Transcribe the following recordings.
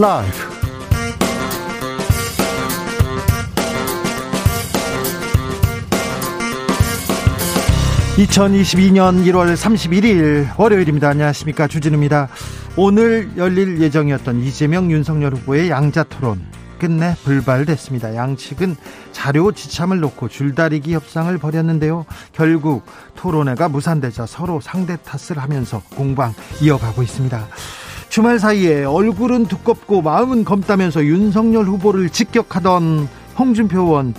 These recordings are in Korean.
라이브. 2022년 1월 31일 월요일입니다. 안녕하십니까. 주진우입니다. 오늘 열릴 예정이었던 이재명 윤석열 후보의 양자 토론 끝내 불발됐습니다. 양측은 자료 지참을 놓고 줄다리기 협상을 벌였는데요. 결국 토론회가 무산되자 서로 상대 탓을 하면서 공방 이어가고 있습니다. 주말 사이에 얼굴은 두껍고 마음은 검다면서 윤석열 후보를 직격하던 홍준표 의원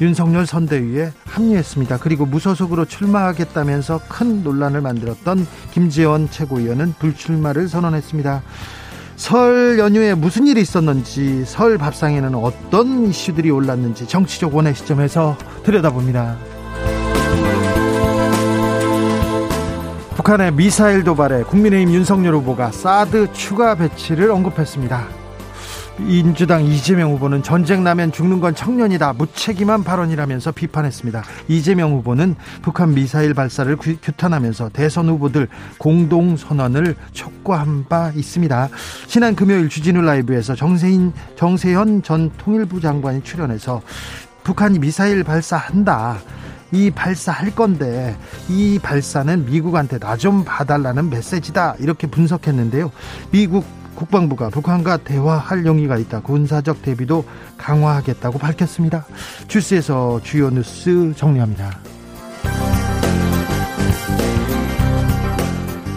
윤석열 선대위에 합류했습니다. 그리고 무소속으로 출마하겠다면서 큰 논란을 만들었던 김재원 최고위원은 불출마를 선언했습니다. 설 연휴에 무슨 일이 있었는지 설 밥상에는 어떤 이슈들이 올랐는지 정치적 원의 시점에서 들여다봅니다. 북한의 미사일 도발에 국민의힘 윤석열 후보가 사드 추가 배치를 언급했습니다. 민주당 이재명 후보는 전쟁 나면 죽는 건 청년이다 무책임한 발언이라면서 비판했습니다. 이재명 후보는 북한 미사일 발사를 규탄하면서 대선 후보들 공동 선언을 촉구한 바 있습니다. 지난 금요일 주진우 라이브에서 정세인 정세현 전 통일부 장관이 출연해서 북한이 미사일 발사한다. 이 발사할 건데 이 발사는 미국한테 나 좀 봐달라는 메시지다 이렇게 분석했는데요. 미국 국방부가 북한과 대화할 용의가 있다. 군사적 대비도 강화하겠다고 밝혔습니다. 주스에서 주요 뉴스 정리합니다.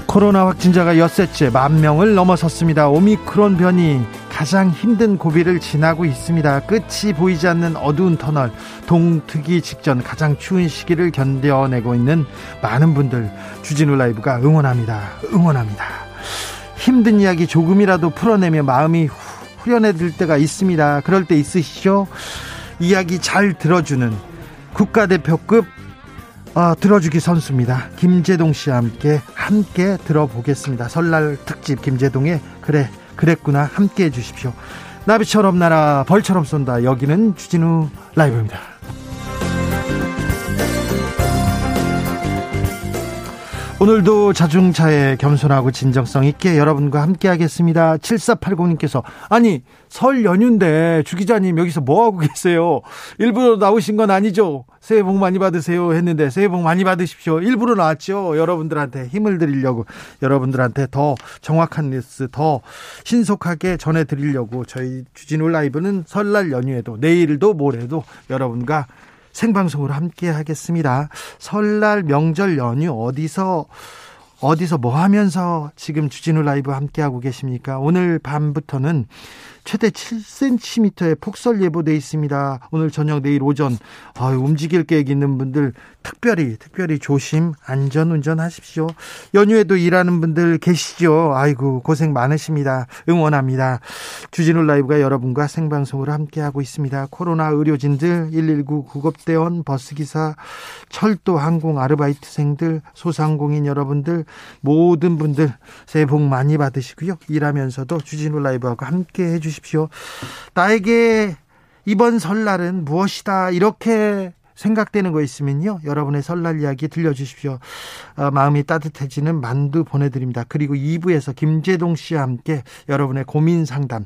코로나 확진자가 엿새째 만 명을 넘어섰습니다. 오미크론 변이 가장 힘든 고비를 지나고 있습니다. 끝이 보이지 않는 어두운 터널, 동트기 직전 가장 추운 시기를 견뎌내고 있는 많은 분들 주진우 라이브가 응원합니다. 응원합니다. 힘든 이야기 조금이라도 풀어내며 마음이 후련해질 때가 있습니다. 그럴 때 있으시죠? 이야기 잘 들어주는 국가대표급 어, 들어주기 선수입니다. 김재동 씨와 함께 함께 들어보겠습니다. 설날 특집 김재동의 그래 그랬구나 함께 해주십시오. 나비처럼 날아 벌처럼 쏜다. 여기는 주진우 라이브입니다. 오늘도 자중차에 겸손하고 진정성 있게 여러분과 함께 하겠습니다. 7480님께서 아니 설 연휴인데 주 기자님 여기서 뭐하고 계세요? 일부러 나오신 건 아니죠? 새해 복 많이 받으세요 했는데 새해 복 많이 받으십시오. 일부러 나왔죠. 여러분들한테 힘을 드리려고 여러분들한테 더 정확한 뉴스 더 신속하게 전해드리려고 저희 주진우 라이브는 설날 연휴에도 내일도 모레도 여러분과 생방송으로 함께 하겠습니다. 설날 명절 연휴 어디서 어디서 뭐 하면서 지금 주진우 라이브 함께 하고 계십니까? 오늘 밤부터는 최대 7cm의 폭설 예보돼 있습니다. 오늘 저녁 내일 오전 아유, 움직일 계획 있는 분들 특별히 특별히 조심 안전 운전하십시오. 연휴에도 일하는 분들 계시죠. 아이고 고생 많으십니다. 응원합니다. 주진우 라이브가 여러분과 생방송으로 함께 하고 있습니다. 코로나 의료진들 119 구급대원 버스기사 철도 항공 아르바이트생들 소상공인 여러분들 모든 분들 새해 복 많이 받으시고요. 일하면서도 주진우 라이브하고 함께 해주시 주십시오. 나에게 이번 설날은 무엇이다 이렇게 생각되는 거 있으면요 여러분의 설날 이야기 들려주십시오 어, 마음이 따뜻해지는 만두 보내드립니다 그리고 2부에서 김재동 씨와 함께 여러분의 고민 상담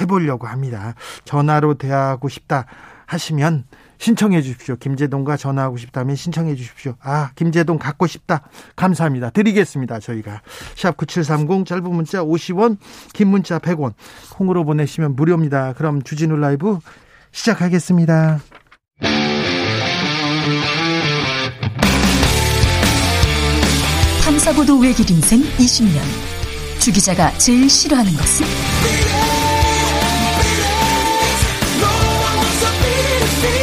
해보려고 합니다 전화로 대화하고 싶다 하시면 신청해 주십시오. 김재동과 전화하고 싶다면 신청해 주십시오. 아, 김재동 갖고 싶다. 감사합니다. 드리겠습니다. 저희가. 샵 9730 짧은 문자 50원, 긴 문자 100원. 콩으로 보내시면 무료입니다. 그럼 주진우 라이브 시작하겠습니다. 탐사보도 외길 인생 20년. 주 기자가 제일 싫어하는 것은?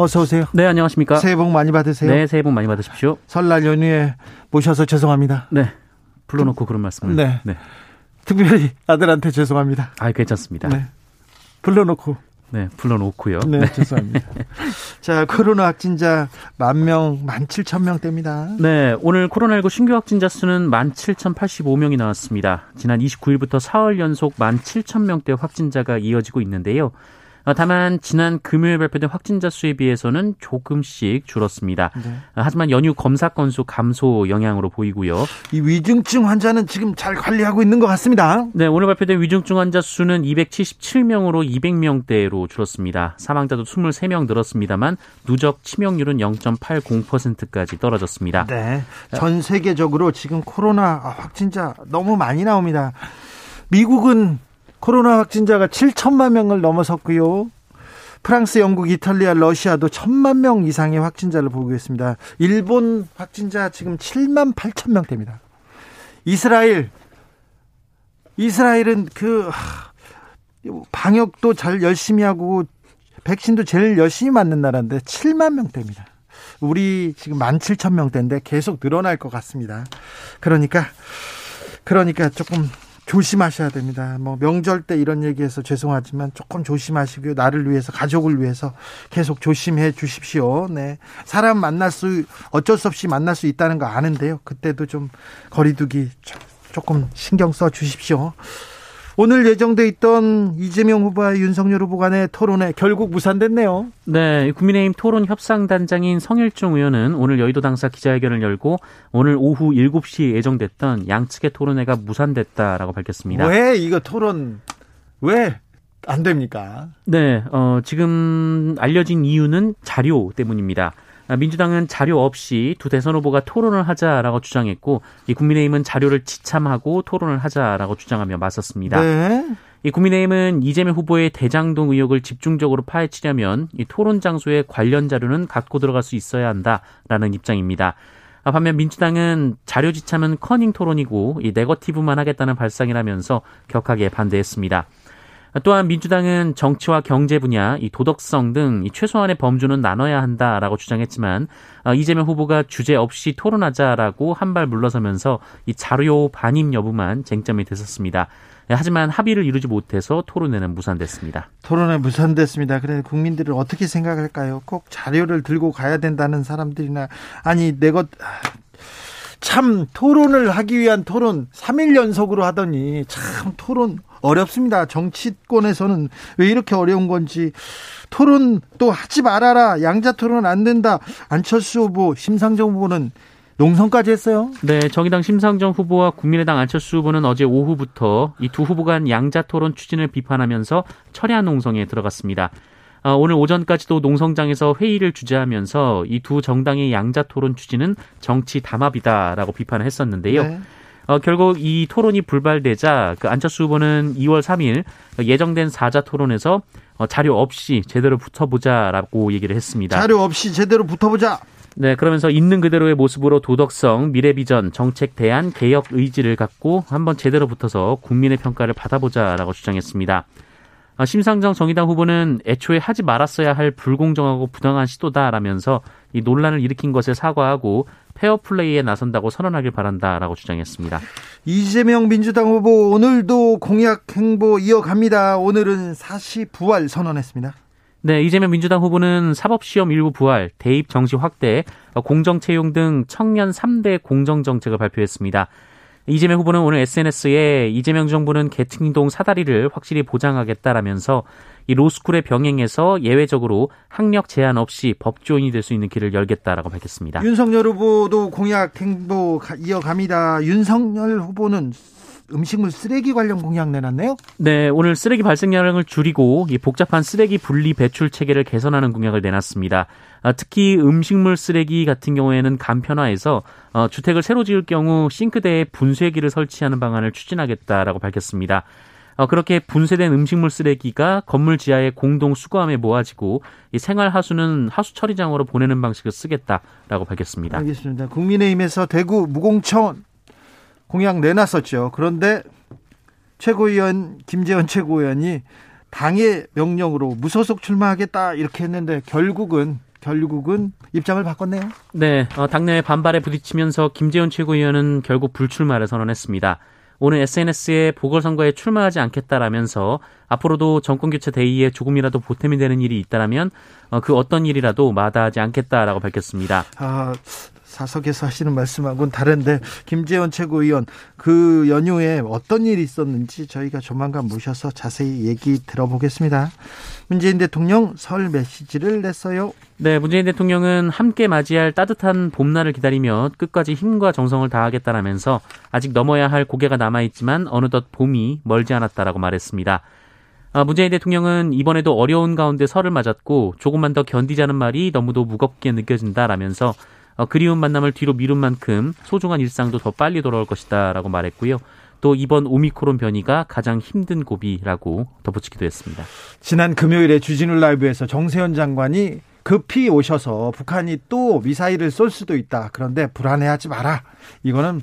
어서 오세요. 네, 안녕하십니까? 새해 복 많이 받으세요. 네, 새해 복 많이 받으십시오. 설날 연휴에 모셔서 죄송합니다. 네. 불러놓고 그런 말씀을. 네. 네. 특별히 아들한테 죄송합니다. 아, 괜찮습니다. 네. 불러놓고 네, 불러놓고요. 네, 네. 죄송합니다. 자, 코로나 확진자 만 명, 만 칠천 명대입니다. 네, 오늘 코로나19 신규 확진자 수는 만 칠천 팔십오 명이 나왔습니다. 지난 29일부터 사흘 연속 만 칠천 명대 확진자가 이어지고 있는데요. 어, 다만 지난 금요일 발표된 확진자 수에 비해서는 조금씩 줄었습니다. 네. 어, 하지만 연휴 검사 건수 감소 영향으로 보이고요. 이 위중증 환자는 지금 잘 관리하고 있는 것 같습니다. 네, 오늘 발표된 위중증 환자 수는 277명으로 200명대로 줄었습니다. 사망자도 23명 늘었습니다만 누적 치명률은 0.80%까지 떨어졌습니다. 네. 전 세계적으로 지금 코로나 확진자 너무 많이 나옵니다. 미국은 코로나 확진자가 7천만 명을 넘어섰고요. 프랑스, 영국, 이탈리아, 러시아도 천만 명 이상의 확진자를 보고있습니다. 일본 확진자 지금 7만 8천 명대입니다. 이스라엘, 이스라엘은 그 방역도 잘 열심히 하고 백신도 제일 열심히 맞는 나라인데 7만 명대입니다. 우리 지금 1만 7천 명대인데 계속 늘어날 것 같습니다. 그러니까 그러니까 조금 조심하셔야 됩니다. 뭐 명절 때 이런 얘기해서 죄송하지만 조금 조심하시고요. 나를 위해서 가족을 위해서 계속 조심해 주십시오. 네. 사람 만날 수 어쩔 수 없이 만날 수 있다는 거 아는데요. 그때도 좀 거리두기 조금 신경 써 주십시오. 오늘 예정돼 있던 이재명 후보와 윤석열 후보 간의 토론회 결국 무산됐네요. 네, 국민의힘 토론 협상단장인 성일종 의원은 오늘 여의도 당사 기자회견을 열고 오늘 오후 7시에 예정됐던 양측의 토론회가 무산됐다라고 밝혔습니다. 왜 이거 토론 왜 안 됩니까? 네, 어, 지금 알려진 이유는 자료 때문입니다. 아, 민주당은 자료 없이 두 대선 후보가 토론을 하자라고 주장했고 이 국민의힘은 자료를 지참하고 토론을 하자라고 주장하며 맞섰습니다. 네. 이 국민의힘은 이재명 후보의 대장동 의혹을 집중적으로 파헤치려면 이 토론 장소에 관련 자료는 갖고 들어갈 수 있어야 한다라는 입장입니다. 아, 반면 민주당은 자료 지참은 커닝 토론이고 이 네거티브만 하겠다는 발상이라면서 격하게 반대했습니다. 또한 민주당은 정치와 경제 분야, 이 도덕성 등 이 최소한의 범주는 나눠야 한다라고 주장했지만 어, 이재명 후보가 주제 없이 토론하자라고 한 발 물러서면서 이 자료 반입 여부만 쟁점이 됐었습니다. 네, 하지만 합의를 이루지 못해서 토론회는 무산됐습니다. 토론회 무산됐습니다. 그래 국민들은 어떻게 생각할까요? 꼭 자료를 들고 가야 된다는 사람들이나 아니 내 것 참 토론을 하기 위한 토론 3일 연속으로 하더니 참 토론 어렵습니다. 정치권에서는 왜 이렇게 어려운 건지 토론 또 하지 말아라. 양자 토론 안 된다. 안철수 후보, 심상정 후보는 농성까지 했어요. 네, 정의당 심상정 후보와 국민의당 안철수 후보는 어제 오후부터 이 두 후보 간 양자 토론 추진을 비판하면서 철야 농성에 들어갔습니다. 어, 오늘 오전까지도 농성장에서 회의를 주재하면서 이 두 정당의 양자 토론 추진은 정치 담합이다라고 비판을 했었는데요. 네. 어, 결국 이 토론이 불발되자 그 안철수 후보는 2월 3일 예정된 4자 토론에서 어, 자료 없이 제대로 붙어보자라고 얘기를 했습니다. 자료 없이 제대로 붙어보자. 네, 그러면서 있는 그대로의 모습으로 도덕성, 미래 비전, 정책 대안, 개혁 의지를 갖고 한번 제대로 붙어서 국민의 평가를 받아보자라고 주장했습니다. 어, 심상정 정의당 후보는 애초에 하지 말았어야 할 불공정하고 부당한 시도다라면서 이 논란을 일으킨 것에 사과하고 페어플레이에 나선다고 선언하길 바란다라고 주장했습니다. 이재명 민주당 후보 오늘도 공약 행보 이어갑니다. 오늘은 사시 부활 선언했습니다. 네, 이재명 민주당 후보는 사법시험 일부 부활, 대입 정시 확대, 공정 채용 등 청년 3대 공정 정책을 발표했습니다. 이재명 후보는 오늘 SNS에 이재명 정부는 계층동 사다리를 확실히 보장하겠다라면서 이 로스쿨의 병행에서 예외적으로 학력 제한 없이 법조인이 될 수 있는 길을 열겠다라고 밝혔습니다. 윤석열 후보도 공약 행보 이어갑니다. 윤석열 후보는 음식물 쓰레기 관련 공약 내놨네요. 네, 오늘 쓰레기 발생량을 줄이고 이 복잡한 쓰레기 분리 배출 체계를 개선하는 공약을 내놨습니다. 아, 특히 음식물 쓰레기 같은 경우에는 간편화해서 어, 주택을 새로 지을 경우 싱크대에 분쇄기를 설치하는 방안을 추진하겠다라고 밝혔습니다. 어, 그렇게 분쇄된 음식물 쓰레기가 건물 지하의 공동 수거함에 모아지고 이 생활 하수는 하수 처리장으로 보내는 방식을 쓰겠다라고 밝혔습니다. 알겠습니다. 국민의힘에서 대구 무공천 공약 내놨었죠. 그런데 최고위원 김재원 최고위원이 당의 명령으로 무소속 출마하겠다 이렇게 했는데 결국은 결국은 입장을 바꿨네요. 네, 어, 당내 반발에 부딪히면서 김재원 최고위원은 결국 불출마를 선언했습니다. 오늘 SNS에 보궐선거에 출마하지 않겠다라면서 앞으로도 정권교체 대의에 조금이라도 보탬이 되는 일이 있다라면 어, 그 어떤 일이라도 마다하지 않겠다라고 밝혔습니다. 아, 사석에서 하시는 말씀하고는 다른데 김재원 최고위원 그 연휴에 어떤 일이 있었는지 저희가 조만간 모셔서 자세히 얘기 들어보겠습니다. 문재인 대통령 설 메시지를 냈어요. 네, 문재인 대통령은 함께 맞이할 따뜻한 봄날을 기다리며 끝까지 힘과 정성을 다하겠다라면서 아직 넘어야 할 고개가 남아있지만 어느덧 봄이 멀지 않았다라고 말했습니다. 아, 문재인 대통령은 이번에도 어려운 가운데 설을 맞았고 조금만 더 견디자는 말이 너무도 무겁게 느껴진다라면서 어, 그리운 만남을 뒤로 미룬 만큼 소중한 일상도 더 빨리 돌아올 것이다라고 말했고요. 또 이번 오미크론 변이가 가장 힘든 고비라고 덧붙이기도 했습니다. 지난 금요일에 주진우 라이브에서 정세현 장관이 급히 오셔서 북한이 또 미사일을 쏠 수도 있다. 그런데 불안해하지 마라. 이거는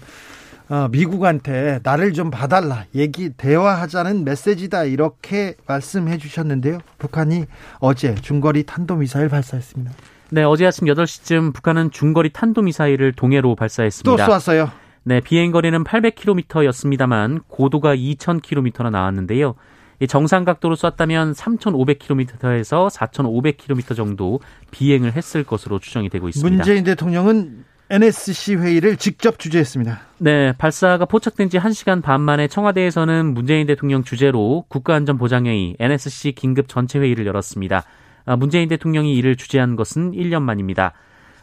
어, 미국한테 나를 좀 봐달라. 얘기, 대화하자는 메시지다. 이렇게 말씀해 주셨는데요. 북한이 어제 중거리 탄도미사일 발사했습니다. 네, 어제 아침 8시쯤 북한은 중거리 탄도미사일을 동해로 발사했습니다. 또 쏘았어요. 네, 비행거리는 800km였습니다만 고도가 2000km나 나왔는데요. 정상 각도로 쐈다면 3,500km에서 4,500km 정도 비행을 했을 것으로 추정이 되고 있습니다. 문재인 대통령은 NSC 회의를 직접 주재했습니다. 네, 발사가 포착된 지 1시간 반 만에 청와대에서는 문재인 대통령 주재로 국가안전보장회의 NSC 긴급 전체 회의를 열었습니다. 아, 문재인 대통령이 이를 주재한 것은 1년 만입니다.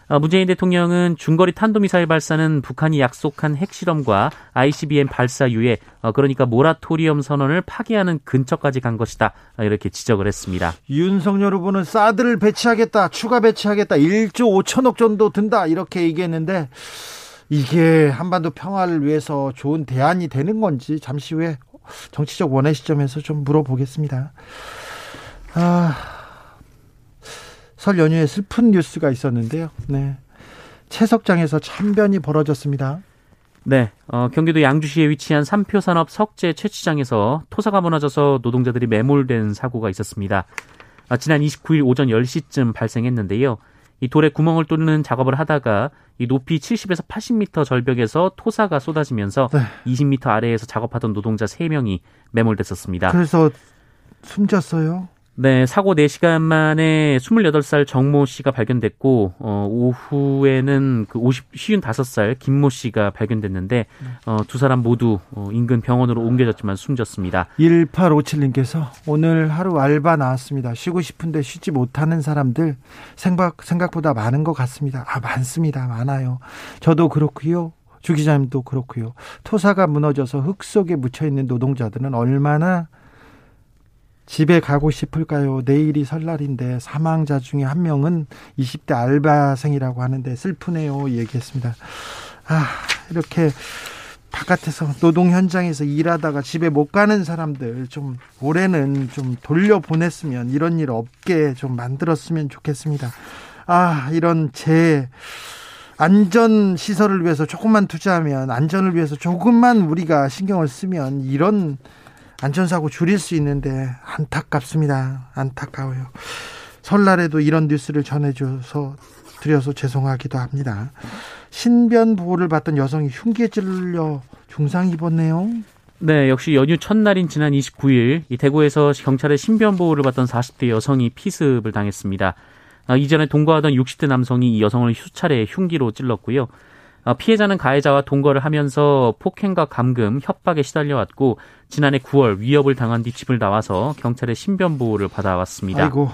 아, 문재인 대통령은 중거리 탄도미사일 발사는 북한이 약속한 핵실험과 ICBM 발사 유예, 어, 그러니까 모라토리엄 선언을 파기하는 근처까지 간 것이다. 아, 이렇게 지적을 했습니다. 윤석열 후보는 사드를 배치하겠다, 추가 배치하겠다, 1조 5천억 정도 든다 이렇게 얘기했는데 이게 한반도 평화를 위해서 좋은 대안이 되는 건지 잠시 후에 정치적 원의 시점에서 좀 물어보겠습니다. 아. 설 연휴에 슬픈 뉴스가 있었는데요. 네. 채석장에서 참변이 벌어졌습니다. 네, 어, 경기도 양주시에 위치한 삼표산업 석재 채취장에서 토사가 무너져서 노동자들이 매몰된 사고가 있었습니다. 아, 지난 29일 오전 10시쯤 발생했는데요. 이 돌에 구멍을 뚫는 작업을 하다가 이 높이 70에서 80m 절벽에서 토사가 쏟아지면서 네. 20m 아래에서 작업하던 노동자 3명이 매몰됐었습니다. 그래서 숨졌어요? 네, 사고 4시간 만에 28살 정모 씨가 발견됐고, 어, 오후에는 그 50, 55살 김모 씨가 발견됐는데, 어, 두 사람 모두 어, 인근 병원으로 옮겨졌지만 숨졌습니다. 1857님께서 오늘 하루 알바 나왔습니다. 쉬고 싶은데 쉬지 못하는 사람들 생각, 생각보다 많은 것 같습니다. 아, 많습니다. 많아요. 저도 그렇고요. 주 기자님도 그렇고요. 토사가 무너져서 흙 속에 묻혀 있는 노동자들은 얼마나 집에 가고 싶을까요? 내일이 설날인데 사망자 중에 한 명은 20대 알바생이라고 하는데 슬프네요. 얘기했습니다. 아, 이렇게 바깥에서 노동 현장에서 일하다가 집에 못 가는 사람들 좀 올해는 좀 돌려보냈으면 이런 일 없게 좀 만들었으면 좋겠습니다. 아, 이런 재 안전 시설을 위해서 조금만 투자하면 안전을 위해서 조금만 우리가 신경을 쓰면 이런 안전사고 줄일 수 있는데 안타깝습니다. 안타까워요. 설날에도 이런 뉴스를 전해줘서 드려서 죄송하기도 합니다. 신변 보호를 받던 여성이 흉기에 찔려 중상 입었네요. 네, 역시 연휴 첫날인 지난 29일 이 대구에서 경찰의 신변 보호를 받던 40대 여성이 피습을 당했습니다. 아, 이전에 동거하던 60대 남성이 이 여성을 수차례 흉기로 찔렀고요. 어, 피해자는 가해자와 동거를 하면서 폭행과 감금, 협박에 시달려왔고 지난해 9월 위협을 당한 뒤 집을 나와서 경찰의 신변 보호를 받아왔습니다. 아이고.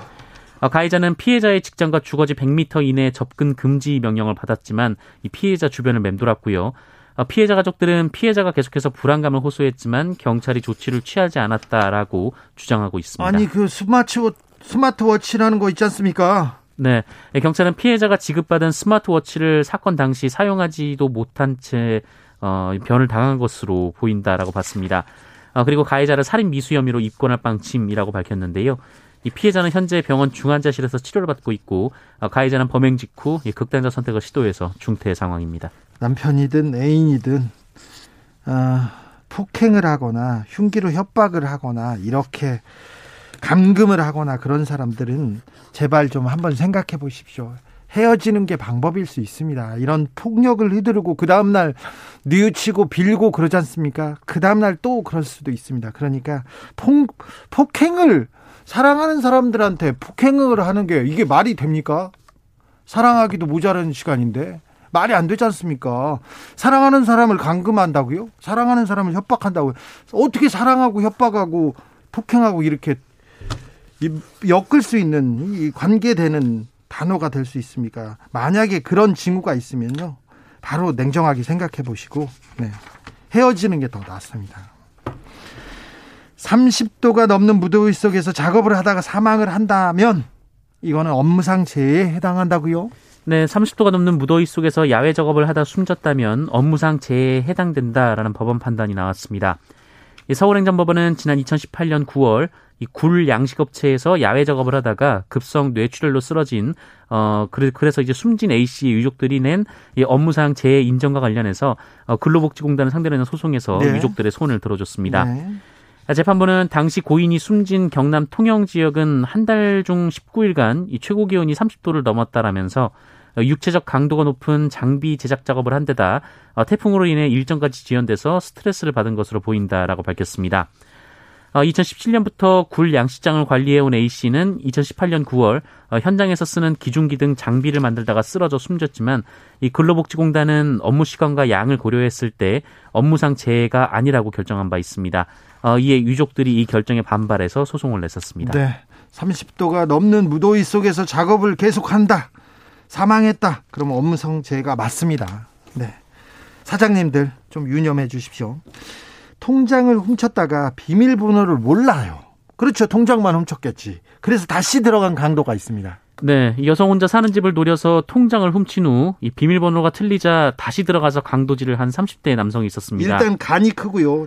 어, 가해자는 피해자의 직장과 주거지 100m 이내 접근 금지 명령을 받았지만 이 피해자 주변을 맴돌았고요. 어, 피해자 가족들은 피해자가 계속해서 불안감을 호소했지만 경찰이 조치를 취하지 않았다라고 주장하고 있습니다. 아니 그 스마트 스마트워치라는 거 있지 않습니까? 네. 경찰은 피해자가 지급받은 스마트워치를 사건 당시 사용하지도 못한 채 어, 변을 당한 것으로 보인다라고 봤습니다. 어, 그리고 가해자를 살인 미수 혐의로 입건할 방침이라고 밝혔는데요. 이 피해자는 현재 병원 중환자실에서 치료를 받고 있고 어, 가해자는 범행 직후 극단적 선택을 시도해서 중퇴 상황입니다. 남편이든 애인이든 어, 폭행을 하거나 흉기로 협박을 하거나 이렇게 감금을 하거나 그런 사람들은 제발 좀 한번 생각해 보십시오. 헤어지는 게 방법일 수 있습니다. 이런 폭력을 휘두르고 그 다음 날 뉘우치고 빌고 그러지 않습니까? 그 다음 날 또 그럴 수도 있습니다. 그러니까 폭, 폭행을 사랑하는 사람들한테 폭행을 하는 게 이게 말이 됩니까? 사랑하기도 모자란 시간인데 말이 안 되지 않습니까? 사랑하는 사람을 감금한다고요? 사랑하는 사람을 협박한다고요? 어떻게 사랑하고 협박하고 폭행하고 이렇게 엮을 수 있는 이 관계되는 단어가 될 수 있습니까? 만약에 그런 징후가 있으면요. 바로 냉정하게 생각해 보시고 네. 헤어지는 게 더 낫습니다. 30도가 넘는 무더위 속에서 작업을 하다가 사망을 한다면 이거는 업무상 재해에 해당한다고요? 네, 30도가 넘는 무더위 속에서 야외 작업을 하다 숨졌다면 업무상 재해에 해당된다라는 법원 판단이 나왔습니다. 서울행정법원은 지난 2018년 9월 이 굴 양식업체에서 야외 작업을 하다가 급성 뇌출혈로 쓰러진 어 그래, 그래서 이제 숨진 A 씨의 유족들이 낸 이 업무상 재해 인정과 관련해서 어, 근로복지공단을 상대로 하는 소송에서 네. 유족들의 손을 들어줬습니다. 네. 재판부는 당시 고인이 숨진 경남 통영 지역은 한 달 중 19일간 이 최고 기온이 30도를 넘었다라면서 육체적 강도가 높은 장비 제작 작업을 한 데다 어, 태풍으로 인해 일정까지 지연돼서 스트레스를 받은 것으로 보인다라고 밝혔습니다. 2017년부터 어, 굴 양식장을 관리해온 A 씨는 2018년 9월 어, 현장에서 쓰는 기중기 등 장비를 만들다가 쓰러져 숨졌지만 이 근로복지공단은 업무 시간과 양을 고려했을 때 업무상 재해가 아니라고 결정한 바 있습니다. 이에 유족들이 이 결정에 반발해서 소송을 냈었습니다. 네. 30도가 넘는 무더위 속에서 작업을 계속한다. 사망했다. 그러면 업무성 재해가 맞습니다. 네. 사장님들 좀 유념해 주십시오. 통장을 훔쳤다가 비밀번호를 몰라요. 그렇죠. 통장만 훔쳤겠지. 그래서 다시 들어간 강도가 있습니다. 네, 여성 혼자 사는 집을 노려서 통장을 훔친 후 이 비밀번호가 틀리자 다시 들어가서 강도질을 한 30대 남성이 있었습니다. 일단 간이 크고요.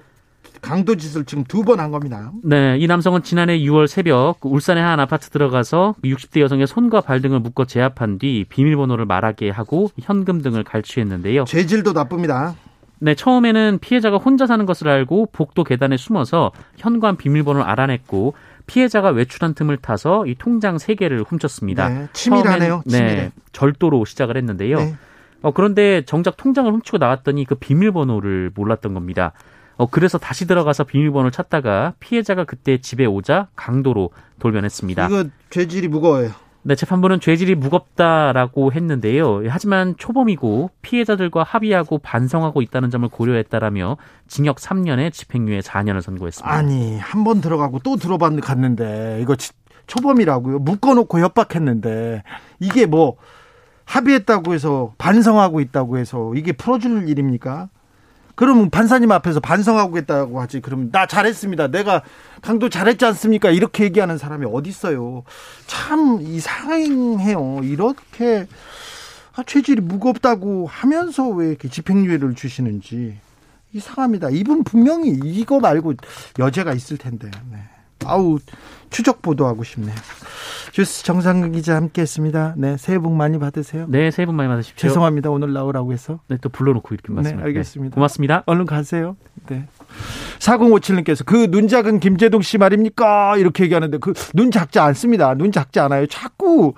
강도 짓을 지금 두 번 한 겁니다. 네, 이 남성은 지난해 6월 새벽 그 울산의 한 아파트 들어가서 60대 여성의 손과 발 등을 묶어 제압한 뒤 비밀번호를 말하게 하고 현금 등을 갈취했는데요. 재질도 나쁩니다. 네, 처음에는 피해자가 혼자 사는 것을 알고 복도 계단에 숨어서 현관 비밀번호를 알아냈고 피해자가 외출한 틈을 타서 이 통장 3개를 훔쳤습니다. 네, 치밀하네요. 치밀해. 네, 절도로 시작을 했는데요. 네. 어, 그런데 정작 통장을 훔치고 나왔더니 그 비밀번호를 몰랐던 겁니다. 어, 그래서 다시 들어가서 비밀번호를 찾다가 피해자가 그때 집에 오자 강도로 돌변했습니다. 이거 죄질이 무거워요. 네, 재판부는 죄질이 무겁다라고 했는데요. 하지만 초범이고 피해자들과 합의하고 반성하고 있다는 점을 고려했다라며 징역 3년에 집행유예 4년을 선고했습니다. 아니, 한 번 들어가고 또 들어봤는데 이거 초범이라고요. 묶어놓고 협박했는데 이게 뭐 합의했다고 해서 반성하고 있다고 해서 이게 풀어줄 일입니까? 그러면 판사님 앞에서 반성하겠다고 하지. 그러면 나 잘했습니다. 내가 강도 잘했지 않습니까? 이렇게 얘기하는 사람이 어디 있어요? 참 이상해요. 이렇게 아, 체질이 무겁다고 하면서 왜 이렇게 집행유예를 주시는지 이상합니다. 이분 분명히 이거 말고 여죄가 있을 텐데. 네. 아우 추적 보도하고 싶네요. 주스 정상근 기자 함께했습니다. 네, 새해 복 많이 받으세요. 네, 새해 복 많이 받으십시오. 죄송합니다. 오늘 나오라고 해서. 네, 또 불러놓고 이렇게 말씀을. 네, 알겠습니다. 네, 고맙습니다. 얼른 가세요. 네. 4057님께서 그 눈 작은 김재동 씨 말입니까? 이렇게 얘기하는데 그 눈 작지 않습니다. 눈 작지 않아요. 자꾸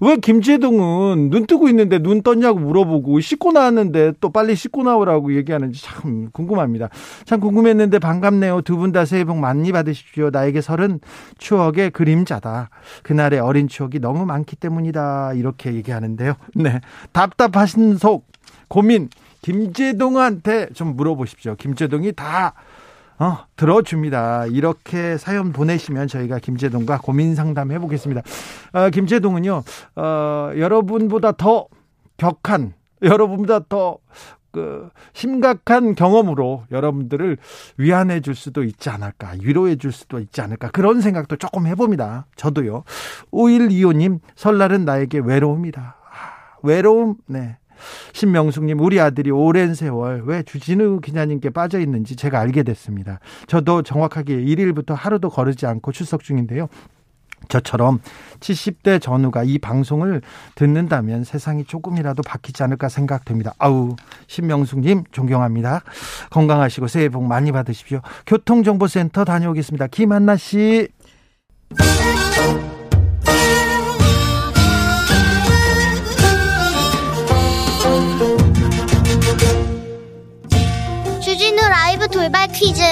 왜 김재동은 눈 뜨고 있는데 눈 떴냐고 물어보고 씻고 나왔는데 또 빨리 씻고 나오라고 얘기하는지 참 궁금합니다. 참 궁금했는데 반갑네요. 두 분 다 새해 복 많이 받으십시오. 나에게 설은 추억의 그림자다. 그날의 어린 추억이 너무 많기 때문이다. 이렇게 얘기하는데요. 네. 답답하신 속 고민 김재동한테 좀 물어보십시오. 김재동이 다 어, 들어줍니다. 이렇게 사연 보내시면 저희가 김재동과 고민 상담 해보겠습니다. 어, 김재동은요, 어, 여러분보다 더 격한, 여러분보다 더, 그, 심각한 경험으로 여러분들을 위안해 줄 수도 있지 않을까, 위로해 줄 수도 있지 않을까, 그런 생각도 조금 해봅니다. 저도요. 5125님, 설날은 나에게 외로움이다. 아, 외로움, 네. 신명숙님, 우리 아들이 오랜 세월 왜 주진우 기자님께 빠져 있는지 제가 알게 됐습니다. 저도 정확하게 1일부터 하루도 거르지 않고 출석 중인데요. 저처럼 70대 전후가 이 방송을 듣는다면 세상이 조금이라도 바뀌지 않을까 생각됩니다. 아우, 신명숙님, 존경합니다. 건강하시고 새해 복 많이 받으십시오. 교통정보센터 다녀오겠습니다. 김한나 씨. 돌발 퀴즈.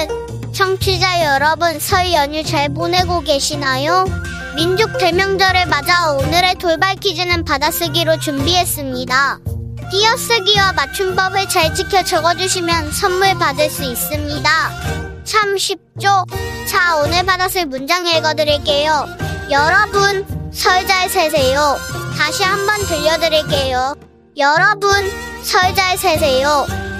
청취자 여러분, 설 연휴 잘 보내고 계시나요? 민족 대명절을 맞아 오늘의 돌발 퀴즈는 받아쓰기로 준비했습니다. 띄어쓰기와 맞춤법을 잘 지켜 적어주시면 선물 받을 수 있습니다. 참 쉽죠? 자, 오늘 받았을 문장 읽어드릴게요. 여러분, 설 잘 세세요. 다시 한번 들려드릴게요. 여러분, 설 잘 세세요.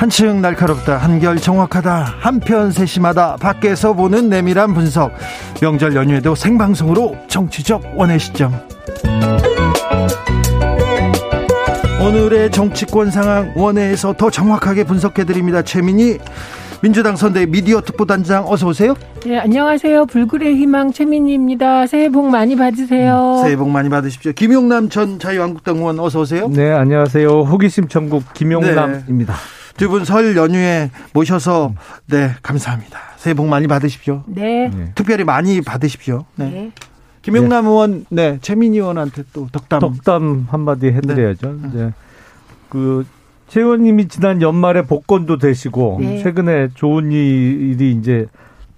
한층 날카롭다 한결 정확하다 한편 세심하다 밖에서 보는 내밀한 분석 명절 연휴에도 생방송으로 정치적 원의 시점 오늘의 정치권 상황 원회에서 더 정확하게 분석해드립니다 최민희 민주당 선대 미디어 특보단장 어서 오세요. 네, 안녕하세요. 불굴의 희망 최민희입니다. 새해 복 많이 받으세요. 음, 새해 복 많이 받으십시오. 김용남 전 자유한국당 의원 어서 오세요. 네, 안녕하세요. 호기심 천국 김용남입니다. 네. 두 분 설 연휴에 모셔서 네 감사합니다. 새해 복 많이 받으십시오. 네. 네. 특별히 많이 받으십시오. 네. 네. 김용남 네. 의원, 네 최민희 의원한테 또 덕담 덕담 한마디 해드려야죠. 네. 이제 그최 의원님이 지난 연말에 복권도 되시고 네. 최근에 좋은 일이 이제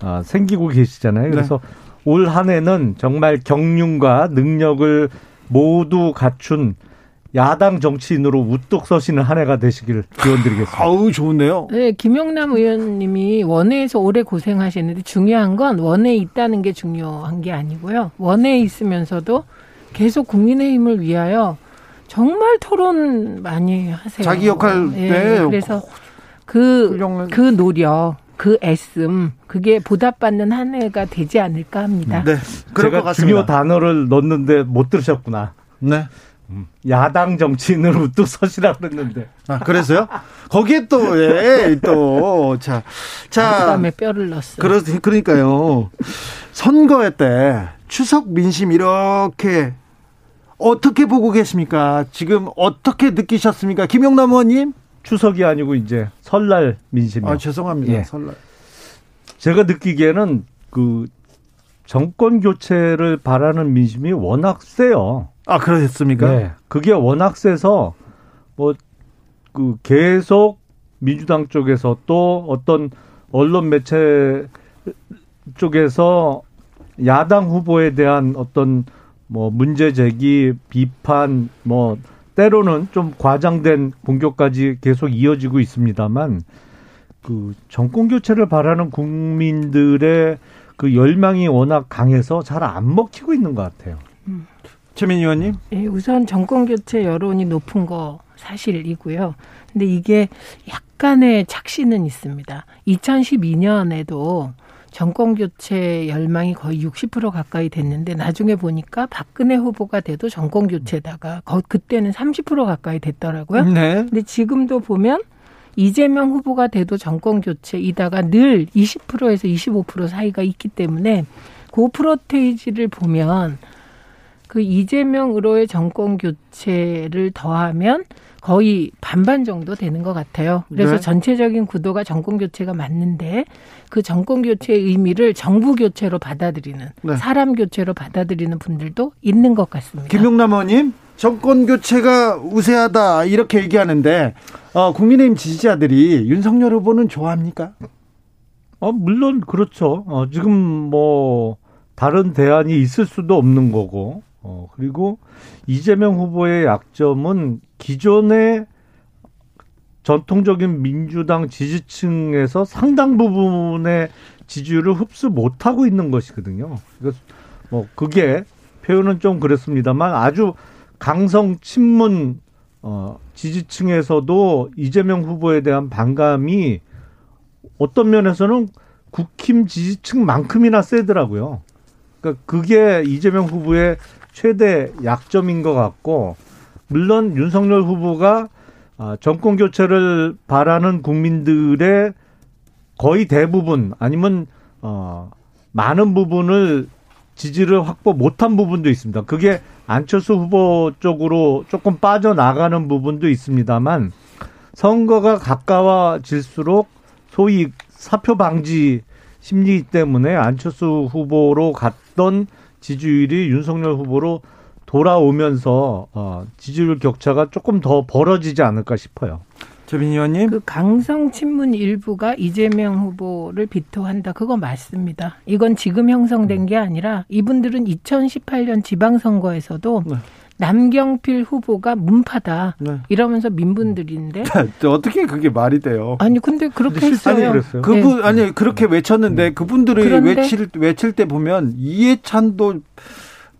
아, 생기고 계시잖아요. 그래서 올 한해는 정말 경륜과 능력을 모두 갖춘 야당 정치인으로 우뚝 서시는 한 해가 되시길 기원드리겠습니다. 아우 좋은데요. 네, 김용남 의원님이 원외에서 오래 고생하시는데 중요한 건 원외에 있다는 게 중요한 게 아니고요. 원외에 있으면서도 계속 국민의힘을 위하여 정말 토론 많이 하세요. 자기 역할 네. 네. 그래서 그그 그 노력 그 애씀 그게 보답받는 한 해가 되지 않을까 합니다. 네, 제가 중요 단어를 넣는데 못 들으셨구나. 네. 야당 정치인으로 우뚝 서시라 그랬는데. 아, 그래서요? 거기에 또, 예, 또, 자. 자. 그 다음에 뼈를 넣었어요. 그러, 그러니까요. 선거회 때 추석 민심 이렇게 어떻게 보고 계십니까? 지금 어떻게 느끼셨습니까? 김용남 의원님? 추석이 아니고 이제 설날 민심이요. 아, 죄송합니다. 예. 설날. 제가 느끼기에는 그 정권 교체를 바라는 민심이 워낙 세요. 아, 그러셨습니까? 네. 그게 워낙 세서 뭐 그 계속 민주당 쪽에서 또 어떤 언론 매체 쪽에서 야당 후보에 대한 어떤 뭐 문제 제기, 비판, 뭐 때로는 좀 과장된 공격까지 계속 이어지고 있습니다만 그 정권 교체를 바라는 국민들의 그 열망이 워낙 강해서 잘 안 먹히고 있는 것 같아요. 음. 최민희 의원님? 예, 우선 정권 교체 여론이 높은 거 사실이고요. 근데 이게 약간의 착시는 있습니다. 2012년에도 정권 교체 열망이 거의 60% 가까이 됐는데 나중에 보니까 박근혜 후보가 돼도 정권 교체다가 그때는 30% 가까이 됐더라고요. 네. 근데 지금도 보면 이재명 후보가 돼도 정권 교체이다가 늘 20%에서 25% 사이가 있기 때문에 그 프로테이지를 보면 그 이재명으로의 정권 교체를 더하면 거의 반반 정도 되는 것 같아요. 그래서 네. 전체적인 구도가 정권 교체가 맞는데 그 정권 교체의 의미를 정부 교체로 받아들이는 네. 사람 교체로 받아들이는 분들도 있는 것 같습니다. 김용남 의원님, 정권 교체가 우세하다 이렇게 얘기하는데 어, 국민의힘 지지자들이 윤석열 후보는 좋아합니까? 어, 물론 그렇죠. 어, 지금 뭐 다른 대안이 있을 수도 없는 거고 어, 그리고 이재명 후보의 약점은 기존의 전통적인 민주당 지지층에서 상당 부분의 지지율을 흡수 못하고 있는 것이거든요. 뭐 그게 표현은 좀 그렇습니다만 아주 강성 친문 어 지지층에서도 이재명 후보에 대한 반감이 어떤 면에서는 국힘 지지층만큼이나 세더라고요. 그러니까 그게 이재명 후보의 최대 약점인 것 같고 물론 윤석열 후보가 아, 정권 교체를 바라는 국민들의 거의 대부분 아니면 어 많은 부분을 지지를 확보 못한 부분도 있습니다. 그게 안철수 후보 쪽으로 조금 빠져나가는 부분도 있습니다만 선거가 가까워질수록 소위 사표 방지 심리 때문에 안철수 후보로 갔던 지지율이 윤석열 후보로 돌아오면서 어, 지지율 격차가 조금 더 벌어지지 않을까 싶어요. 최빈희 의원님. 그 강성 친문 일부가 이재명 후보를 비토한다. 그거 맞습니다. 이건 지금 형성된 게 아니라 이분들은 2018년 지방선거에서도 네. 남경필 후보가 문파다 네. 이러면서 민분들인데 어떻게 그게 말이 돼요? 아니 근데 그렇게 근데 했어요. 그랬어요. 그분 네. 아니 그렇게 외쳤는데 음. 그분들이 외칠 외칠 때 보면 이해찬도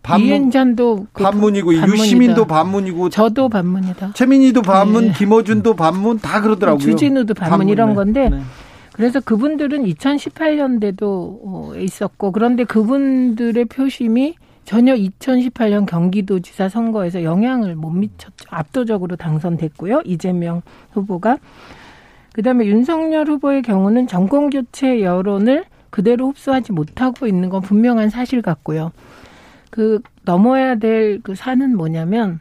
반문, 이엔찬도 그 반문이고 유시민도 반문이고 저도 반문이다. 최민희도 반문, 네. 김어준도 반문 다 그러더라고요. 주진우도 반문, 반문 이런 네. 건데 네. 그래서 그분들은 2018년대도 어, 있었고 그런데 그분들의 표심이 전혀 2018년 경기도지사 선거에서 영향을 못 미쳤죠. 압도적으로 당선됐고요. 이재명 후보가 그다음에 윤석열 후보의 경우는 정권 교체 여론을 그대로 흡수하지 못하고 있는 건 분명한 사실 같고요. 그 넘어야 될 그 산은 뭐냐면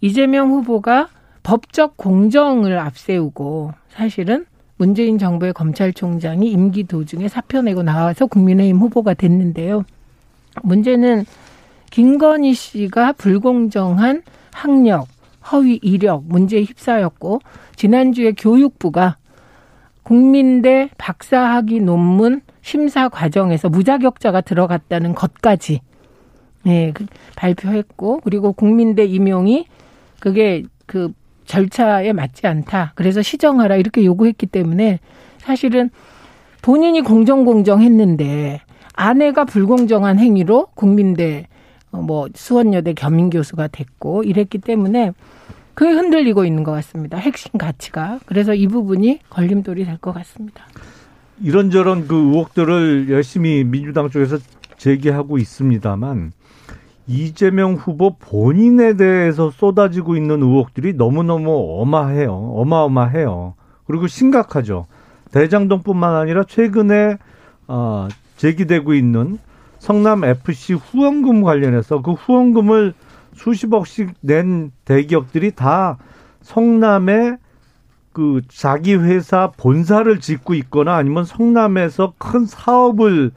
이재명 후보가 법적 공정을 앞세우고 사실은 문재인 정부의 검찰총장이 임기 도중에 사표 내고 나와서 국민의힘 후보가 됐는데요. 문제는 김건희 씨가 불공정한 학력, 허위 이력 문제에 휩싸였고 지난주에 교육부가 국민대 박사학위 논문 심사 과정에서 무자격자가 들어갔다는 것까지 네, 그 발표했고 그리고 국민대 임용이 그게 그 절차에 맞지 않다. 그래서 시정하라 이렇게 요구했기 때문에 사실은 본인이 공정공정했는데 아내가 불공정한 행위로 국민대 어, 뭐 수원여대 겸임 교수가 됐고 이랬기 때문에 그게 흔들리고 있는 것 같습니다. 핵심 가치가. 그래서 이 부분이 걸림돌이 될 것 같습니다. 이런저런 그 의혹들을 열심히 민주당 쪽에서 제기하고 있습니다만 이재명 후보 본인에 대해서 쏟아지고 있는 의혹들이 너무너무 어마해요. 어마어마해요. 그리고 심각하죠. 대장동뿐만 아니라 최근에 어, 제기되고 있는 성남 FC 후원금 관련해서 그 후원금을 수십억씩 낸 대기업들이 다 성남에 그 자기 회사 본사를 짓고 있거나 아니면 성남에서 큰 사업을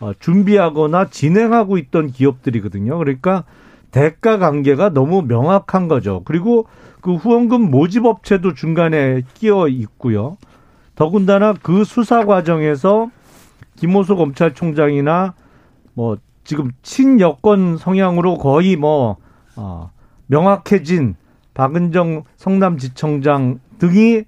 어, 준비하거나 진행하고 있던 기업들이거든요. 그러니까 대가 관계가 너무 명확한 거죠. 그리고 그 후원금 모집 업체도 중간에 끼어 있고요. 더군다나 그 수사 과정에서 김호수 검찰총장이나 뭐 지금 친여권 성향으로 거의 뭐 어, 명확해진 박은정 성남지청장 등이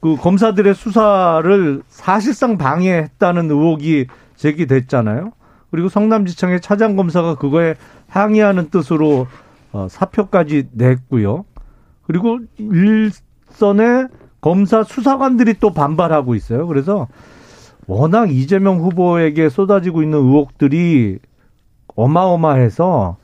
그 검사들의 수사를 사실상 방해했다는 의혹이 제기됐잖아요. 그리고 성남지청의 차장 검사가 그거에 항의하는 뜻으로 어, 사표까지 냈고요. 그리고 일선의 검사 수사관들이 또 반발하고 있어요. 그래서 워낙 이재명 후보에게 쏟아지고 있는 의혹들이 어마어마해서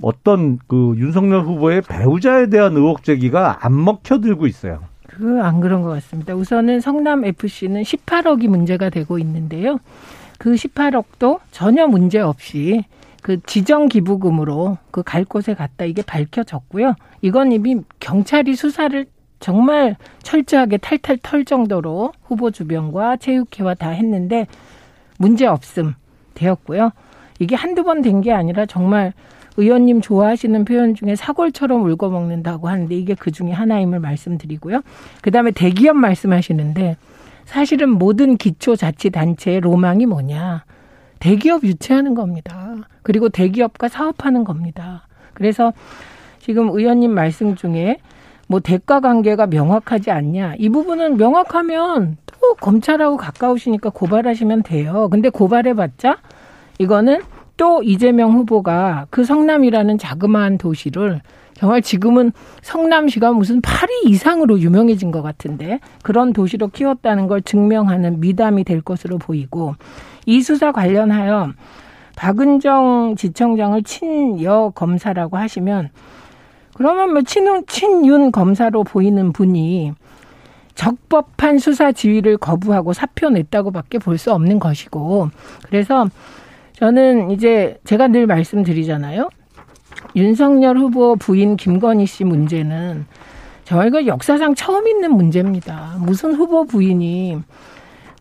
어떤 그 윤석열 후보의 배우자에 대한 의혹 제기가 안 먹혀들고 있어요. 그안 그런 것 같습니다. 우선은 성남 FC는 18억이 문제가 되고 있는데요. 그 18억도 전혀 문제 없이 그 지정 기부금으로 그 갈 곳에 갔다 이게 밝혀졌고요. 이건 이미 경찰이 수사를 정말 철저하게 탈탈 털 정도로 후보 주변과 체육회와 다 했는데 문제 없음 되었고요. 이게 한두 번 된 게 아니라 정말 의원님 좋아하시는 표현 중에 사골처럼 울고 먹는다고 하는데 이게 그 중에 하나임을 말씀드리고요. 그 다음에 대기업 말씀하시는데 사실은 모든 기초자치단체의 로망이 뭐냐. 대기업 유치하는 겁니다. 그리고 대기업과 사업하는 겁니다. 그래서 지금 의원님 말씀 중에 뭐 대가 관계가 명확하지 않냐. 이 부분은 명확하면 또 검찰하고 가까우시니까 고발하시면 돼요. 근데 고발해봤자 이거는 또 이재명 후보가 그 성남이라는 자그마한 도시를 정말 지금은 성남시가 무슨 파리 이상으로 유명해진 것 같은데 그런 도시로 키웠다는 걸 증명하는 미담이 될 것으로 보이고 이 수사 관련하여 박은정 지청장을 친여 검사라고 하시면 그러면 뭐 친윤, 친윤 검사로 보이는 분이 적법한 수사 지휘를 거부하고 사표 냈다고밖에 볼 수 없는 것이고 그래서 저는 이제 제가 늘 말씀드리잖아요. 윤석열 후보 부인 김건희 씨 문제는 저희가 역사상 처음 있는 문제입니다. 무슨 후보 부인이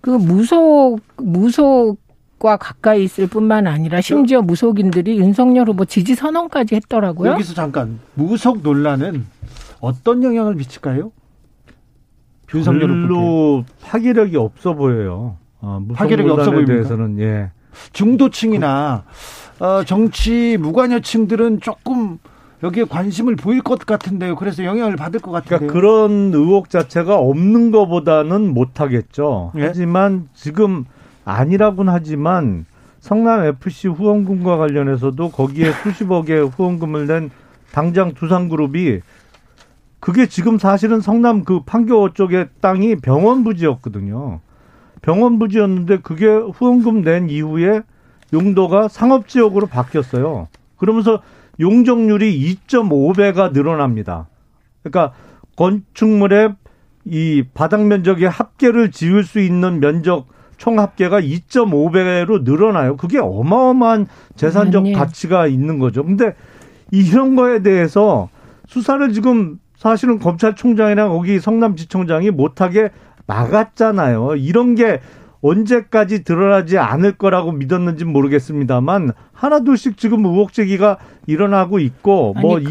그 무속 무속 과 가까이 있을 뿐만 아니라 심지어 무속인들이 윤석열 후보 지지 선언까지 했더라고요. 여기서 잠깐 무속 논란은 어떤 영향을 미칠까요? 윤석열 별로 파괴력이 없어 보여요. 어, 무속 파괴력이 없어 논란에 보입니까? 대해서는 예. 중도층이나 어, 정치 무관여층들은 조금 여기에 관심을 보일 것 같은데요. 그래서 영향을 받을 것 같은데요. 그러니까 그런 의혹 자체가 없는 것보다는 못하겠죠. 예? 하지만 지금 아니라고는 하지만 성남 FC 후원금과 관련해서도 거기에 수십억의 후원금을 낸 당장 두산그룹이 그게 지금 사실은 성남 그 판교 쪽의 땅이 병원 부지였거든요. 병원 부지였는데 그게 후원금 낸 이후에 용도가 상업지역으로 바뀌었어요. 그러면서 용적률이 2.5배가 늘어납니다. 그러니까 건축물의 이 바닥 면적의 합계를 지을 수 있는 면적 총 합계가 2.5배로 늘어나요. 그게 어마어마한 재산적 아니에요. 가치가 있는 거죠. 근데 이런 거에 대해서 수사를 지금 사실은 검찰총장이나 거기 성남지청장이 못하게 막았잖아요. 이런 게 언제까지 드러나지 않을 거라고 믿었는지 모르겠습니다만 하나둘씩 지금 의혹 제기가 일어나고 있고 아니, 뭐 그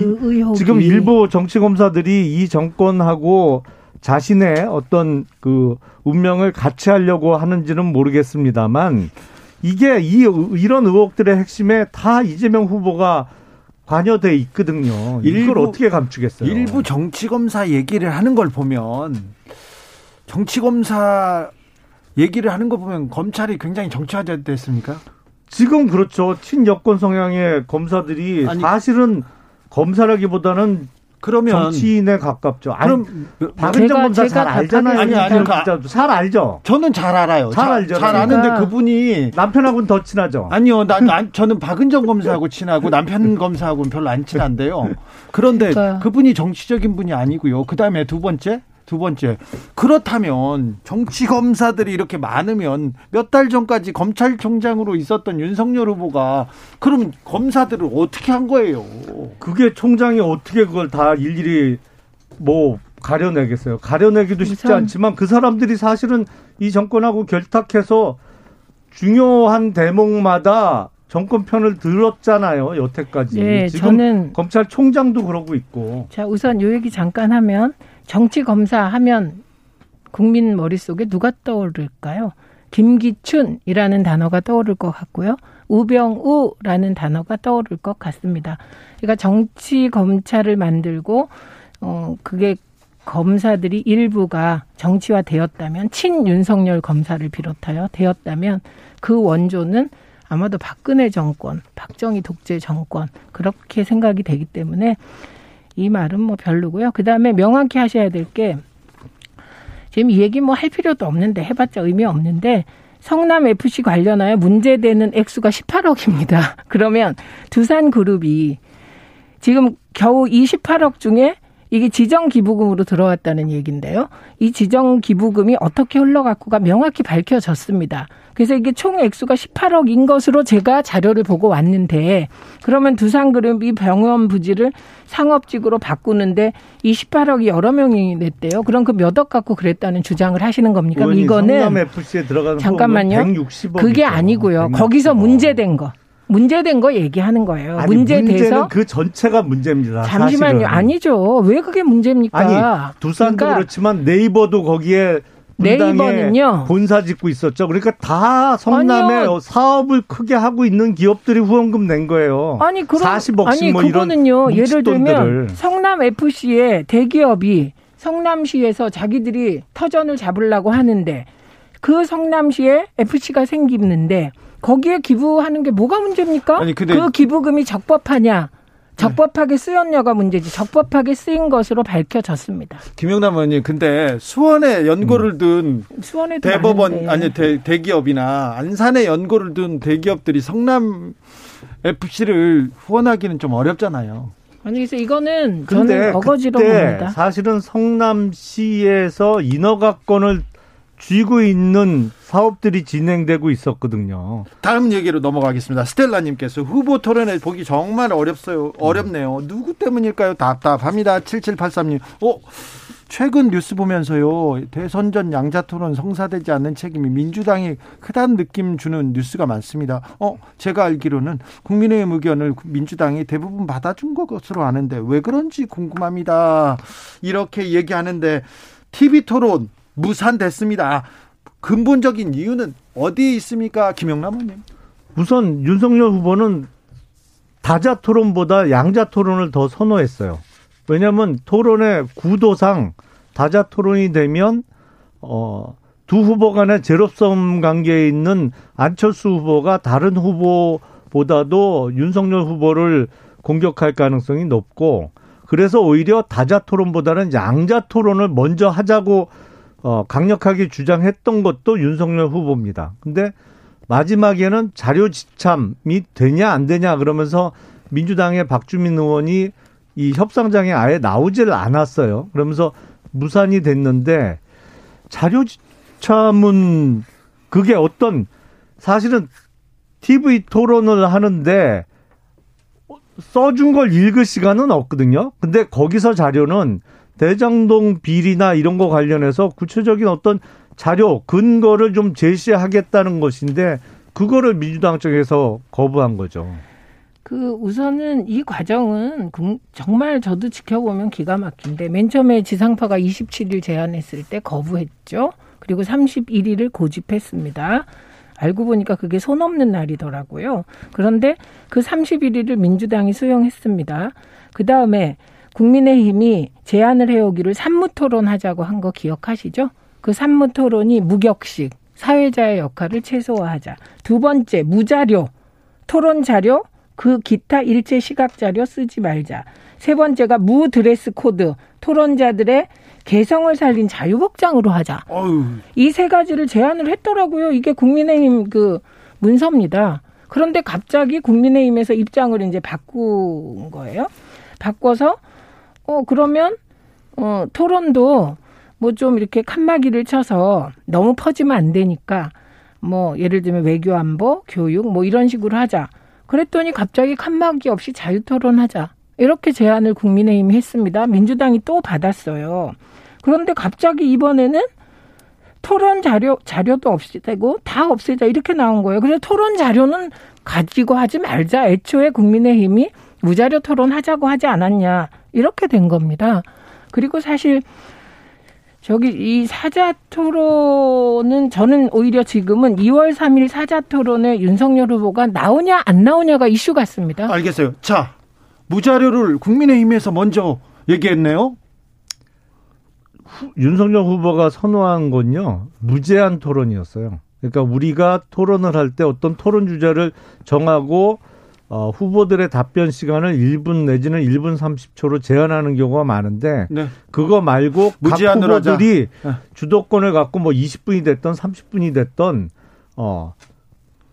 이- 지금 일부 정치 검사들이 이 정권하고 자신의 어떤 그 운명을 같이 하려고 하는지는 모르겠습니다만 이게 이 이런 의혹들의 핵심에 다 이재명 후보가 관여돼 있거든요. 이걸 일부- 어떻게 감추겠어요? 일부 정치 검사 얘기를 하는 걸 보면 정치 검사 얘기를 하는 거 보면 검찰이 굉장히 정치화됐습니까? 지금 그렇죠. 친여권 성향의 검사들이 아니- 사실은 검사라기보다는 그러면 정치인에 가깝죠. 아니, 그럼 박은정 제가- 검사 제가 잘 알잖아요. 아니, 아니, 김진영 그- 기자도 잘 알죠. 저는 잘 알아요. 잘 자- 알죠. 잘 아는데 제가- 그분이 남편하고는 더 친하죠. 아니요, 나, 나- 저는 박은정 검사하고 친하고 남편 검사하고는 별로 안 친한데요. 그런데 그러니까. 그분이 정치적인 분이 아니고요. 그 다음에 두 번째, 두 번째. 그렇다면 정치 검사들이 이렇게 많으면 몇 달 전까지 검찰총장으로 있었던 윤석열 후보가 그럼 검사들을 어떻게 한 거예요? 그게 총장이 어떻게 그걸 다 일일이 뭐 가려내겠어요. 가려내기도 쉽지 않지만 그 사람들이 사실은 이 정권하고 결탁해서 중요한 대목마다 정권 편을 들었잖아요. 여태까지. 네, 지금 저는 검찰총장도 그러고 있고. 자 우선 요 얘기 잠깐 하면 정치 검사 하면 국민 머릿속에 누가 떠오를까요? 김기춘이라는 단어가 떠오를 것 같고요. 우병우라는 단어가 떠오를 것 같습니다. 그러니까 정치 검찰을 만들고 어 그게 검사들이 일부가 정치화 되었다면 친 윤석열 검사를 비롯하여 되었다면 그 원조는 아마도 박근혜 정권, 박정희 독재 정권 그렇게 생각이 되기 때문에 이 말은 뭐 별로고요. 그 다음에 명확히 하셔야 될 게 지금 이 얘기 뭐 할 필요도 없는데 해봤자 의미 없는데 성남 FC 관련하여 문제되는 액수가 18억입니다. 그러면 두산 그룹이 지금 겨우 28억 중에 이게 지정 기부금으로 들어왔다는 얘기인데요. 이 지정 기부금이 어떻게 흘러갔고가 명확히 밝혀졌습니다. 그래서 이게 총 액수가 18억인 것으로 제가 자료를 보고 왔는데 그러면 두산그룹이 병원 부지를 상업직으로 바꾸는데 이 18억이 여러 명이 냈대요. 그럼 그 몇 억 갖고 그랬다는 주장을 하시는 겁니까? 이거는 잠깐만요. 160억. 그게 아니고요. 거기서 문제된 거. 문제된 거 얘기하는 거예요. 아니, 문제돼서 그 전체가 문제입니다. 잠시만요. 사실은. 아니죠. 왜 그게 문제입니까? 아니 두산도 그러니까 그렇지만 네이버도 거기에 네이버는요. 본사 짓고 있었죠. 그러니까 다 성남에 아니요. 사업을 크게 하고 있는 기업들이 후원금 낸 거예요. 아니 그럼 40억씩 아니 뭐 그거는요. 예를 들면. 성남 FC의 대기업이 성남시에서 자기들이 터전을 잡으려고 하는데 그 성남시에 FC가 생기는데 거기에 기부하는 게 뭐가 문제입니까? 아니, 근데- 그 기부금이 적법하냐? 적법하게 쓰였냐가 문제지. 적법하게 쓰인 것으로 밝혀졌습니다. 김영남 의원님, 근데 수원에 연고를 둔 수원에도 대법원 많은데. 아니 대, 대기업이나 안산에 연고를 둔 대기업들이 성남 FC를 후원하기는 좀 어렵잖아요. 아니 그래서 이거는 저는 어거지로 봅니다. 사실은 성남시에서 인허가권을 쥐고 있는 사업들이 진행되고 있었거든요. 다음 얘기로 넘어가겠습니다. 스텔라님께서 후보 토론회 보기 정말 어렵어요. 어렵네요. 누구 때문일까요? 답답합니다. 7783님. 어? 최근 뉴스 보면서요. 대선 전 양자 토론 성사되지 않는 책임이 민주당이 크다는 느낌 주는 뉴스가 많습니다. 어, 제가 알기로는 국민의힘 의견을 민주당이 대부분 받아준 것으로 아는데 왜 그런지 궁금합니다. 이렇게 얘기하는데 TV 토론 무산됐습니다. 근본적인 이유는 어디에 있습니까? 김영남 의원님. 우선 윤석열 후보는 다자 토론보다 양자 토론을 더 선호했어요. 왜냐하면 토론의 구도상 다자 토론이 되면 어, 두 후보 간의 제로섬 관계에 있는 안철수 후보가 다른 후보보다도 윤석열 후보를 공격할 가능성이 높고 그래서 오히려 다자 토론보다는 양자 토론을 먼저 하자고 어, 강력하게 주장했던 것도 윤석열 후보입니다. 근데 마지막에는 자료 지참이 되냐 안 되냐 그러면서 민주당의 박주민 의원이 이 협상장에 아예 나오질 않았어요. 그러면서 무산이 됐는데 자료 지참은 그게 어떤 사실은 TV 토론을 하는데 써준 걸 읽을 시간은 없거든요. 근데 거기서 자료는 대장동 비리나 이런 거 관련해서 구체적인 어떤 자료, 근거를 좀 제시하겠다는 것인데 그거를 민주당 쪽에서 거부한 거죠. 그 우선은 이 과정은 정말 저도 지켜보면 기가 막힌데 맨 처음에 지상파가 27일 제안했을 때 거부했죠. 그리고 31일을 고집했습니다. 알고 보니까 그게 손 없는 날이더라고요. 그런데 그 31일을 민주당이 수용했습니다. 그 다음에 국민의힘이 제안을 해오기를 산무 토론 하자고 한 거 기억하시죠? 그 삼무 토론이 무격식, 사회자의 역할을 최소화하자. 두 번째, 무자료, 토론 자료, 그 기타 일체 시각 자료 쓰지 말자. 세 번째가 무드레스 코드, 토론자들의 개성을 살린 자유복장으로 하자. 이 세 가지를 제안을 했더라고요. 이게 국민의힘 그 문서입니다. 그런데 갑자기 국민의힘에서 입장을 이제 바꾼 거예요. 바꿔서 어 그러면 어 토론도 뭐 좀 이렇게 칸막이를 쳐서 너무 퍼지면 안 되니까 뭐 예를 들면 외교 안보, 교육 뭐 이런 식으로 하자. 그랬더니 갑자기 칸막이 없이 자유 토론하자. 이렇게 제안을 국민의힘이 했습니다. 민주당이 또 받았어요. 그런데 갑자기 이번에는 토론 자료 자료도 없애고 다 없애자 이렇게 나온 거예요. 그래서 토론 자료는 가지고 하지 말자. 애초에 국민의힘이 무자료 토론하자고 하지 않았냐 이렇게 된 겁니다. 그리고 사실 저기 이 사자 토론은 저는 오히려 지금은 2월 3일 사자 토론에 윤석열 후보가 나오냐 안 나오냐가 이슈 같습니다. 알겠어요. 자, 무자료를 국민의힘에서 먼저 얘기했네요. 후, 윤석열 후보가 선호한 건요 무제한 토론이었어요. 그러니까 우리가 토론을 할 때 어떤 토론 주제를 정하고 어, 후보들의 답변 시간을 1분 내지는 1분 30초로 제한하는 경우가 많은데 네. 그거 말고 각 후보들이 네. 주도권을 갖고 뭐 20분이 됐던 30분이 됐던 어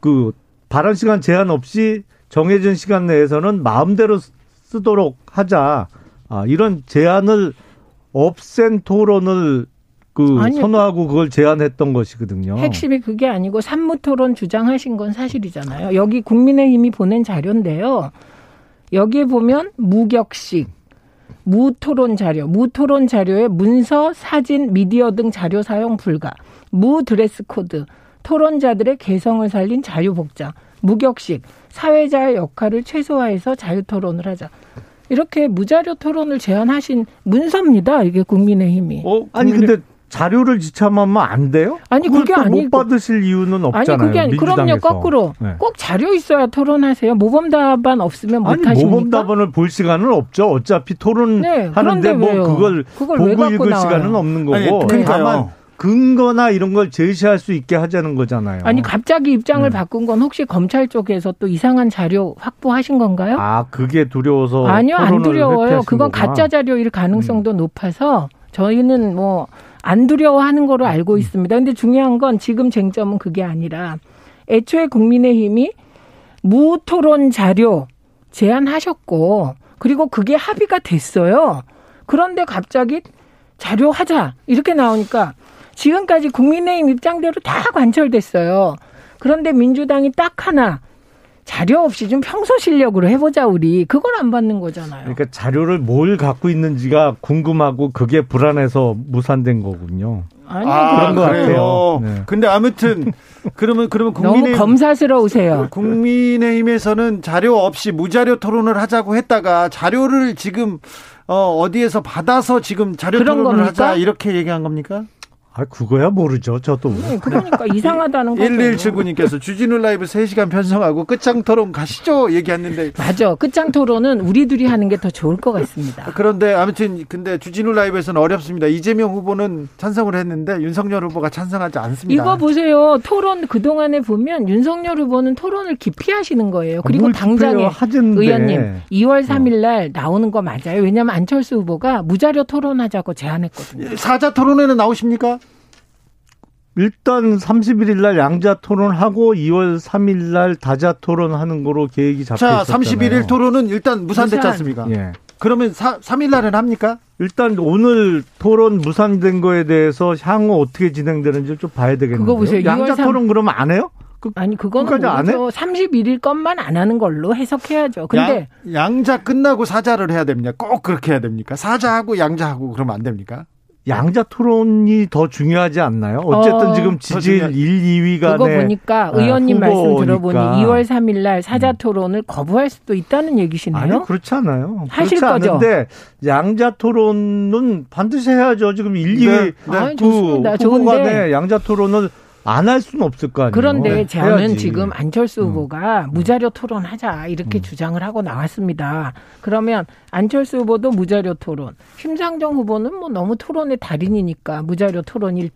그 발언 시간 제한 없이 정해진 시간 내에서는 마음대로 쓰도록 하자. 아, 이런 제한을 없앤 토론을 그 아니, 선호하고 그걸 제안했던 것이거든요. 핵심이 그게 아니고 삼무토론 주장하신 건 사실이잖아요. 여기 국민의힘이 보낸 자료인데요. 여기에 보면 무격식, 무토론 자료, 무토론 자료에 문서, 사진, 미디어 등 자료 사용 불가, 무드레스 코드, 토론자들의 개성을 살린 자유복장, 무격식, 사회자의 역할을 최소화해서 자유토론을 하자. 이렇게 무자료 토론을 제안하신 문서입니다. 이게 국민의힘이. 어, 아니 근데 자료를 지참하면 안 돼요? 아니 그게 아니 못 받으실 이유는 없잖아요. 아니 그게 아니 그럼요 거꾸로 네. 꼭 자료 있어야 토론하세요. 모범 답안 없으면 못 아니, 하십니까? 모범 답안을 볼 시간은 없죠. 어차피 토론하는데 네, 뭐 왜요? 그걸 그걸 보고 읽을 나와요? 시간은 없는 거고. 아니, 그러니까요. 근거나 이런 걸 제시할 수 있게 하자는 거잖아요. 아니 갑자기 입장을 네. 바꾼 건 혹시 검찰 쪽에서 또 이상한 자료 확보하신 건가요? 아 그게 두려워서 아니요 안 두려워요. 그건 거구나. 가짜 자료일 가능성도 음. 높아서 저희는 뭐 안 두려워하는 거로 알고 음. 있습니다. 근데 중요한 건 지금 쟁점은 그게 아니라 애초에 국민의힘이 무토론 자료 제안하셨고 그리고 그게 합의가 됐어요. 그런데 갑자기 자료 하자 이렇게 나오니까 지금까지 국민의힘 입장대로 다 관철됐어요. 그런데 민주당이 딱 하나 자료 없이 좀 평소 실력으로 해보자 우리 그걸 안 받는 거잖아요. 그러니까 자료를 뭘 갖고 있는지가 궁금하고 그게 불안해서 무산된 거군요. 아니 아, 그런 것 그래요? 같아요. 네. 근데 아무튼 그러면 그러면 너무 국민의 검사스러우세요. 국민의힘에서는 자료 없이 무자료 토론을 하자고 했다가 자료를 지금 어, 어디에서 받아서 지금 자료 토론을 겁니까? 하자 이렇게 얘기한 겁니까? 아, 그거야 모르죠. 저도. 네, 그러니까 이상하다는 거죠. 1179님께서 주진우 라이브 3시간 편성하고 끝장 토론 가시죠 얘기했는데 맞아. 끝장 토론은 우리 둘이 하는 게 더 좋을 것 같습니다. 그런데 아무튼 근데 주진우 라이브에서는 어렵습니다. 이재명 후보는 찬성을 했는데 윤석열 후보가 찬성하지 않습니다. 이거 보세요. 토론 그동안에 보면 윤석열 후보는 토론을 기피하시는 거예요. 그리고 뭘 당장에. 하던데. 의원님 2월 3일 날 나오는 거 맞아요. 왜냐하면 안철수 후보가 무자료 토론하자고 제안했거든요. 사자 토론회는 나오십니까? 일단 31일 날 양자 토론하고 2월 3일 날 다자 토론하는 거로 계획이 잡혀 자, 있었잖아요. 31일 토론은 일단 무산됐지 무산. 않습니까? 예. 그러면 사, 3일 날은 합니까? 일단 오늘 토론 무산된 거에 대해서 향후 어떻게 진행되는지 좀 봐야 되겠는데요. 그거 보세요. 양자 2월 삼- 토론 그러면 안 해요? 그, 아니 그거는 안 모르죠. 31일 것만 안 하는 걸로 해석해야죠. 근데 양, 양자 끝나고 사자를 해야 됩니까? 꼭 그렇게 해야 됩니까? 사자하고 양자하고 그러면 안 됩니까? 양자 토론이 더 중요하지 않나요? 어쨌든 어, 지금 지지율 더 중요하- 1, 2위 간에 그거 보니까 아, 의원님 말씀 들어보니 후보니까. 2월 3일 날 사자 토론을 거부할 수도 있다는 얘기시네요. 아니 그렇지 않아요. 하실 그렇지 거죠? 않은데 양자 토론은 반드시 해야죠. 지금 1, 2위 네, 네. 아, 그 좋습니다. 후보 좋은데 간에 양자 토론을 안 할 수는 없을 거 아니에요. 그런데 네, 저는 해야지. 지금 안철수 음. 후보가 무자료 토론하자 이렇게 주장을 하고 나왔습니다. 그러면 안철수 후보도 무자료 토론, 심상정 후보는 뭐 너무 토론의 달인이니까 무자료 토론일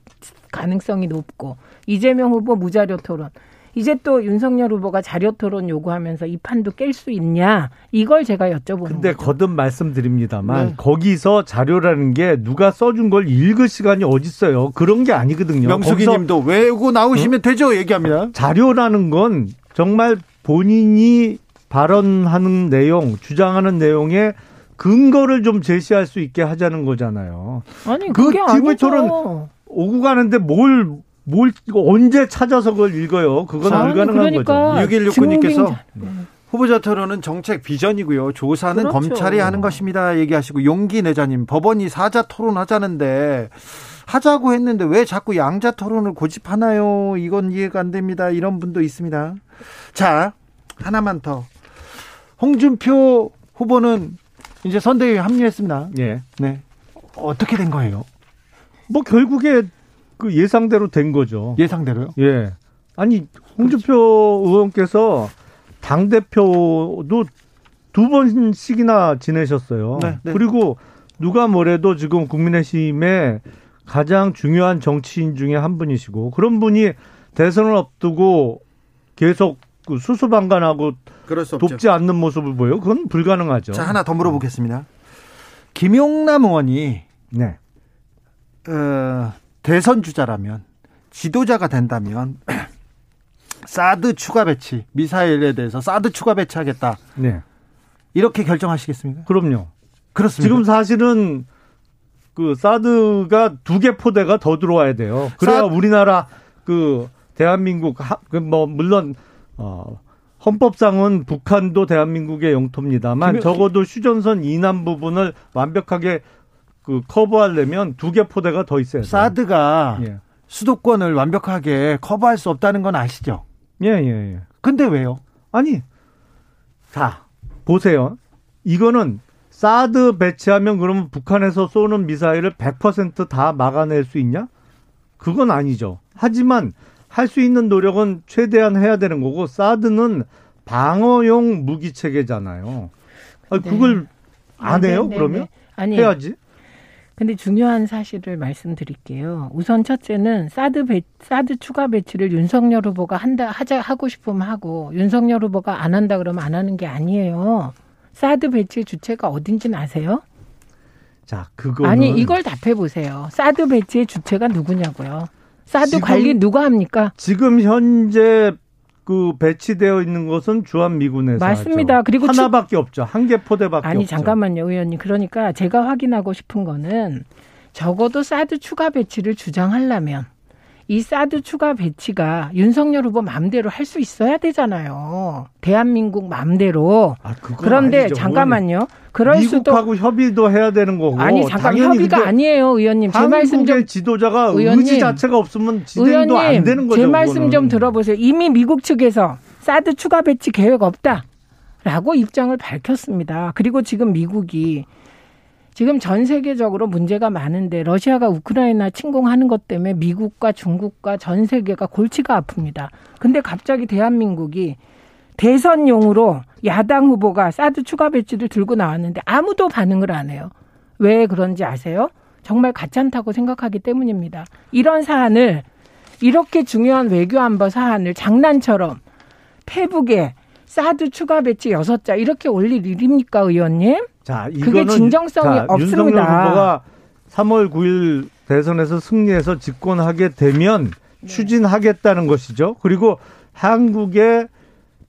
가능성이 높고 이재명 후보 무자료 토론. 이제 또 윤석열 후보가 자료 토론 요구하면서 이 판도 깰 수 있냐 이걸 제가 여쭤보는 근데 거죠. 거듭 말씀드립니다만 네. 거기서 자료라는 게 누가 써준 걸 읽을 시간이 어딨어요. 그런 게 아니거든요. 명숙이 거기서 님도 외우고 나오시면 되죠? 얘기합니다. 자료라는 건 정말 본인이 발언하는 내용, 주장하는 내용에 근거를 좀 제시할 수 있게 하자는 거잖아요. 아니 그 그게 TV 아니죠. 토론 오고 가는데 뭘, 뭘, 언제 찾아서 그걸 읽어요? 그건 아니, 불가능한 그러니까 거죠. 6169 님께서 증빙- 네. 후보자 토론은 정책 비전이고요. 조사는 그렇죠. 검찰이 하는 것입니다. 얘기하시고 용기 내자님 법원이 사자 토론하자는데 하자고 했는데 왜 자꾸 양자 토론을 고집하나요? 이건 이해가 안 됩니다. 이런 분도 있습니다. 자 하나만 더 홍준표 후보는 이제 선대위에 합류했습니다. 예. 네 어떻게 된 거예요? 뭐 결국에 그 예상대로 된 거죠. 예상대로요? 예. 아니 홍준표 의원께서 당 대표도 두 번씩이나 지내셨어요. 네, 네. 그리고 누가 뭐래도 지금 국민의힘의 가장 중요한 정치인 중에 한 분이시고 그런 분이 대선을 앞두고 계속 그 수수방관하고. 돕지 않는 모습을 보여. 그건 불가능하죠. 자 하나 더 물어보겠습니다. 김용남 의원이 네. 어, 대선 주자라면 지도자가 된다면 사드 추가 배치 미사일에 대해서 사드 추가 배치하겠다 네. 이렇게 결정하시겠습니까? 그럼요. 그렇습니다. 지금 사실은 그 사드가 두 개 포대가 더 들어와야 돼요. 그래야 사- 우리나라 그 대한민국 그뭐 물론 어 헌법상은 북한도 대한민국의 영토입니다만 김- 적어도 휴전선 이남 부분을 완벽하게 그 커버하려면 두 개 포대가 더 있어야 돼요. 사드가 예. 수도권을 완벽하게 커버할 수 없다는 건 아시죠? 예, 예, 예. 근데 왜요? 아니, 자, 보세요. 이거는 사드 배치하면 그러면 북한에서 쏘는 미사일을 100%다 막아낼 수 있냐? 그건 아니죠. 하지만 할 수 있는 노력은 최대한 해야 되는 거고, 사드는 방어용 무기 체계잖아요. 아니, 네. 그걸 안 네, 해요, 네, 그러면? 네. 아니 해야지. 근데 중요한 사실을 말씀드릴게요. 우선 첫째는 사드 배, 사드 추가 배치를 윤석열 후보가 한다 하자 하고 싶으면 하고 윤석열 후보가 안 한다 그러면 안 하는 게 아니에요. 사드 배치 주체가 어딘지는 아세요? 자, 그거는. 아니 이걸 답해 보세요. 사드 배치의 주체가 누구냐고요. 사드 지금- 관리 누가 합니까? 지금 현재 그 배치되어 있는 것은 주한 미군에서 맞습니다. 하죠. 그리고 하나밖에 없죠. 한 개 포대밖에 아니 없죠. 잠깐만요, 의원님. 그러니까 제가 확인하고 싶은 거는 적어도 사드 추가 배치를 주장하려면 이 사드 추가 배치가 윤석열 후보 마음대로 할 수 있어야 되잖아요. 대한민국 마음대로. 아, 그런데 아니죠, 잠깐만요. 그럴 수도 미국하고 협의도 해야 되는 거고. 아니 잠깐 협의가 아니에요, 의원님. 제 말씀 좀 지도자가 의원님, 의지 자체가 없으면 진행도 안 의원님, 되는 거죠. 제 말씀 그거는. 좀 들어보세요. 이미 미국 측에서 사드 추가 배치 계획 없다 라고 입장을 밝혔습니다. 그리고 지금 미국이 지금 전 세계적으로 문제가 많은데 러시아가 우크라이나 침공하는 것 때문에 미국과 중국과 전 세계가 골치가 아픕니다. 근데 갑자기 대한민국이 대선용으로 야당 후보가 사드 추가 배치를 들고 나왔는데 아무도 반응을 안 해요. 왜 그런지 아세요? 정말 가찮다고 생각하기 때문입니다. 이런 사안을 이렇게 중요한 외교 안보 사안을 장난처럼 페북에 사드 추가 배치 여섯 자 이렇게 올릴 일입니까, 의원님? 자, 그게 이거는 진정성이 자, 없습니다. 윤석열 후보가 3월 9일 대선에서 승리해서 집권하게 되면 네. 추진하겠다는 것이죠. 그리고 한국의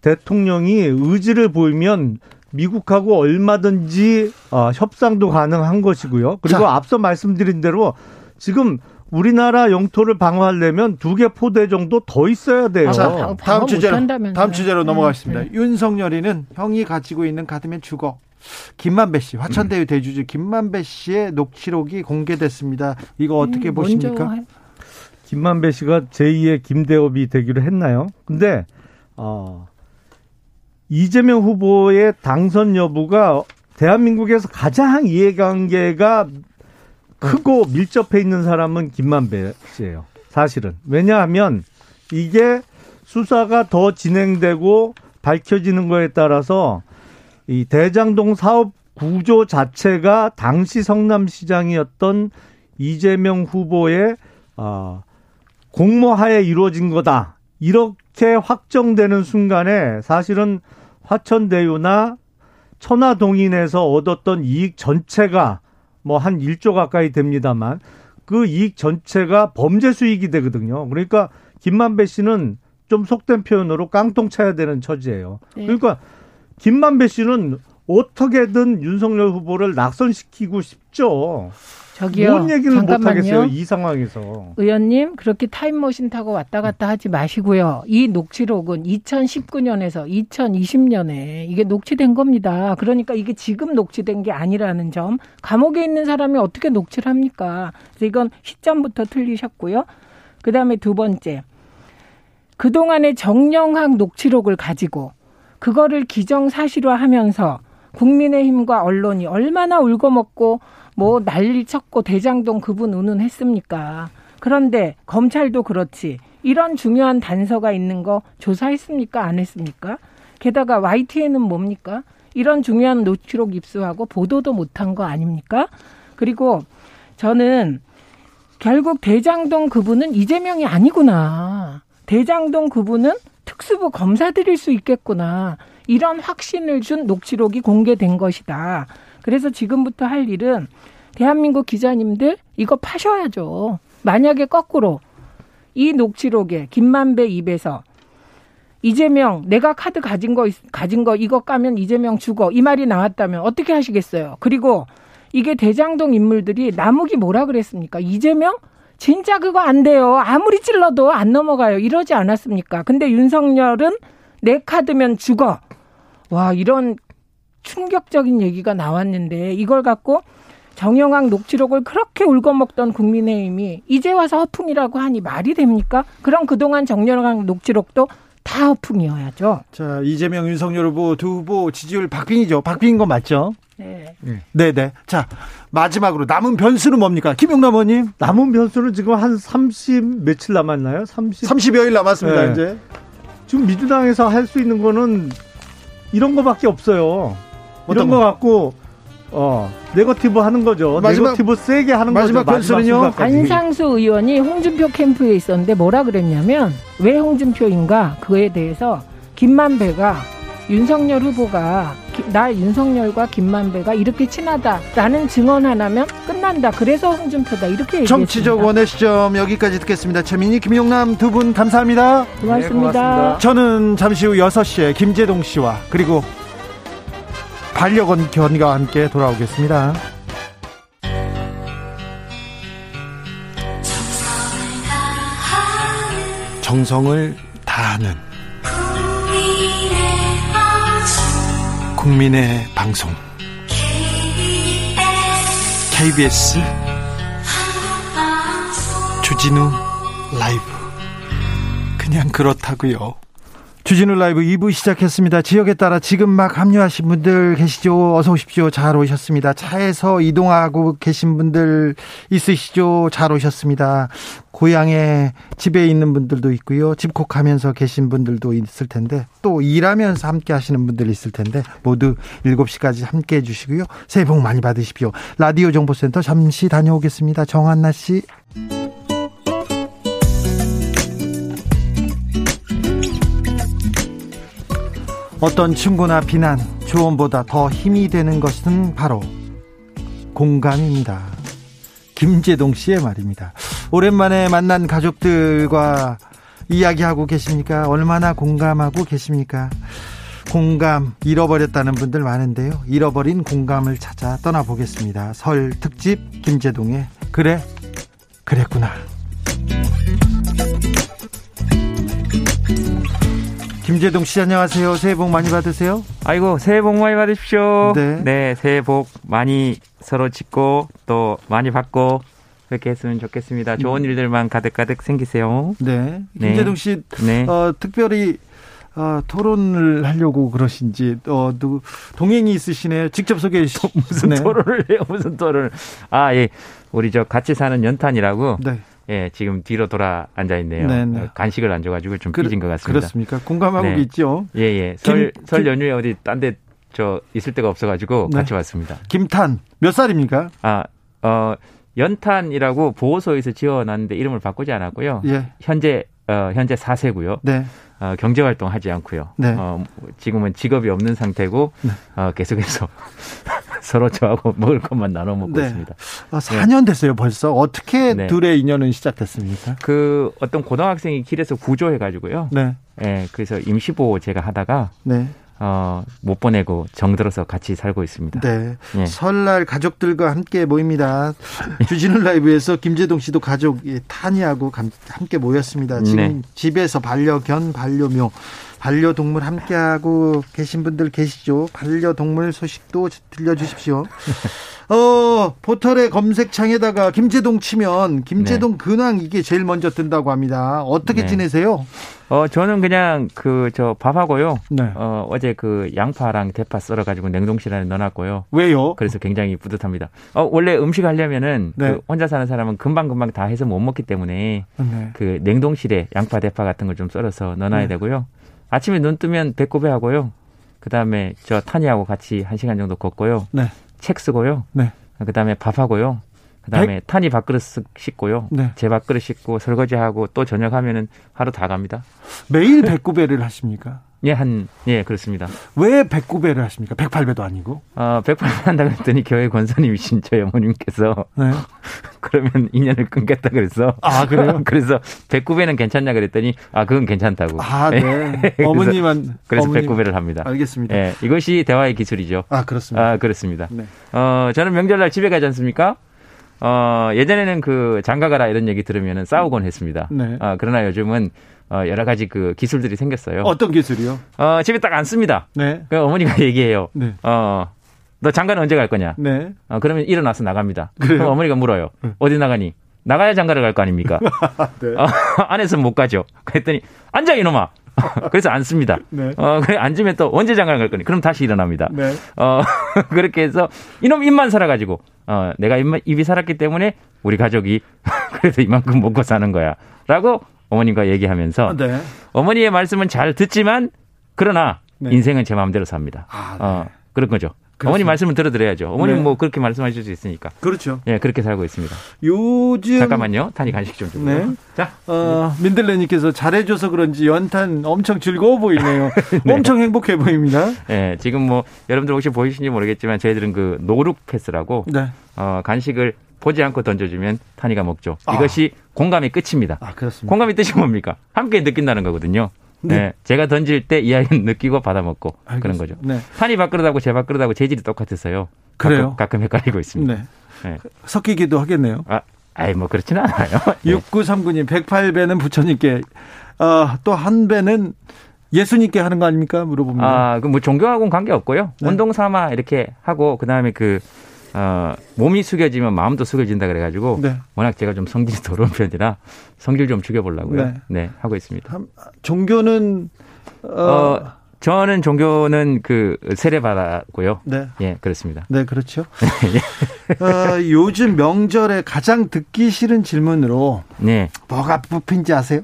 대통령이 의지를 보이면 미국하고 얼마든지 어, 협상도 가능한 것이고요. 그리고 자. 앞서 말씀드린 대로 지금 우리나라 영토를 방어하려면 두 개 포대 정도 더 있어야 돼요. 자, 다음 주제로. 다음 주제로 네, 넘어가겠습니다. 네. 윤석열이는 형이 가지고 있는 카드면 죽어. 김만배 씨, 화천대유 대주주 김만배 씨의 녹취록이 공개됐습니다. 이거 어떻게 음, 보십니까? 김만배 씨가 제2의 김대업이 되기로 했나요? 근데 어, 이재명 후보의 당선 여부가 대한민국에서 가장 이해관계가 크고 밀접해 있는 사람은 김만배 씨예요. 사실은 왜냐하면 이게 수사가 더 진행되고 밝혀지는 거에 따라서 이 대장동 사업 구조 자체가 당시 성남시장이었던 이재명 후보의 아, 공모하에 이루어진 거다. 이렇게 확정되는 순간에 사실은 화천대유나 천화동인에서 얻었던 이익 전체가 뭐 한 1조 가까이 됩니다만 그 이익 전체가 범죄 수익이 되거든요. 그러니까 김만배 씨는 좀 속된 표현으로 깡통 차야 되는 처지예요. 네. 그러니까 김만배 씨는 어떻게든 윤석열 후보를 낙선시키고 싶죠. 저기요. 뭔 얘기를 못 하겠어요. 잠깐만요. 이 상황에서. 의원님 그렇게 타임머신 타고 왔다 갔다 하지 마시고요. 이 녹취록은 2019년에서 2020년에 이게 녹취된 겁니다. 그러니까 이게 지금 녹취된 게 아니라는 점. 감옥에 있는 사람이 어떻게 녹취를 합니까? 그래서 이건 시점부터 틀리셨고요. 그 다음에 두 번째. 그동안의 정영학 녹취록을 가지고 그거를 기정사실화하면서 국민의힘과 언론이 얼마나 울고먹고 뭐 난리 쳤고 대장동 그분 운운했습니까? 그런데 검찰도 그렇지 이런 중요한 단서가 있는 거 조사했습니까? 안 했습니까? 게다가 YTN은 뭡니까? 이런 중요한 녹취록 입수하고 보도도 못한 거 아닙니까? 그리고 저는 결국 대장동 그분은 이재명이 아니구나. 대장동 그분은 특수부 검사들일 수 있겠구나. 이런 확신을 준 녹취록이 공개된 것이다. 그래서 지금부터 할 일은 대한민국 기자님들 이거 파셔야죠. 만약에 거꾸로 이 녹취록에 김만배 입에서 이재명 내가 카드 가진 거 있- 가진 거 이거 까면 이재명 죽어 이 말이 나왔다면 어떻게 하시겠어요? 그리고 이게 대장동 인물들이 나무기 뭐라 그랬습니까? 이재명 진짜 그거 안 돼요. 아무리 찔러도 안 넘어가요. 이러지 않았습니까? 근데 윤석열은 내 카드면 죽어. 와 이런 충격적인 얘기가 나왔는데 이걸 갖고 정영학 녹취록을 그렇게 울거먹던 국민의힘이 이제 와서 허풍이라고 하니 말이 됩니까? 그럼 그동안 정영학 녹취록도 다 허풍이어야죠. 자, 이재명, 윤석열 후보 두 후보 지지율 박빙이죠. 박빙인 거 맞죠? 네. 네, 네. 자, 마지막으로 남은 변수는 뭡니까? 김용남 의원님, 남은 변수는 지금 한 30 며칠 남았나요? 30. 30여일 남았습니다, 네. 이제. 지금 민주당에서 할 수 있는 거는 이런 거밖에 없어요. 어떤 이런 거 갖고 어 네거티브 하는 거죠. 마지막- 네거티브 세게 하는 마지막 거죠. 변수는요? 순간까지. 안상수 의원이 홍준표 캠프에 있었는데 뭐라 그랬냐면 왜 홍준표인가 그에 대해서 김만배가 윤석열 후보가 기- 나 윤석열과 김만배가 이렇게 친하다라는 증언 하나면 끝난다. 그래서 홍준표다 이렇게 얘기했습니다. 정치적 원의 시점 여기까지 듣겠습니다. 최민희, 김용남 두 분 감사합니다. 고맙습니다. 네, 고맙습니다. 저는 잠시 후 6시에 김재동 씨와 그리고 반려견 견과 함께 돌아오겠습니다. 정성을 다하는 국민의 방송 KBS 주진우 라이브 그냥 그렇다고요. 주진우 라이브 2부 시작했습니다. 지역에 따라 지금 막 합류하신 분들 계시죠? 어서 오십시오. 잘 오셨습니다. 차에서 이동하고 계신 분들 있으시죠? 잘 오셨습니다. 고향에 집에 있는 분들도 있고요. 집콕하면서 계신 분들도 있을 텐데 또 일하면서 함께 하시는 분들 있을 텐데 모두 7시까지 함께 해 주시고요. 새해 복 많이 받으십시오. 라디오 정보센터 잠시 다녀오겠습니다. 정한나 씨. 어떤 충고나 비난, 조언보다 더 힘이 되는 것은 바로 공감입니다. 김재동 씨의 말입니다. 오랜만에 만난 가족들과 이야기하고 계십니까? 얼마나 공감하고 계십니까? 공감 잃어버렸다는 분들 많은데요. 잃어버린 공감을 찾아 떠나보겠습니다. 설 특집 김재동의 그래 그랬구나. 김재동 씨 안녕하세요. 새해 복 많이 받으세요. 아이고 새해 복 많이 받으십시오. 네. 네, 새해 복 많이 서로 짓고 또 많이 받고 그렇게 했으면 좋겠습니다. 좋은 일들만 가득가득 생기세요. 네. 네. 김재동 씨 네. 어, 특별히 어, 토론을 하려고 그러신지 어, 누구 동행이 있으시네요. 직접 소개해 주시죠. 무슨 토론을 해요? 무슨 토론을? 아, 예. 우리 저 같이 사는 연탄이라고 네. 예, 지금 뒤로 돌아 앉아 있네요. 네, 네. 어, 간식을 안 줘가지고 좀 그- 삐진 것 같습니다. 그렇습니까? 공감하고 네. 있죠. 예, 예. 설, 김- 설 김- 연휴에 어디 딴데 저 있을 데가 없어가지고 네. 같이 왔습니다. 김탄 몇 살입니까? 아, 어, 연탄이라고 보호소에서 지어놨는데 이름을 바꾸지 않았고요. 예. 현재, 어, 현재 4세고요. 네. 어, 경제 활동 하지 않고요. 네. 어, 지금은 직업이 없는 상태고, 네. 어, 계속해서 서로 저하고 먹을 것만 나눠 먹고 네. 있습니다. 아, 4년 됐어요, 벌써. 어떻게 네. 둘의 인연은 시작됐습니까? 그 어떤 고등학생이 길에서 구조해 가지고요. 네. 예, 그래서 임시보호 제가 하다가, 네. 어, 못 보내고 정들어서 같이 살고 있습니다. 네. 예. 설날 가족들과 함께 모입니다. 주진우 라이브에서 김재동 씨도 가족 예, 탄이하고 감- 함께 모였습니다. 지금 네. 집에서 반려견, 반려묘, 반려동물 함께하고 계신 분들 계시죠? 반려동물 소식도 들려주십시오. 어, 포털의 검색창에다가 김재동 치면 김재동 근황 이게 제일 먼저 뜬다고 합니다. 어떻게 네. 지내세요? 어, 저는 그냥 그 저 밥하고요. 네. 어, 어제 그 양파랑 대파 썰어 가지고 냉동실 안에 넣어 놨고요. 왜요? 그래서 굉장히 뿌듯합니다. 어, 원래 음식 하려면은 네. 그 혼자 사는 사람은 금방 금방 다 해서 못 먹기 때문에 네. 그 냉동실에 양파, 대파 같은 걸 좀 썰어서 넣어 놔야 네. 되고요. 아침에 눈 뜨면 배꼽에 하고요. 그 다음에 저 타니하고 같이 한 시간 정도 걷고요. 네. 책 쓰고요. 네. 그 다음에 밥하고요. 그 다음에 타니 밥그릇 쓱 씻고요. 네. 제 밥그릇 씻고 설거지하고 또 저녁 하면은 하루 다 갑니다. 매일 배꼽배를 하십니까? 예, 한, 예, 그렇습니다. 왜 배꼽배를 하십니까? 108배도 아니고. 어, 백팔 한다 그랬더니 교회 권사님이신 저희 어머님께서 네. 그러면 인연을 끊겠다 그래서. 아, 그래요? 그래서 백구배는 괜찮냐 그랬더니 아, 그건 괜찮다고. 아, 네. 어머님은 그래서 어머님. 백구배를 합니다. 알겠습니다. 예, 이것이 대화의 기술이죠. 아, 그렇습니다. 아, 그렇습니다. 네. 어, 저는 명절날 집에 가지 않습니까? 어, 예전에는 그 장가가라 이런 얘기 들으면 싸우곤 했습니다. 네. 어, 그러나 요즘은 어, 여러 가지 그 기술들이 생겼어요. 어떤 기술이요? 어, 집에 딱 앉습니다. 네. 그 어머니가 얘기해요. 네. 어, 너 장가는 언제 갈 거냐? 네. 어, 그러면 일어나서 나갑니다. 그래요? 그럼 어머니가 물어요. 어디 나가니? 나가야 장가를 갈 거 아닙니까? 네. 어, 안에서 못 가죠. 그랬더니 앉아 이놈아. 그래서 앉습니다. 네. 어, 그래 앉으면 또 언제 장가를 갈 거니? 그럼 다시 일어납니다. 네. 어, 그렇게 해서 이놈 입만 살아가지고 어, 내가 입이 살았기 때문에 우리 가족이 그래도 이만큼 먹고 사는 거야. 라고 어머님과 얘기하면서 네. 어머니의 말씀은 잘 듣지만 그러나 네. 인생은 제 마음대로 삽니다. 아, 네. 어, 그런 거죠. 어머니 말씀을 들어드려야죠. 어머님 네. 뭐 그렇게 말씀하실 수 있으니까. 그렇죠. 예, 그렇게 살고 있습니다. 요즘 잠깐만요. 탄이 간식 좀 주고요. 네. 자, 어, 민들레님께서 잘해줘서 그런지 연탄 엄청 즐거워 보이네요. 네. 엄청 행복해 보입니다. 예, 지금 뭐 여러분들 혹시 보이시는지 모르겠지만 저희들은 그 노룩 패스라고 네. 어, 간식을 보지 않고 던져주면 탄이가 먹죠. 아. 이것이 공감의 끝입니다. 아, 그렇습니다. 공감의 뜻이 뭡니까? 함께 느낀다는 거거든요. 네. 네. 제가 던질 때 이 아이는 느끼고 받아 먹고 그런 알겠습니다. 거죠. 네. 탄이 밥그릇하고 제 밥그릇하고 재질이 똑같아서요. 그래요? 가끔, 가끔 헷갈리고 있습니다. 네. 네. 섞이기도 하겠네요. 아, 아이 뭐 그렇지는 않아요. 네. 6939님, 108배는 부처님께 어, 또한 배는 예수님께 하는 거 아닙니까? 물어봅니다. 아, 그 뭐 종교하고는 관계 없고요. 네. 운동 삼아 이렇게 하고 그다음에 그 어, 몸이 숙여지면 마음도 숙여진다 그래가지고 네. 워낙 제가 좀 성질이 더러운 편이라 성질 좀 죽여보려고요. 네. 네, 하고 있습니다. 참, 종교는 어, 어, 저는 종교는 그 세례 받았고요. 네. 예, 그렇습니다. 네, 그렇죠. 어, 요즘 명절에 가장 듣기 싫은 질문으로 네. 뭐가 뽑힌지 아세요?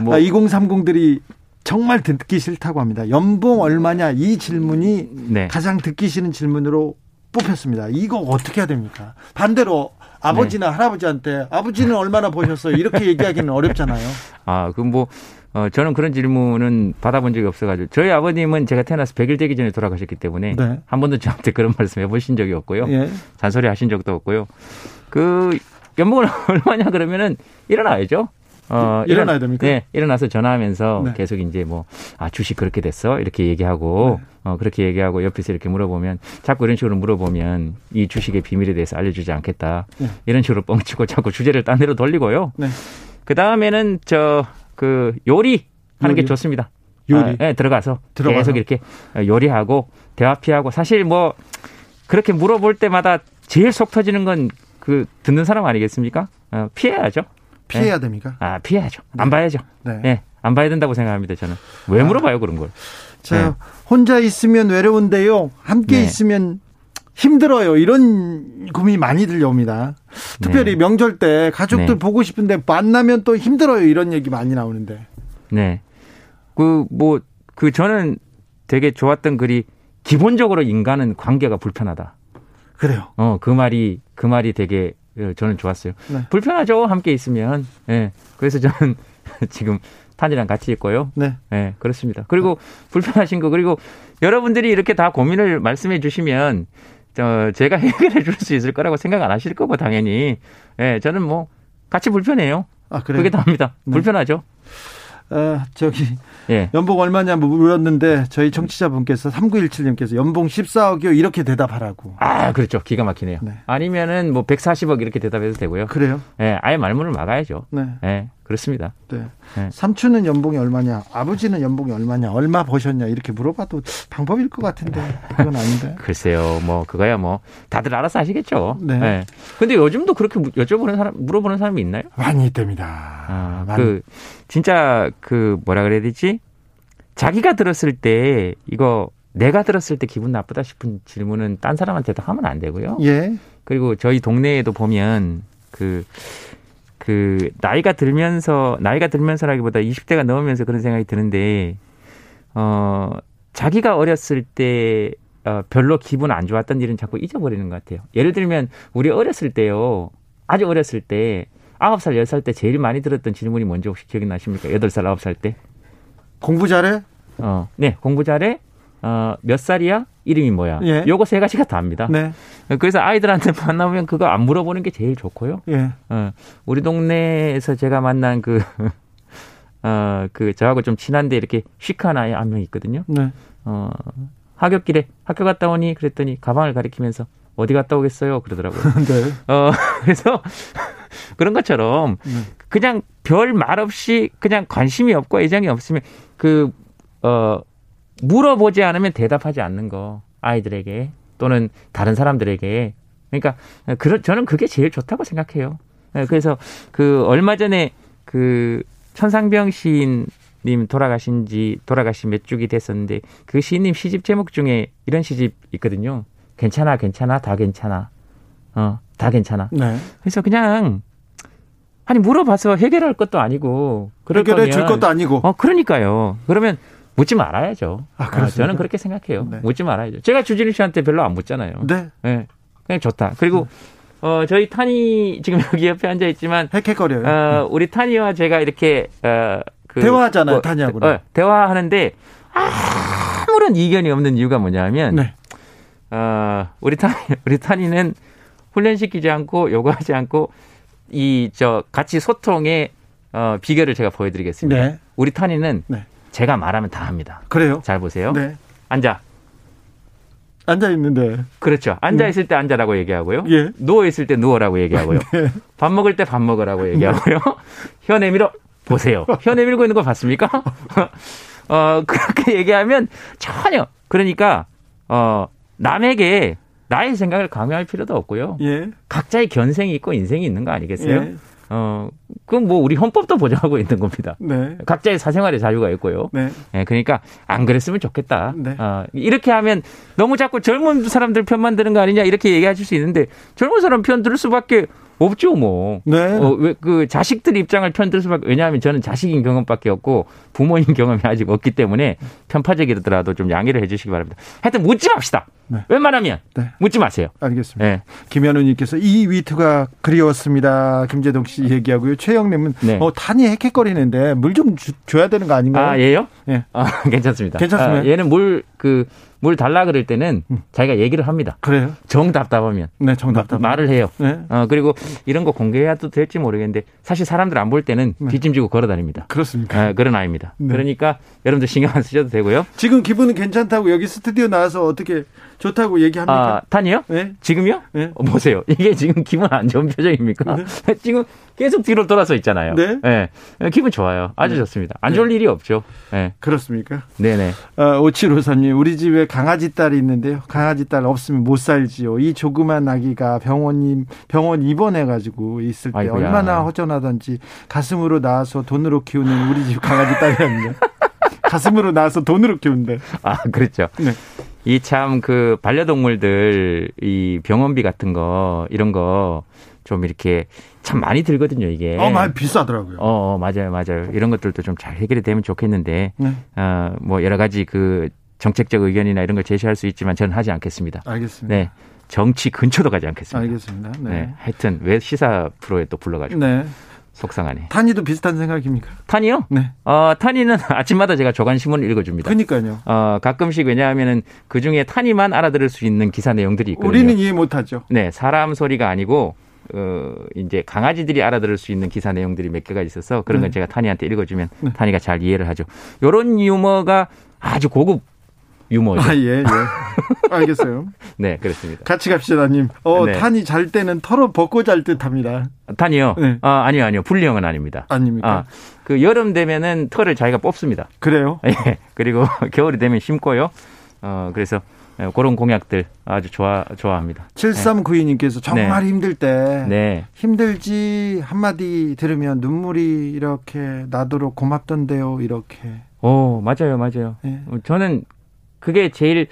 뭐 아, 2030들이 정말 듣기 싫다고 합니다. 연봉 얼마냐 이 질문이 네. 가장 듣기 싫은 질문으로 뽑혔습니다. 이거 어떻게 해야 됩니까? 반대로 아버지나 할아버지한테 아버지는 얼마나 버셨어요? 이렇게 얘기하기는 어렵잖아요. 아, 그 뭐, 어, 저는 그런 질문은 받아본 적이 없어가지고. 저희 아버님은 제가 태어나서 100일 되기 전에 돌아가셨기 때문에. 네. 한 번도 저한테 그런 말씀 해보신 적이 없고요. 예. 잔소리 하신 적도 없고요. 그, 연봉은 얼마냐 그러면은 일어나야죠. 어, 일어나야 일어나- 됩니까? 네, 일어나서 전화하면서 네. 계속 이제 뭐, 아, 주식 그렇게 됐어? 이렇게 얘기하고, 어, 그렇게 얘기하고 옆에서 이렇게 물어보면, 자꾸 이런 식으로 물어보면, 이 주식의 비밀에 대해서 알려주지 않겠다. 네. 이런 식으로 뻥치고 자꾸 주제를 딴 데로 돌리고요. 네. 그 다음에는 저, 그, 요리 하는 게 요리. 좋습니다. 요리. 아, 네, 들어가서, 들어가서? 계속 이렇게 요리하고 대화 피하고 사실 뭐 그렇게 물어볼 때마다 제일 속 터지는 건 그 듣는 사람 아니겠습니까? 어, 피해야죠. 피해야 됩니까? 아, 피해야죠. 안 봐야죠. 네. 예, 안 봐야 된다고 생각합니다, 저는. 왜 물어봐요, 그런 걸? 자, 네. 혼자 있으면 외로운데요. 함께 네. 있으면 힘들어요. 이런 고민이 많이 들려옵니다. 특별히 네. 명절 때 가족들 네. 보고 싶은데 만나면 또 힘들어요. 이런 얘기 많이 나오는데. 네. 그, 뭐, 그 저는 되게 좋았던 글이 기본적으로 인간은 관계가 불편하다. 그래요. 어, 그 말이, 그 말이 되게 어, 저는 좋았어요. 네. 불편하죠, 함께 있으면. 예. 그래서 저는 지금 탄이랑 같이 있고요. 네. 예, 그렇습니다. 그리고 불편하신 거, 그리고 여러분들이 이렇게 다 고민을 말씀해 주시면, 저, 제가 해결해 줄 수 있을 거라고 생각 안 하실 거고, 당연히. 예, 저는 뭐, 같이 불편해요. 아, 그래요. 그게 답니다. 네. 불편하죠. 어, 저기 예. 연봉 얼마냐 물었는데 저희 청취자분께서 3917님께서 연봉 14억이요. 이렇게 대답하라고. 아, 그렇죠. 기가 막히네요. 네. 아니면은 뭐 140억 이렇게 대답해도 되고요. 그래요? 예, 아예 말문을 막아야죠. 네. 예, 그렇습니다. 네. 네. 삼촌은 연봉이 얼마냐? 아버지는 연봉이 얼마냐? 얼마 버셨냐? 이렇게 물어봐도 방법일 것 같은데 그건 아닌데. 글쎄요, 뭐 그거야 뭐 다들 알아서 하시겠죠. 네. 예. 근데 요즘도 그렇게 무- 여쭤보는 사람, 물어보는 사람이 있나요? 많이 있답니다. 아, 많이. 그 진짜 그 뭐라 그래야 되지? 자기가 들었을 때 이거 내가 들었을 때 기분 나쁘다 싶은 질문은 딴 사람한테도 하면 안 되고요. 예. 그리고 저희 동네에도 보면 그, 그, 나이가 들면서, 나이가 들면서라기보다 20대가 넘으면서 그런 생각이 드는데, 어, 자기가 어렸을 때, 어, 별로 기분 안 좋았던 일은 자꾸 잊어버리는 것 같아요. 예를 들면, 우리 어렸을 때요, 아주 어렸을 때, 9살, 10살 때 제일 많이 들었던 질문이 뭔지 혹시 기억이 나십니까? 8살, 9살 때? 공부 잘해? 어, 네, 공부 잘해? 어, 몇 살이야? 이름이 뭐야? 예. 요거 세 가지가 다입니다. 네. 그래서 아이들한테 만나면 그거 안 물어보는 게 제일 좋고요. 예. 어, 우리 동네에서 제가 만난 그, 어, 그, 저하고 좀 친한데 이렇게 시크한 아이 한 명 있거든요. 네. 어, 하굣길에 학교 갔다 오니 그랬더니 가방을 가리키면서 어디 갔다 오겠어요? 그러더라고요. 네. 어, 그래서 그런 것처럼 그냥 별 말 없이 그냥 관심이 없고 애정이 없으면 그, 어, 물어보지 않으면 대답하지 않는 거 아이들에게 또는 다른 사람들에게 그러니까 그런 저는 그게 제일 좋다고 생각해요. 예, 그래서 그 얼마 전에 그 천상병 시인님 돌아가신 지 돌아가신 몇 주기 됐었는데 그 시인님 시집 제목 중에 이런 시집 있거든요. 괜찮아, 괜찮아, 다 괜찮아. 어, 다 괜찮아. 네. 그래서 그냥 아니 물어봐서 해결할 것도 아니고 해결해 거면 줄 것도 아니고. 어 그러니까요. 그러면 묻지 말아야죠. 아, 어, 그렇습니까? 저는 그렇게 생각해요. 네. 묻지 말아야죠. 제가 주진우 씨한테 별로 안 묻잖아요. 네. 예. 그냥 좋다. 그리고 어 저희 탄이 지금 여기 옆에 앉아 있지만 헥헥거려요. 어 우리 탄이와 제가 이렇게 어 그 대화하잖아요, 탄이하고는. 대화하는데 아무런 이견이 없는 이유가 뭐냐면 네. 어, 우리 탄, 우리 탄이는 훈련시키지 않고 요구하지 않고 이, 저, 같이 소통의 어, 비결을 제가 보여드리겠습니다. 네. 우리 탄이는 네. 제가 말하면 다 합니다. 그래요? 잘 보세요. 네. 앉아. 앉아 있는데. 그렇죠. 앉아 있을 때 앉아라고 얘기하고요. 예. 네. 누워 있을 때 누워라고 얘기하고요. 밥 먹을 때 밥 먹으라고 얘기하고요. 혀 내밀어. 보세요. 혀 내밀고 있는 거 봤습니까? 어, 그렇게 얘기하면 전혀. 그러니까, 어, 남에게 나의 생각을 강요할 필요도 없고요. 예. 각자의 견생이 있고 인생이 있는 거 아니겠어요? 예. 어, 그건 뭐 우리 헌법도 보장하고 있는 겁니다. 네. 각자의 사생활의 자유가 있고요. 네. 예, 그러니까 안 그랬으면 좋겠다. 네. 어, 이렇게 하면 너무 자꾸 젊은 사람들 편만 드는 거 아니냐 이렇게 얘기하실 수 있는데 젊은 사람 편 들을 수밖에 없죠, 뭐. 네. 어, 왜, 그, 자식들 입장을 편들 수밖에, 왜냐하면 저는 자식인 경험밖에 없고 부모인 경험이 아직 없기 때문에 편파적이더라도 좀 양해를 해 주시기 바랍니다. 하여튼 묻지 맙시다. 네. 웬만하면. 네. 묻지 마세요. 알겠습니다. 네. 김현우님께서 이 위트가 그리웠습니다. 김재동 씨 얘기하고요. 최영님은 네. 어, 탄이 헥헥거리는데 물 좀 줘야 되는 거 아닌가요? 아, 얘요? 예. 아, 괜찮습니다. 괜찮습니다. 아, 얘는 물, 그, 물 달라 그럴 때는 음. 자기가 얘기를 합니다. 그래요? 정 답답하면. 네, 정답. 말을 해요. 네. 어, 그리고 이런 거 공개해도 될지 모르겠는데 사실 사람들 안 볼 때는 네. 뒷짐지고 걸어 다닙니다. 그렇습니까? 아, 그런 아이입니다. 네. 그러니까 여러분들 신경 안 쓰셔도 되고요. 지금 기분은 괜찮다고 여기 스튜디오 나와서 어떻게 좋다고 얘기합니까? 아, 탄이요? 네. 지금요? 네. 어, 보세요. 이게 지금 기분 안 좋은 표정입니까? 지금 계속 뒤로 돌아서 있잖아요. 네. 예. 기분 좋아요. 아주 좋습니다. 안 좋을 일이 없죠. 예. 그렇습니까? 네네. 어, 5753님, 우리 집에 강아지 딸이 있는데요. 강아지 딸 없으면 못 살지요. 이 조그만 아기가 병원님, 병원 입원해 가지고 있을 때 아이고야. 얼마나 허전하던지 가슴으로 나와서 돈으로 키우는 우리 집 강아지 딸이었는데. 가슴으로 나와서 돈으로 키운대. 아, 그렇죠. 네. 이 참 그 반려동물들 이 병원비 같은 거 이런 거 좀 이렇게 참 많이 들거든요, 이게. 어, 많이 비싸더라고요. 어, 어, 맞아요, 맞아요. 이런 것들도 좀 잘 해결이 되면 좋겠는데, 네. 어, 뭐 여러 가지 그 정책적 의견이나 이런 걸 제시할 수 있지만 저는 하지 않겠습니다. 알겠습니다. 네. 정치 근처도 가지 않겠습니다. 알겠습니다. 네. 네. 하여튼 왜 시사 프로에 또 불러가지고 네. 속상하네. 탄이도 비슷한 생각입니까? 탄이요? 네. 어, 탄이는 아침마다 제가 조간신문을 읽어줍니다. 그러니까요. 어, 가끔씩 왜냐하면은 그 중에 탄이만 알아들을 수 있는 기사 내용들이 있거든요. 우리는 이해 못하죠. 네, 사람 소리가 아니고 어, 이제 강아지들이 알아들을 수 있는 기사 내용들이 몇 개가 있어서 그런 건 네. 제가 탄이한테 읽어주면 네. 탄이가 잘 이해를 하죠. 요런 유머가 아주 고급 유머죠. 아, 예, 예. 알겠어요. 네, 그렇습니다. 같이 갑시다님. 어, 네. 탄이 잘 때는 털어 벗고 잘 듯 합니다. 탄이요? 네. 아, 아니요, 아니요. 불량은 아닙니다. 아닙니까? 아, 그 여름 되면은 털을 자기가 뽑습니다. 그래요? 예. 그리고 겨울이 되면 심고요. 어, 그래서 예, 그런 공약들 아주 좋아, 좋아합니다. 7392님께서 정말 힘들 때 네. 힘들지 한마디 들으면 눈물이 이렇게 나도록 고맙던데요. 이렇게. 오, 맞아요, 맞아요. 예. 어, 저는 그게 제일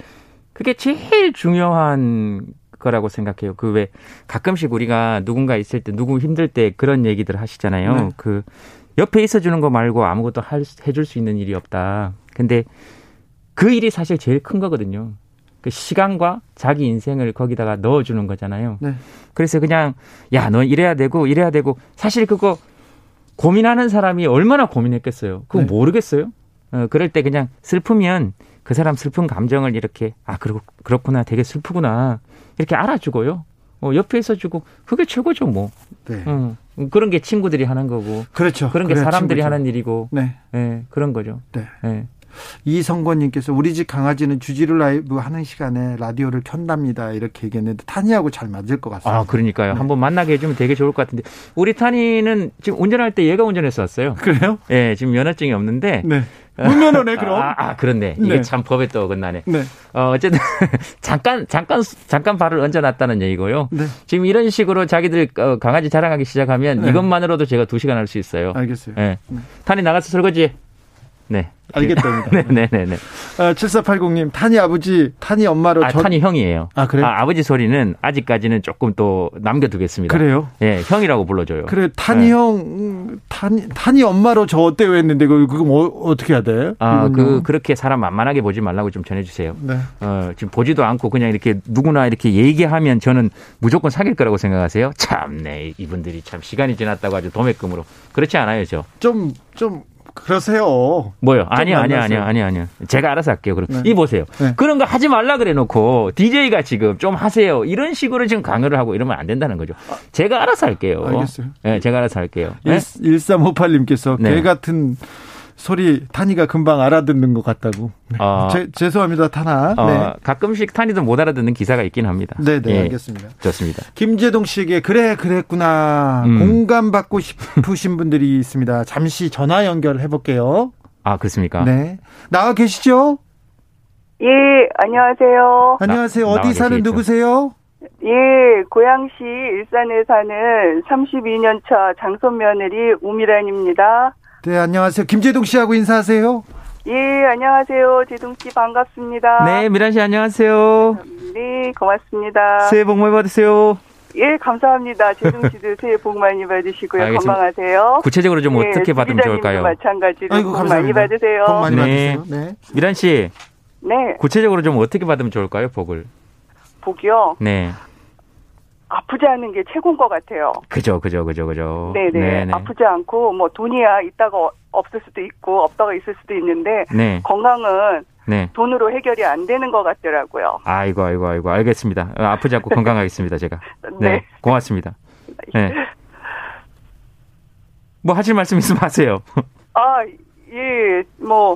그게 제일 중요한 거라고 생각해요. 그 왜 가끔씩 우리가 누군가 있을 때 누구 힘들 때 그런 얘기들 하시잖아요. 네. 그 옆에 있어 주는 거 말고 아무것도 할, 해줄 수 있는 일이 없다. 근데 그 일이 사실 제일 큰 거거든요. 그 시간과 자기 인생을 거기다가 넣어주는 거잖아요. 네. 그래서 그냥 야, 너 이래야 되고 이래야 되고 사실 그거 고민하는 사람이 얼마나 고민했겠어요. 그거 네. 모르겠어요. 어, 그럴 때 그냥 슬프면 그 사람 슬픈 감정을 이렇게 아 그렇 그렇구나 되게 슬프구나 이렇게 알아주고요. 어, 옆에 있어주고 그게 최고죠 뭐. 네. 어, 그런 게 친구들이 하는 거고 그렇죠. 그런 게 사람들이 친구죠. 하는 일이고 네. 예, 그런 거죠. 네. 예. 이성권님께서 우리 집 강아지는 주지를 라이브 하는 시간에 라디오를 켠답니다. 이렇게 얘기했는데 탄이하고 잘 맞을 것 같습니다. 아 그러니까요. 네. 한번 만나게 해주면 되게 좋을 것 같은데 우리 탄이는 지금 운전할 때 얘가 운전해서 왔어요. 그래요? 예, 지금 면허증이 없는데. 네. 무면허네 그럼. 아, 아, 그렇네. 이게 네. 참 법에 또 어긋나네. 네. 어, 어쨌든 잠깐 잠깐 잠깐 발을 얹어놨다는 얘기고요. 네. 지금 이런 식으로 자기들 어, 강아지 자랑하기 시작하면 네. 이것만으로도 제가 두 시간 할 수 있어요. 알겠어요. 예. 네. 탄이 나가서 설거지. 네. 알겠답니다. 네, 네, 네, 네. 아, 7480님, 탄이 아버지, 탄이 엄마로 아, 전- 탄이 형이에요. 아, 그래요? 아, 버지 소리는 아직까지는 조금 또 남겨두겠습니다. 그래요? 예, 형이라고 불러줘요. 그래, 탄이 네. 형, 음, 탄이, 탄이 엄마로 저 어때요 했는데, 그거, 그거 뭐, 어떻게 해야 돼? 아, 그, 이건요? 그렇게 사람 만만하게 보지 말라고 좀 전해주세요. 네. 어, 지금 보지도 않고 그냥 이렇게 누구나 이렇게 얘기하면 저는 무조건 사귈 거라고 생각하세요? 참네, 이분들이 참 시간이 지났다고 아주 도매금으로. 그렇지 않아요, 저. 좀, 좀, 그러세요. 뭐요? 아니요, 아니요, 만나세요. 아니요, 아니요, 아니요. 제가 알아서 할게요. 그럼. 네. 이 보세요. 네. 그런 거 하지 말라 그래 놓고, DJ가 지금 좀 하세요. 이런 식으로 지금 강요를 하고 이러면 안 된다는 거죠. 제가 알아서 할게요. 알겠어요. 예, 제가 알아서 할게요. 예? 1358님께서 네. 개 같은 소리 탄이가 금방 알아듣는 것 같다고. 네. 어. 제, 죄송합니다, 타나. 어, 네. 가끔씩 탄이도 못 알아듣는 기사가 있긴 합니다. 네, 네, 예, 알겠습니다. 좋습니다. 김재동 씨에게 그래 그랬구나 음. 공감 받고 싶으신 분들이 있습니다. 잠시 전화 연결해 볼게요. 아, 그렇습니까? 네. 나와 계시죠? 예, 안녕하세요. 안녕하세요. 나와 어디 사는 계시겠죠. 누구세요? 예, 고양시 일산에 사는 32년 차 장손 며느리 우미란입니다. 네, 안녕하세요. 김재동 씨하고 인사하세요. 예, 안녕하세요. 제동 씨 반갑습니다. 네, 미란 씨 안녕하세요. 네, 고맙습니다. 새해 복 많이 받으세요. 예, 감사합니다. 제동 씨도 새해 복 많이 받으시고요. 알겠습니다. 건강하세요. 구체적으로 좀 예, 어떻게 받으면 좋을까요? 마찬가지로 아이고 복 감사합니다. 많이 받으세요. 복 많이 네. 받으세요. 네. 미란 씨, 네, 구체적으로 좀 어떻게 받으면 좋을까요, 복을? 복이요. 네. 아프지 않은 게 최고인 것 같아요. 그죠, 그죠, 그죠, 그죠. 네네. 아프지 않고 뭐 돈이야 있다가 어- 없을 수도 있고 없다가 있을 수도 있는데 네, 건강은 네. 돈으로 해결이 안 되는 것 같더라고요. 아이고, 아이고, 아이고, 알겠습니다. 어, 아프지 않고 건강하겠습니다, 제가. 네, 네. 고맙습니다. 네. 뭐 하실 말씀 있으면 하세요. 아, 예, 뭐,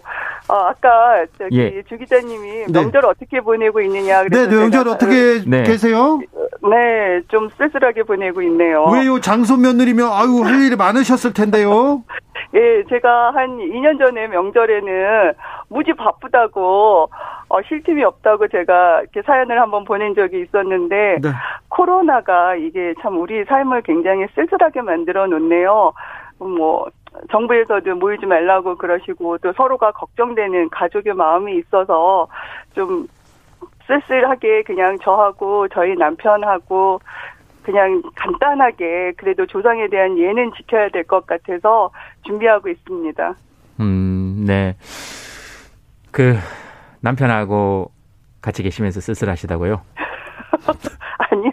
어, 아까 저기 예. 주 기자님이 네. 명절 어떻게 보내고 있느냐. 네, 그래서 네, 명절 제가, 어떻게 네. 계세요? 네, 좀 쓸쓸하게 보내고 있네요. 왜요? 장손 며느리면 아유 할 일이 많으셨을 텐데요. 예, 제가 한 2년 전에 명절에는 무지 바쁘다고 어, 쉴 틈이 없다고 제가 이렇게 사연을 한번 보낸 적이 있었는데 네. 코로나가 이게 참 우리 삶을 굉장히 쓸쓸하게 만들어 놓네요. 뭐 정부에서도 모이지 말라고 그러시고 또 서로가 걱정되는 가족의 마음이 있어서 좀 쓸쓸하게 그냥 저하고 저희 남편하고 그냥 간단하게 그래도 조상에 대한 예는 지켜야 될 것 같아서 준비하고 있습니다. 음, 네. 그, 남편하고 같이 계시면서 쓸쓸하시다고요? 아니요,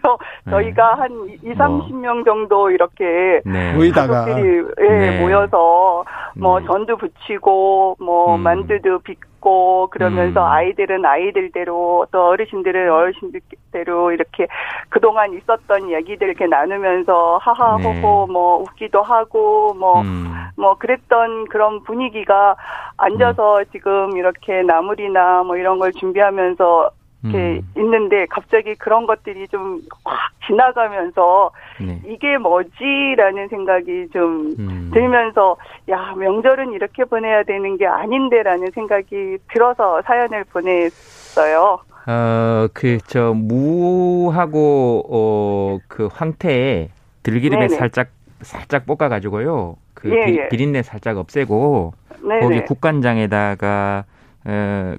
저희가 한 2, 30명 정도 이렇게 네. 모이다가 가족들이 예, 네. 모여서 뭐 네. 전도 부치고 뭐 음. 만두도 빚고 그러면서 음. 아이들은 아이들대로 또 어르신들은 어르신들대로 이렇게 그동안 있었던 얘기들 이렇게 나누면서 하하호호 네. 뭐 웃기도 하고 뭐 음, 뭐 그랬던 그런 분위기가 앉아서 지금 이렇게 나물이나 뭐 이런 걸 준비하면서 이렇게 음, 있는데 갑자기 그런 것들이 좀 확 지나가면서 네. 이게 뭐지라는 생각이 좀 음. 들면서 야 명절은 이렇게 보내야 되는 게 아닌데라는 생각이 들어서 사연을 보냈어요. 어, 그, 저, 무하고, 어, 그 황태에 들기름에 네네. 살짝, 살짝 볶아 가지고요. 그 예, 비, 예. 비린내 살짝 없애고, 네네. 거기 국간장에다가, 어,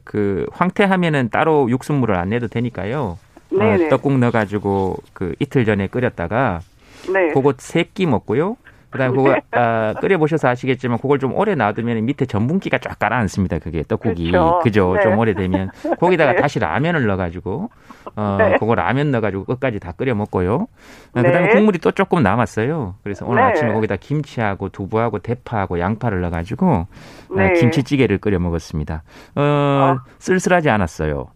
그 황태 하면은 따로 육수물을 안 내도 되니까요. 네네. 어, 떡국 넣어가지고 그 이틀 전에 끓였다가 네. 그거 세끼 먹고요. 그다음 그거 아, 끓여보셔서 아시겠지만 그걸 좀 오래 놔두면 밑에 전분기가 쫙 가라앉습니다. 그게 떡국이 그렇죠. 그죠? 네. 좀 오래되면 거기다가 네. 다시 라면을 넣어가지고 어 네. 그거 라면 넣어가지고 끝까지 다 끓여 먹고요. 어, 네. 그다음에 국물이 또 조금 남았어요. 그래서 오늘 네. 아침에 거기다 김치하고 두부하고 대파하고 양파를 넣어가지고 네. 어, 김치찌개를 끓여 먹었습니다. 어, 쓸쓸하지 않았어요.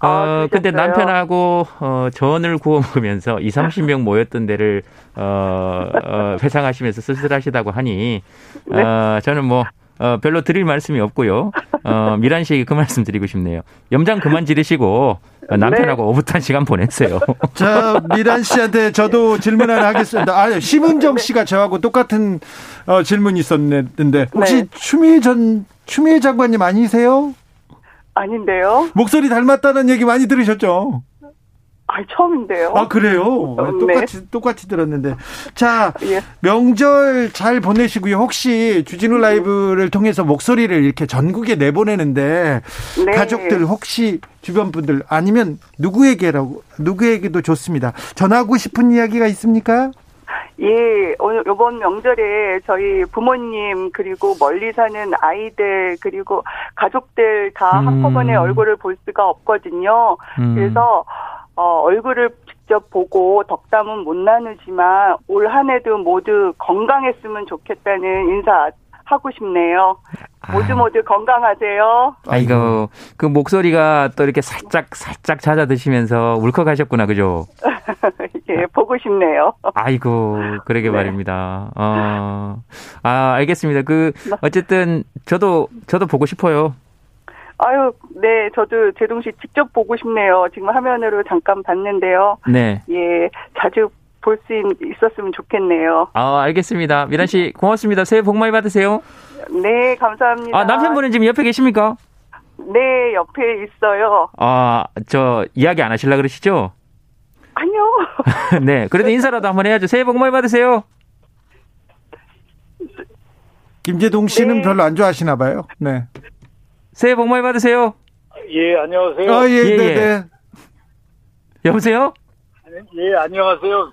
아, 어, 근데? 남편하고, 어, 전을 구워 먹으면서 2, 30명 모였던 데를, 어, 어, 회상하시면서 쓸쓸하시다고 하니, 네. 어, 저는 뭐, 어, 별로 드릴 말씀이 없고요. 어, 미란 씨에게 그 말씀 드리고 싶네요. 염장 그만 지르시고, 어, 남편하고 네. 오붓한 시간 보냈어요. 자, 미란 씨한테 저도 질문 하나 하겠습니다. 아, 심은정 씨가 저하고 똑같은 어, 질문이 있었는데 혹시 네. 추미애 전 추미애 장관님 아니세요? 아닌데요? 목소리 닮았다는 얘기 많이 들으셨죠? 아 처음인데요. 아 그래요? 어, 네. 똑같이 똑같이 들었는데 자 예. 명절 잘 보내시고요. 혹시 주진우 라이브를 통해서 목소리를 이렇게 전국에 내보내는데 네. 가족들 혹시 주변 분들 아니면 누구에게라고 누구에게도 좋습니다. 전하고 싶은 이야기가 있습니까? 예, 오늘 이번 명절에 저희 부모님 그리고 멀리 사는 아이들 그리고 가족들 다 음. 한꺼번에 얼굴을 볼 수가 없거든요. 음. 그래서 어, 얼굴을 직접 보고 덕담은 못 나누지만 올 한해도 모두 건강했으면 좋겠다는 인사 하고 싶네요. 모두 아. 모두 건강하세요. 아이고, 그 목소리가 또 이렇게 살짝, 살짝 잦아드시면서 울컥하셨구나, 그죠? 예, 보고 싶네요. 아이고, 그러게 네. 말입니다. 어, 아, 알겠습니다. 그, 어쨌든, 저도, 저도 보고 싶어요. 아유, 네, 저도 제동 씨 직접 보고 싶네요. 지금 화면으로 잠깐 봤는데요. 네. 예, 자주 볼 수 있었으면 좋겠네요. 아, 알겠습니다. 미란 씨, 고맙습니다. 새해 복 많이 받으세요. 네, 감사합니다. 아, 남편분은 지금 옆에 계십니까? 네, 옆에 있어요. 아, 저, 이야기 안 하실라 그러시죠? 아니요. 네. 그래도 인사라도 한번 해야죠. 새해 복 많이 받으세요. 김재동 씨는 네. 별로 안 좋아하시나 봐요. 네. 새해 복 많이 받으세요. 예, 안녕하세요. 아, 예, 예, 네, 예. 네. 여보세요? 예, 안녕하세요.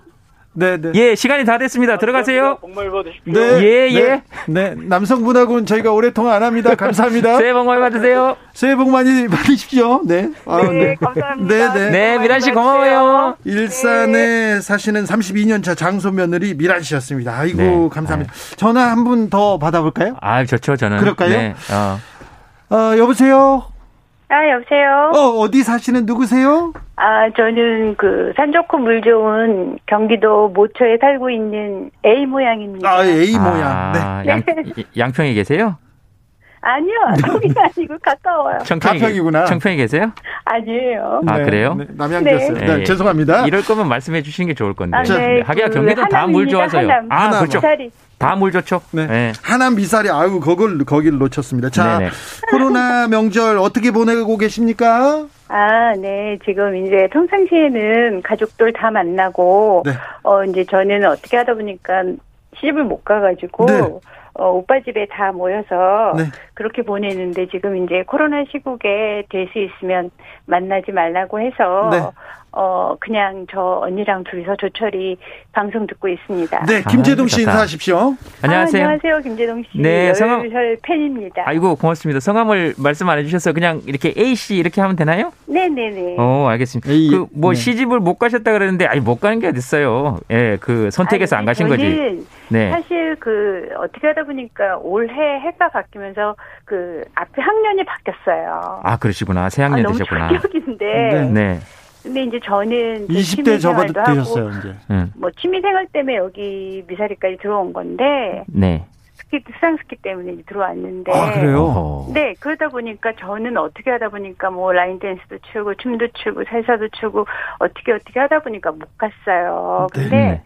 네, 네. 예, 시간이 다 됐습니다. 들어가세요. 복말 받으십시오. 네. 예, 네. 예. 네. 남성분하고는 저희가 오래 통화 안 합니다. 감사합니다. 새해 복 많이 받으세요. 새해 복 많이 받으십시오. 네. 아, 네, 감사합니다. 네, 네. 네, 미란 씨 고마워요. 일산에 사시는 32년 차 장소 며느리 미란 씨였습니다. 아이고, 네. 감사합니다. 전화 한 분 더 받아볼까요? 아, 좋죠, 저는. 그럴까요? 네. 어. 어, 여보세요? 아, 여보세요? 어, 어디 사시는 누구세요? 아, 저는 그 산 좋고 물 좋은 경기도 모처에 살고 있는 A 모양입니다. 아, A 모양. 아, 네. 양, 양평에 계세요? 아니요, 거기는 아니고 가까워요. 청평에, 가평이구나. 청평에 계세요? 아니에요. 아, 그래요? 네, 남양주였어요. 네. 예. 죄송합니다. 이럴 거면 말씀해 주시는 게 좋을 건데. 아, 네, 하기야 그 경기도 다 물 좋아서요. 하남. 아. 그렇죠. 미사리. 다 물 좋죠. 네. 네. 하남 미사리, 아유, 그걸, 거기를 놓쳤습니다. 자, 네네. 코로나 명절 어떻게 보내고 계십니까? 아, 네. 지금 이제 평상시에는 가족들 다 만나고, 네. 어, 이제 저는 어떻게 하다 보니까 시집을 못 가가지고, 네. 어, 오빠 집에 다 모여서 네. 그렇게 보내는데 지금 이제 코로나 시국에 될 수 있으면 만나지 말라고 해서, 네. 어, 그냥 저 언니랑 둘이서 조철이 방송 듣고 있습니다. 네, 김재동 씨. 인사하십시오. 안녕하세요. 아, 안녕하세요. 김재동 씨. 네, 성함- 팬입니다. 아이고 고맙습니다. 성함을 말씀 안 해주셔서 그냥 이렇게 A 씨 이렇게 하면 되나요? 네 네 네. 어 알겠습니다. A, 그뭐 네. 시집을 못 가셨다 그랬는데 아니 못 가는 게 어딨어요. 예, 그 선택해서 아니, 안 가신 거지. 네. 사실 그 어떻게 하다 보니까 올해 해가 바뀌면서 그 앞에 학년이 바뀌었어요. 아 그러시구나. 새 학년 아, 너무 되셨구나. 충격인데. 네. 네. 근데 이제 저는 이제 20대 취미 생활도 하고 접어드셨어요, 이제. 음. 뭐 취미 생활 때문에 여기 미사리까지 들어온 건데 네. 스키 수상 스키 때문에 이제 들어왔는데. 아, 그래요? 네, 그러다 보니까 저는 어떻게 하다 보니까 뭐 라인 댄스도 추고 춤도 추고 살사도 추고 어떻게 어떻게 하다 보니까 못 갔어요. 네. 근데 네.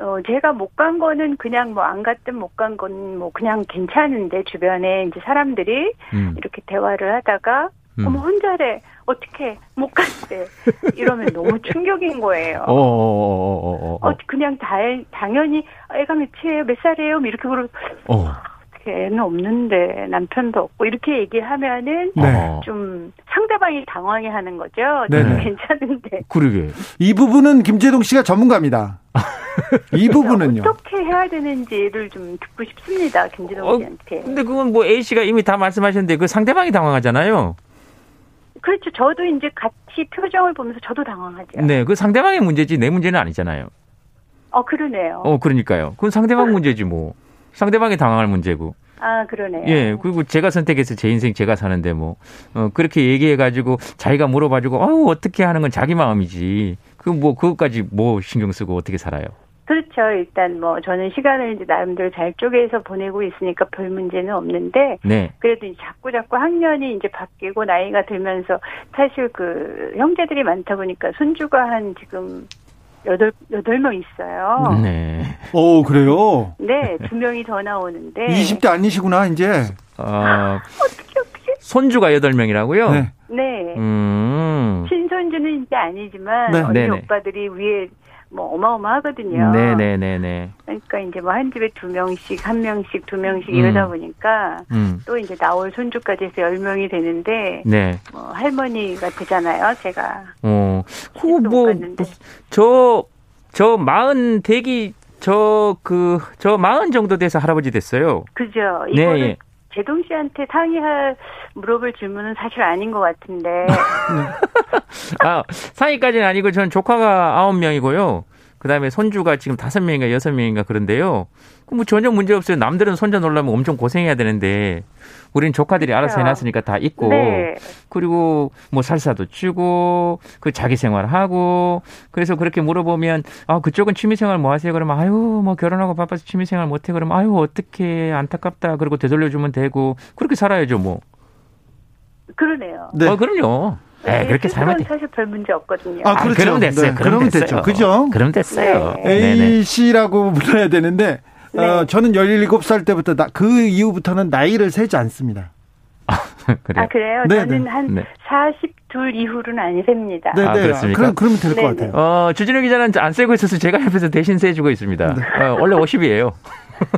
어 제가 못 간 거는 그냥 뭐 안 갔든 못 간 건 뭐 그냥 괜찮은데 주변에 이제 사람들이 음. 이렇게 대화를 하다가 음. 어머 혼자래 어떻게 못 갔대 이러면 너무 충격인 거예요. 어, 어, 어, 어, 어, 어, 그냥 다, 당연히 애가 몇이에요 몇 살이에요 이렇게 물어 어. 어떻게 애는 없는데 남편도 없고 이렇게 얘기하면은 네. 어. 좀 상대방이 당황해하는 거죠. 저는 괜찮은데 그러게. 이 부분은 김재동 씨가 전문가입니다. 이 부분은요. 어떻게 해야 되는지를 좀 듣고 싶습니다. 어, 씨한테. 근데 그건 뭐 A 씨가 이미 다 말씀하셨는데 그 상대방이 당황하잖아요. 그렇죠. 저도 이제 같이 표정을 보면서 저도 당황하죠. 네, 그 상대방의 문제지 내 문제는 아니잖아요. 어 그러네요. 어, 그러니까요. 그건 상대방 문제지 뭐. 상대방이 당황할 문제고. 아 그러네요. 예, 그리고 제가 선택해서 제 인생 제가 사는데 뭐, 어, 그렇게 얘기해가지고 자기가 물어봐주고, 어우, 어떻게 하는 건 자기 마음이지. 그 뭐, 그것까지 뭐 신경 쓰고 어떻게 살아요. 그렇죠. 일단 뭐 저는 시간을 이제 나름대로 잘 쪼개서 보내고 있으니까 별 문제는 없는데 네. 그래도 이제 자꾸 자꾸 학년이 이제 바뀌고 나이가 들면서 사실 그 형제들이 많다 보니까 손주가 한 지금 여덟 여덟 명 있어요. 네. 오, 그래요? 네, 두 명이 더 나오는데 20대 아니시구나, 이제. 어, 어떻게 어떻게? 손주가 8명이라고요? 네. 네. 음. 친손주는 이제 아니지만 네. 언니 네네. 오빠들이 위에 뭐 어마어마하거든요. 네네네네. 그러니까 이제 뭐 한 집에 두 명씩 한 명씩 두 명씩 음. 이러다 보니까 음. 또 이제 나올 손주까지 해서 열 명이 되는데 네. 뭐 할머니가 되잖아요. 제가 어, 그, 시집도 못 뭐, 갔는데. 저, 저 마흔 대기, 저, 그, 저 마흔 정도 돼서 할아버지 됐어요. 그죠. 네, 예. 제동 씨한테 상의할 물어볼 질문은 사실 아닌 것 같은데 아, 상위까지는 아니고 전 조카가 아홉 명이고요. 그다음에 손주가 지금 다섯 명인가 여섯 명인가 그런데요. 그뭐 전혀 문제 없어요. 남들은 손자 놀라면 엄청 고생해야 되는데 우리는 조카들이 알아서 그렇죠. 해놨으니까 다 있고 네. 그리고 뭐 살사도 치고 그 자기 생활하고 그래서 그렇게 물어보면 아 그쪽은 취미생활 뭐 하세요? 그러면 아유 뭐 결혼하고 바빠서 취미생활 못해 그러면 아유 어떻게 안타깝다 그리고 되돌려주면 되고 그렇게 살아야죠 뭐. 그러네요. 네. 어 그럼요. 네, 그렇게 살면 돼. 사실 별 문제 없거든요. 아, 그렇죠. 그러면 됐어요. 네, 됐어요. 됐죠. 그죠? 그럼 됐어요. 네. 네네. A 씨라고 불러야 되는데 어, 저는 17살 때부터 나, 그 이후부터는 나이를 세지 않습니다. 그래요. 아 그래요? 네, 저는 네. 한 네. 42 이후로는 안 셉니다. 네, 아, 네. 그렇습니까? 그럼, 그러면 될것 네, 같아요. 어, 주진우 기자는 안 세고 있어서 제가 옆에서 대신 세주고 있습니다. 어, 원래 50이에요.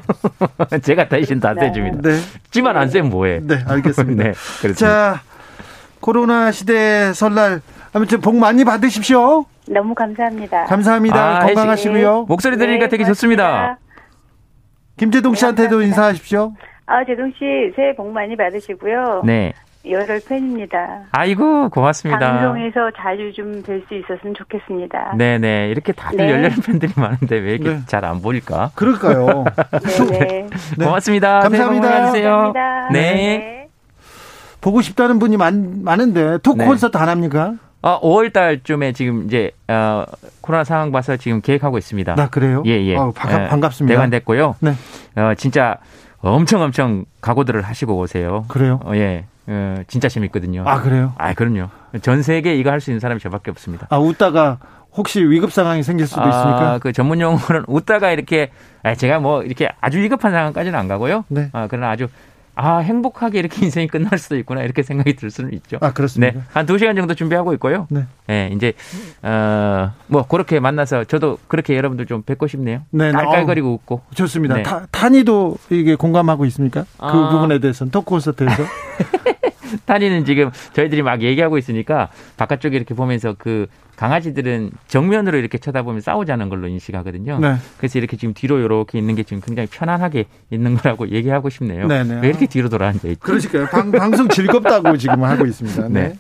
제가 대신 다 네. 세줍니다. 네. 찌만 안 세면 뭐해. 네, 알겠습니다. 네, 그렇습니다. 자, 코로나 시대 설날 아무튼 복 많이 받으십시오. 너무 감사합니다. 감사합니다. 아, 건강하시고요. 목소리 들으니까 네, 되게 고맙습니다. 좋습니다. 김재동 씨한테도 감사합니다. 인사하십시오. 아 제동 씨 새해 복 많이 받으시고요. 네. 열혈 팬입니다. 아이고, 고맙습니다. 방송에서 자주 좀 뵐 수 있었으면 좋겠습니다. 네네. 이렇게 다들 네. 열렬한 팬들이 많은데 왜 이렇게 네. 잘안 보일까? 그럴까요? 네네. 네. 고맙습니다. 새해 복 많이 감사합니다. 받으세요. 감사합니다. 네. 보고 싶다는 분이 많, 많은데 토크 네. 콘서트 안 합니까? 어, 5월 달쯤에 지금 이제 어, 코로나 상황 봐서 지금 계획하고 있습니다. 나 그래요? 예, 예. 어, 반갑, 예, 반갑습니다. 대관됐고요. 네. 어, 진짜 엄청 엄청 각오들을 하시고 오세요. 그래요? 어, 예. 어, 진짜 재밌거든요. 아, 그래요? 아, 그럼요. 전 세계 이거 할 수 있는 사람이 저밖에 없습니다. 아, 웃다가 혹시 위급 상황이 생길 수도 있습니까? 아, 그 전문 용어는 웃다가 이렇게 아, 제가 뭐 이렇게 아주 위급한 상황까지는 안 가고요. 네. 아, 그러나 아주 아, 행복하게 이렇게 인생이 끝날 수도 있구나 이렇게 생각이 들 수는 있죠. 아, 그렇습니까? 네. 한 두 시간 정도 준비하고 있고요. 네. 네, 이제, 어, 뭐, 그렇게 만나서 저도 그렇게 여러분들 좀 뵙고 싶네요. 네, 네. 깔깔거리고 웃고. 좋습니다. 네. 타, 탄이도 이게 공감하고 있습니까? 그 아. 부분에 대해서는 토크 콘서트에서. 탄이는 지금 저희들이 막 얘기하고 있으니까 바깥쪽에 이렇게 보면서 그 강아지들은 정면으로 이렇게 쳐다보면 싸우자는 걸로 인식하거든요. 네. 그래서 이렇게 지금 뒤로 이렇게 있는 게 지금 굉장히 편안하게 있는 거라고 얘기하고 싶네요. 네, 네. 왜 이렇게 뒤로 돌아 앉아 있지? 그러니까요. 방, 방송 즐겁다고 지금 하고 있습니다. 네. 네.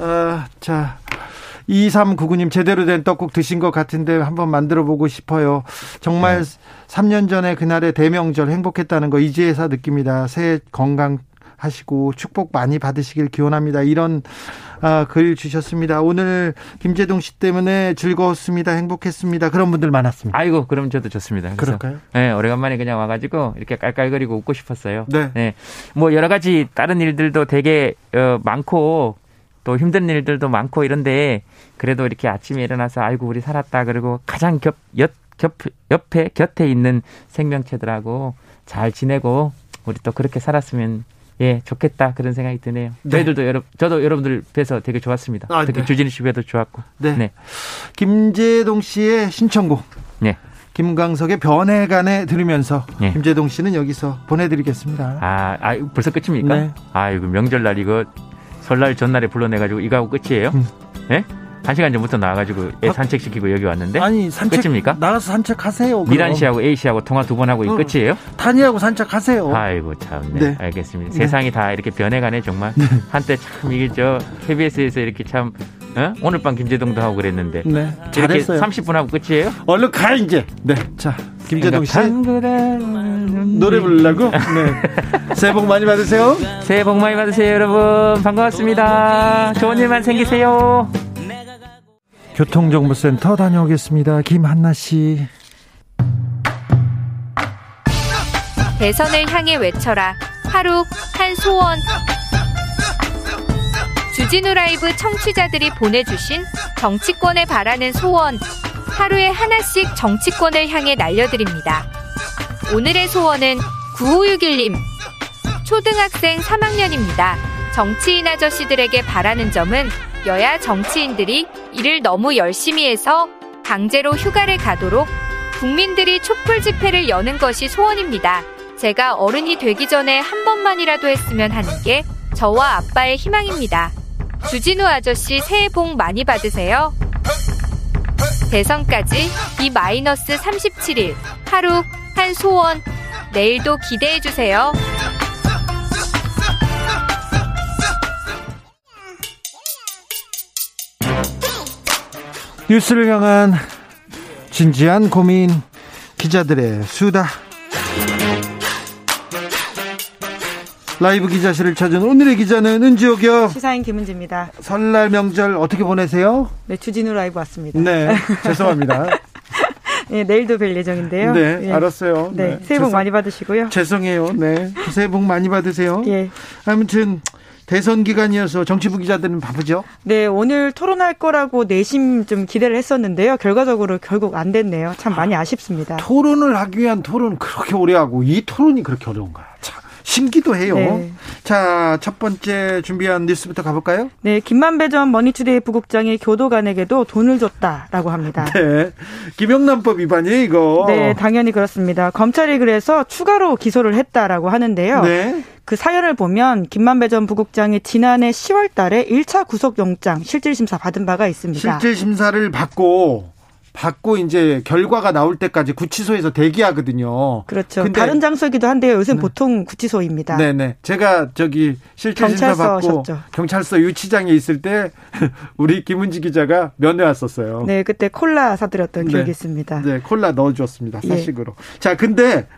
아, 자. 2399님 제대로 된 떡국 드신 것 같은데 한번 만들어 보고 싶어요. 정말 네. 3년 전에 그날의 대명절 행복했다는 거 이제서 느낍니다. 새해 건강 하시고 축복 많이 받으시길 기원합니다. 이런 아, 글 주셨습니다. 오늘 김재동 씨 때문에 즐거웠습니다. 행복했습니다. 그런 분들 많았습니다. 아이고, 그럼 저도 좋습니다. 그럴까요? 네, 오래간만에 그냥 와가지고 이렇게 깔깔거리고 웃고 싶었어요. 네. 뭐 여러 가지 다른 일들도 되게 어, 많고 또 힘든 일들도 많고 이런데 그래도 이렇게 아침에 일어나서 아이고 우리 살았다 그리고 가장 겹, 옆, 겹, 옆에 곁에 있는 생명체들하고 잘 지내고 우리 또 그렇게 살았으면 예 좋겠다 그런 생각이 드네요. 네. 저희들도 여러 저도 여러분들 뵈서 되게 좋았습니다. 아, 특히 네. 주진우 씨 뵈도 좋았고. 네. 네. 김재동 씨의 신청곡. 네. 김광석의 변해간에 들으면서 네. 김재동 씨는 여기서 보내드리겠습니다. 아, 아 벌써 끝입니까? 네. 아 이거 명절날 이거 설날 전날에 불러내가지고 이거 하고 끝이에요? 음. 예? 한 시간 전부터 나와가지고 애 산책시키고 여기 왔는데 아니 산책 끝입니까? 나가서 산책하세요. 그럼. 미란 씨하고 A 씨하고 통화 두 번 하고 이 어. 끝이에요? 탄이하고 산책하세요. 아이고 참, 네, 네. 알겠습니다. 네. 세상이 다 이렇게 변해가네 정말. 한때 참 이게 저 KBS에서 이렇게 참 어? 오늘 밤 김재동도 하고 그랬는데 네, 이렇게 잘했어요. 30분 하고 끝이에요? 얼른 가 이제. 네, 자 김재동 씨 노래 부르려고. 네. 새해 복 많이 받으세요. 새해 복 많이 받으세요 여러분 반갑습니다. 좋은 일만 생기세요. 교통정보센터 다녀오겠습니다. 김한나 씨. 대선을 향해 외쳐라. 하루 한 소원. 주진우 라이브 청취자들이 보내주신 정치권에 바라는 소원. 하루에 하나씩 정치권을 향해 날려드립니다. 오늘의 소원은 9561님. 초등학생 3학년입니다. 정치인 아저씨들에게 바라는 점은 여야 정치인들이 일을 너무 열심히 해서 강제로 휴가를 가도록 국민들이 촛불 집회를 여는 것이 소원입니다. 제가 어른이 되기 전에 한 번만이라도 했으면 하는 게 저와 아빠의 희망입니다. 주진우 아저씨 새해 복 많이 받으세요. 대선까지 B-37일 하루 한 소원 내일도 기대해 주세요. 뉴스를 향한 진지한 고민 기자들의 수다 라이브 기자실을 찾은 오늘의 기자는 은지옥이요 시사인 김은지입니다. 설날 명절 어떻게 보내세요? 네, 주진우 라이브 왔습니다. 네, 죄송합니다. 네, 내일도 뵐 예정인데요. 네, 예. 알았어요. 네, 네, 새해 복 많이 받으시고요. 죄송해요. 네, 새해 복 많이 받으세요. 예. 아무튼 대선 기간이어서 정치부 기자들은 바쁘죠? 네, 오늘 토론할 거라고 내심 좀 기대를 했었는데요. 결과적으로 결국 안 됐네요. 참 많이 아쉽습니다. 토론을 하기 위한 토론 그렇게 오래 하고 이 토론이 그렇게 어려운가? 참 신기도 해요. 네. 자, 첫 번째 준비한 뉴스부터 가볼까요? 네, 김만배 전 머니투데이 부국장이 교도관에게도 돈을 줬다라고 합니다. 네, 김영란법 위반이에요 이거. 네, 당연히 그렇습니다. 검찰이 그래서 추가로 기소를 했다라고 하는데요. 네. 그 사연을 보면 김만배 전 부국장이 지난해 10월 달에 1차 구속영장 실질심사 받은 바가 있습니다. 실질 심사를 받고 받고 이제 결과가 나올 때까지 구치소에서 대기하거든요. 그렇죠. 근데- 다른 장소이기도 한데요. 요즘 보통 구치소입니다. 네네. 제가 저기 실질 심사 받고. 경찰서 유치장에 있을 때 우리 김은지 기자가 면회 왔었어요. 네, 그때 콜라 사드렸던 네. 기억이 있습니다. 네, 콜라 넣어주었습니다. 예. 사식으로. 자, 근데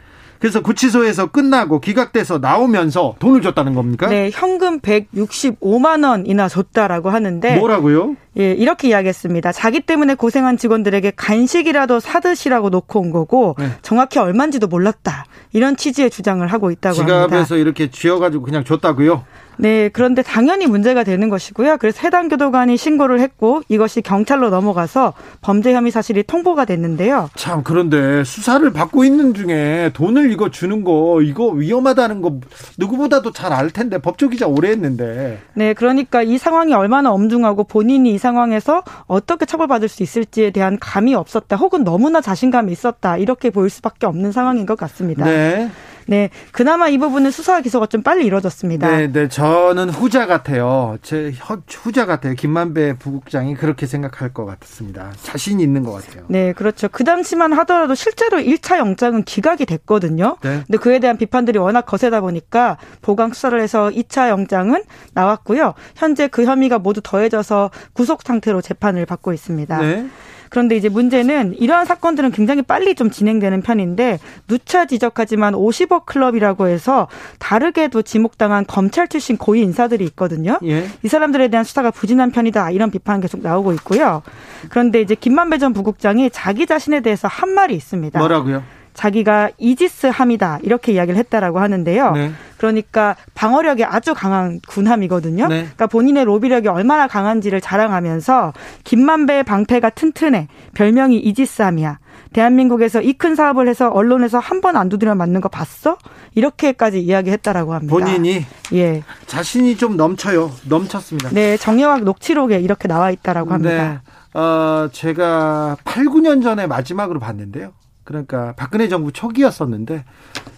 그래서 구치소에서 끝나고 기각돼서 나오면서 돈을 줬다는 겁니까? 네, 현금 165만 원이나 줬다라고 하는데 뭐라고요? 예, 이렇게 이야기했습니다. 자기 때문에 고생한 직원들에게 간식이라도 사드시라고 놓고 온 거고 네. 정확히 얼마인지도 몰랐다. 이런 취지의 주장을 하고 있다고 합니다. 지갑에서 이렇게 쥐어가지고 그냥 줬다고요? 네, 그런데 당연히 문제가 되는 것이고요. 그래서 해당 교도관이 신고를 했고 이것이 경찰로 넘어가서 범죄 혐의 사실이 통보가 됐는데요. 참 그런데 수사를 받고 있는 중에 돈을 이거 주는 거 이거 위험하다는 거 누구보다도 잘 알 텐데 법조기자 오래 했는데 네, 그러니까 이 상황이 얼마나 엄중하고 본인이 이 상황에서 어떻게 처벌받을 수 있을지에 대한 감이 없었다. 혹은 너무나 자신감이 있었다. 이렇게 보일 수밖에 없는 상황인 것 같습니다. 네. 네, 그나마 이 부분은 수사 기소가 좀 빨리 이루어졌습니다. 네, 네, 저는 후자 같아요. 제 혀- 후자 같아요. 김만배 부국장이 그렇게 생각할 것 같습니다. 자신 있는 것 같아요. 네, 그렇죠. 그 당시만 하더라도 실제로 1차 영장은 기각이 됐거든요. 네. 근데 그에 대한 비판들이 워낙 거세다 보니까 보강 수사를 해서 2차 영장은 나왔고요. 현재 그 혐의가 모두 더해져서 구속 상태로 재판을 받고 있습니다. 네. 그런데 이제 문제는 이러한 사건들은 굉장히 빨리 좀 진행되는 편인데 누차 지적하지만 50억 클럽이라고 해서 다르게도 지목당한 검찰 출신 고위 인사들이 있거든요. 예. 이 사람들에 대한 수사가 부진한 편이다 이런 비판 계속 나오고 있고요. 그런데 이제 김만배 전 부국장이 자기 자신에 대해서 한 말이 있습니다. 뭐라고요? 자기가 이지스함이다 이렇게 이야기를 했다라고 하는데요. 네. 그러니까 방어력이 아주 강한 군함이거든요. 네. 그러니까 본인의 로비력이 얼마나 강한지를 자랑하면서 김만배의 방패가 튼튼해 별명이 이지스함이야. 대한민국에서 이 큰 사업을 해서 언론에서 한 번 안 두드려 맞는 거 봤어? 이렇게까지 이야기했다라고 합니다. 본인이 예. 자신이 좀 넘쳐요. 넘쳤습니다. 네, 정여학 녹취록에 이렇게 나와 있다라고 합니다. 네. 어, 제가 8, 9년 전에 마지막으로 봤는데요. 그러니까 박근혜 정부 초기였었는데,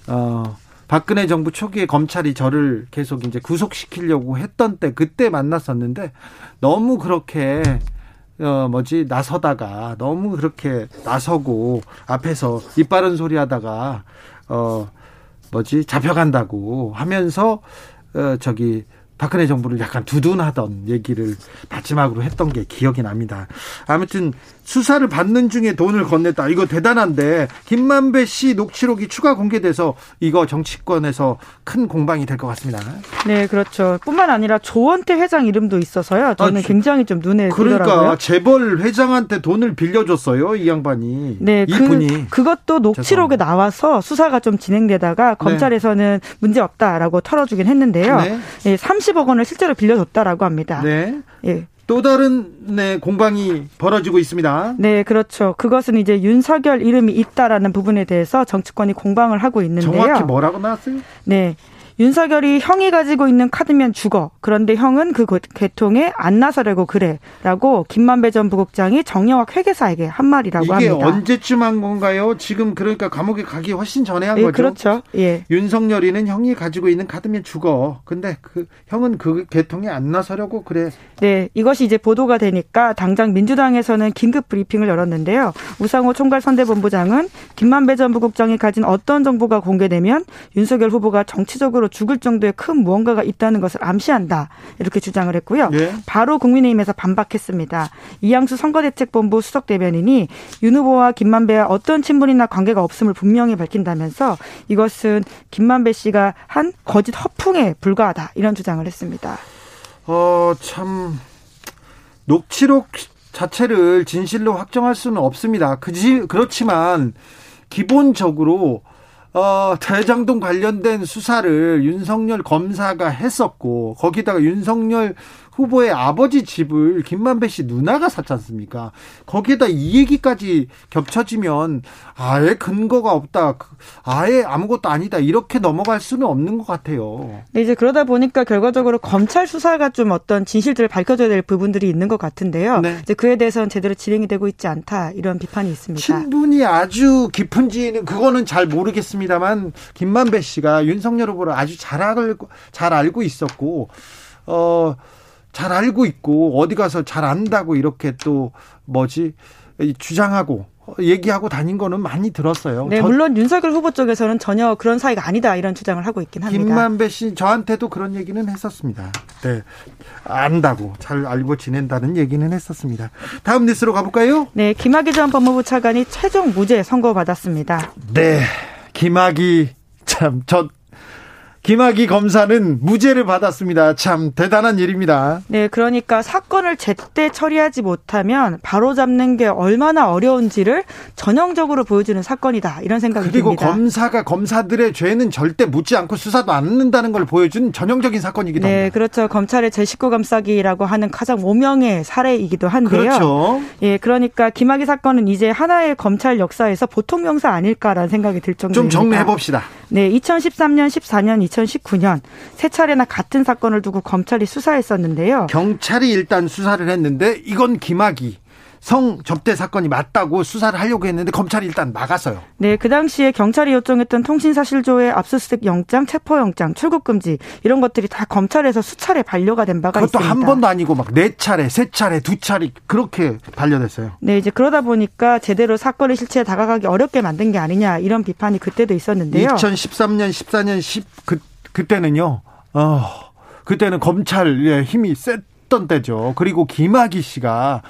어, 박근혜 정부 초기에 검찰이 저를 계속 이제 구속시키려고 했던 때, 그때 만났었는데, 너무 그렇게, 어, 뭐지, 나서다가, 너무 그렇게 나서고, 앞에서 이빠른 소리 하다가, 어, 뭐지, 잡혀간다고 하면서, 어, 저기, 박근혜 정부를 약간 두둔하던 얘기를 마지막으로 했던 게 기억이 납니다. 아무튼 수사를 받는 중에 돈을 건넸다. 이거 대단한데 김만배 씨 녹취록이 추가 공개돼서 이거 정치권에서 큰 공방이 될 것 같습니다. 네, 그렇죠. 뿐만 아니라 조원태 회장 이름도 있어서요. 저는 아, 저- 굉장히 좀 눈에 그러니까 띄더라고요. 재벌 회장한테 돈을 빌려줬어요. 이 양반이. 네, 이분이. 그, 그것도 녹취록에 나와서 수사가 좀 진행되다가 검찰에서는 문제 없다라고 털어주긴 했는데요. 네. 예, 30억 원을 실제로 빌려줬다라고 합니다. 네. 예. 또 다른 네, 공방이 벌어지고 있습니다. 네, 그렇죠. 그것은 이제 윤석열 이름이 있다라는 부분에 대해서 정치권이 공방을 하고 있는데요. 정확히 뭐라고 나왔어요? 네. 윤석열이 형이 가지고 있는 카드면 죽어. 그런데 형은 그 개통에 안 나서려고 그래. 라고 김만배 전 부국장이 정영학 회계사에게 한 말이라고 이게 합니다. 언제쯤 한 건가요? 지금 그러니까 감옥에 가기 훨씬 전에 한 예, 거죠. 그렇죠. 예. 윤석열이는 형이 가지고 있는 카드면 죽어. 근데 그 형은 그 개통에 안 나서려고 그래. 네, 이것이 이제 보도가 되니까 당장 민주당에서는 긴급 브리핑을 열었는데요. 우상호 총괄선대본부장은 김만배 전 부국장이 가진 어떤 정보가 공개되면 윤석열 후보가 정치적으로 정도로 죽을 정도의 큰 무언가가 있다는 것을 암시한다. 이렇게 주장을 했고요. 예. 바로 국민의힘에서 반박했습니다. 이양수 선거대책본부 수석 대변인이 윤 후보와 김만배와 어떤 친분이나 관계가 없음을 분명히 밝힌다면서 이것은 김만배 씨가 한 거짓 허풍에 불과하다. 이런 주장을 했습니다. 어, 참, 녹취록 자체를 진실로 확정할 수는 없습니다. 그지, 그렇지만, 기본적으로, 어, 대장동 관련된 수사를 윤석열 검사가 했었고, 거기다가 윤석열 후보의 아버지 집을 김만배 씨 누나가 샀지 않습니까? 거기에다 이 얘기까지 겹쳐지면 아예 근거가 없다. 아예 아무것도 아니다. 이렇게 넘어갈 수는 없는 것 같아요. 네, 이제 그러다 보니까 결과적으로 검찰 수사가 좀 어떤 진실들을 밝혀줘야 될 부분들이 있는 것 같은데요. 네. 이제 그에 대해서는 제대로 진행이 되고 있지 않다. 이런 비판이 있습니다. 친분이 아주 깊은지는 그거는 잘 모르겠습니다만 김만배 씨가 윤석열 후보를 아주 잘 알고 잘 알고 있었고 어. 잘 알고 있고 어디 가서 잘 안다고 이렇게 또 뭐지 주장하고 얘기하고 다닌 거는 많이 들었어요. 네, 물론 윤석열 후보 쪽에서는 전혀 그런 사이가 아니다 이런 주장을 하고 있긴 합니다. 김만배 씨 저한테도 그런 얘기는 했었습니다. 네, 안다고 잘 알고 지낸다는 얘기는 했었습니다. 다음 뉴스로 가볼까요? 네, 김학의 전 법무부 차관이 최종 무죄 선고받았습니다. 네, 김학의 참 저 김학의 검사는 무죄를 받았습니다. 참 대단한 일입니다. 네, 그러니까 사건을 제때 처리하지 못하면 바로 잡는 게 얼마나 어려운지를 전형적으로 보여주는 사건이다. 이런 생각이 그리고 듭니다. 그리고 검사가 검사들의 죄는 절대 묻지 않고 수사도 않는다는 걸 보여준 전형적인 사건이기도 네, 합니다. 그렇죠. 검찰의 제 식구 감싸기라고 하는 가장 오명의 사례이기도 한데요. 그렇죠. 예, 그러니까 김학의 사건은 이제 하나의 검찰 역사에서 보통 명사 아닐까라는 생각이 들 정도입니다. 좀 정리해 봅시다. 네, 2013년, 14년, 2019년 세 차례나 같은 사건을 두고 검찰이 수사했었는데요. 경찰이 일단 수사를 했는데 이건 김학의 성 접대 사건이 맞다고 수사를 하려고 했는데 검찰이 일단 막았어요. 네, 그 당시에 경찰이 요청했던 통신사실조회 압수수색 영장, 체포영장, 출국금지 이런 것들이 다 검찰에서 수차례 반려가 된 바가 그것도 있습니다. 한 번도 아니고 막 네 차례, 세 차례, 두 차례 그렇게 반려됐어요. 네, 이제 그러다 보니까 제대로 사건의 실체에 다가가기 어렵게 만든 게 아니냐 이런 비판이 그때도 있었는데요. 2013년, 14년, 10 그, 그때는요. 어, 그때는 검찰의 힘이 셌던 때죠. 그리고 김학의 씨가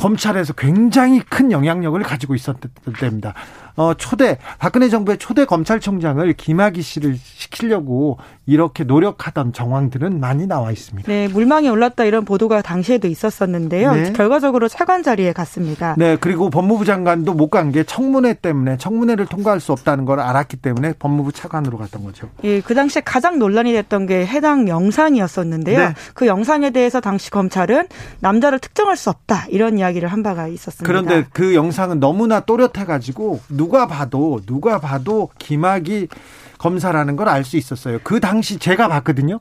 검찰에서 굉장히 큰 영향력을 가지고 있었던 때입니다. 어, 초대, 박근혜 정부의 초대 검찰총장을 김학의 씨를 시키려고 이렇게 노력하던 정황들은 많이 나와 있습니다. 네, 물망에 올랐다 이런 보도가 당시에도 있었었는데요. 네. 결과적으로 차관 자리에 갔습니다. 네, 그리고 법무부 장관도 못 간 게 청문회 때문에 청문회를 통과할 수 없다는 걸 알았기 때문에 법무부 차관으로 갔던 거죠. 예, 그 당시에 가장 논란이 됐던 게 해당 영상이었었는데요. 네. 그 영상에 대해서 당시 검찰은 남자를 특정할 수 없다 이런 이야기를 한 바가 있었습니다. 그런데 그 영상은 너무나 또렷해가지고 누가 봐도 누가 봐도 김학이 검사라는 걸 알 수 있었어요. 그 당시 제가 봤거든요.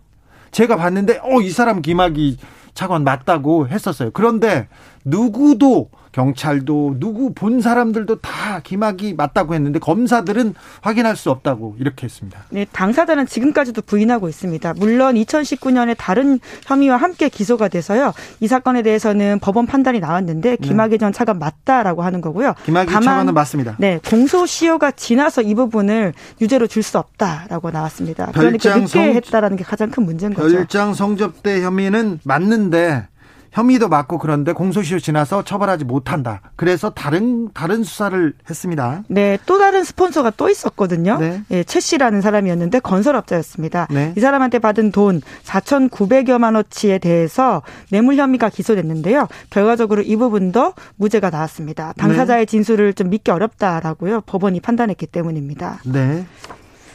제가 봤는데 어 이 사람 김학이 차관 맞다고 했었어요. 그런데 누구도 경찰도 누구 본 사람들도 다 김학이 맞다고 했는데 검사들은 확인할 수 없다고 이렇게 했습니다. 네, 당사자는 지금까지도 부인하고 있습니다. 물론 2019년에 다른 혐의와 함께 기소가 돼서요. 이 사건에 대해서는 법원 판단이 나왔는데 김학의 전 차관 맞다라고 하는 거고요. 김학의 차관은 맞습니다. 네, 공소시효가 지나서 이 부분을 유죄로 줄 수 없다라고 나왔습니다. 그러니까 늦게 성- 했다라는 게 가장 큰 문제인 거죠. 별장 성접대 혐의는 맞는데 혐의도 맞고 그런데 공소시효 지나서 처벌하지 못한다. 그래서 다른 다른 수사를 했습니다. 네, 또 다른 스폰서가 또 있었거든요. 네. 예, 최 씨라는 사람이었는데 건설업자였습니다. 네. 이 사람한테 받은 돈 4,900여만 원치에 대해서 뇌물 혐의가 기소됐는데요. 결과적으로 이 부분도 무죄가 나왔습니다. 당사자의 네. 진술을 좀 믿기 어렵다라고요. 법원이 판단했기 때문입니다. 네.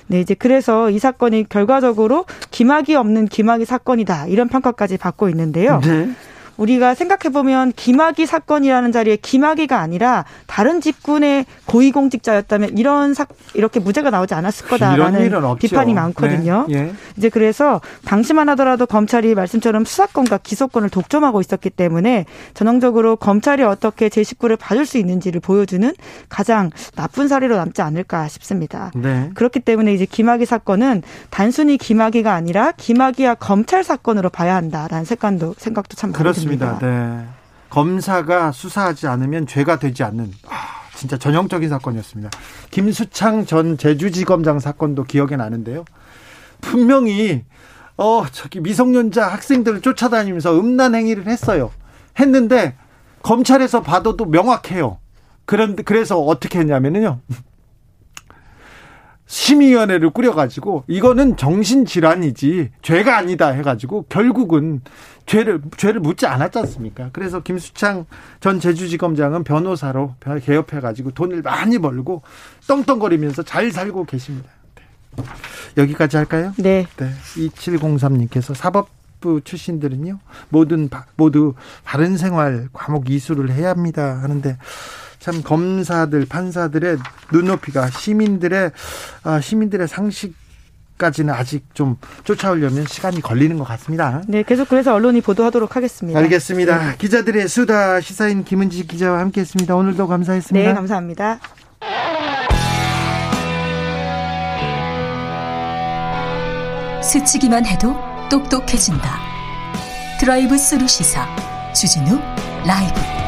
네, 이제 그래서 이 사건이 결과적으로 김학이 없는 김학이 사건이다. 이런 평가까지 받고 있는데요. 네. 우리가 생각해보면 김학의 사건이라는 자리에 김학의가 아니라 다른 직군의 고위공직자였다면 이런 사, 이렇게 무죄가 나오지 않았을 거다라는. 비판이 많거든요. 네. 예. 이제 그래서 당시만 하더라도 검찰이 말씀처럼 수사권과 기소권을 독점하고 있었기 때문에 전형적으로 검찰이 어떻게 제 식구를 봐줄 수 있는지를 보여주는 가장 나쁜 사례로 남지 않을까 싶습니다. 네. 그렇기 때문에 이제 김학의 사건은 단순히 김학의가 아니라 김학의와 검찰 사건으로 봐야 한다라는 생각도 생각도 참 많이 그렇습니다. 네. 검사가 수사하지 않으면 죄가 되지 않는 아, 진짜 전형적인 사건이었습니다. 김수창 전 제주지검장 사건도 기억에 나는데요. 분명히 어 저기 미성년자 학생들을 쫓아다니면서 음란 행위를 했어요. 했는데 검찰에서 봐도도 명확해요. 그런 그래서 어떻게 했냐면요. 심의위원회를 꾸려가지고 이거는 정신질환이지 죄가 아니다 해가지고 결국은 죄를 죄를 묻지 않았지 않습니까? 그래서 김수창 전 제주지검장은 변호사로 개업해가지고 돈을 많이 벌고 떵떵거리면서 잘 살고 계십니다. 네. 여기까지 할까요? 네. 네. 2703님께서 사법부 출신들은요 모든 모두 바른 생활 과목 이수를 해야 합니다 하는데 참 검사들 판사들의 눈높이가 시민들의 아, 시민들의 상식 까지는 아직 좀 쫓아오려면 시간이 걸리는 것 같습니다. 네, 계속 그래서 언론이 보도하도록 하겠습니다. 알겠습니다. 네. 기자들의 수다 시사인 김은지 기자와 함께했습니다. 오늘도 감사했습니다. 네, 감사합니다. 스치기만 해도 똑똑해진다. 드라이브 스루 시사 주진우 라이브.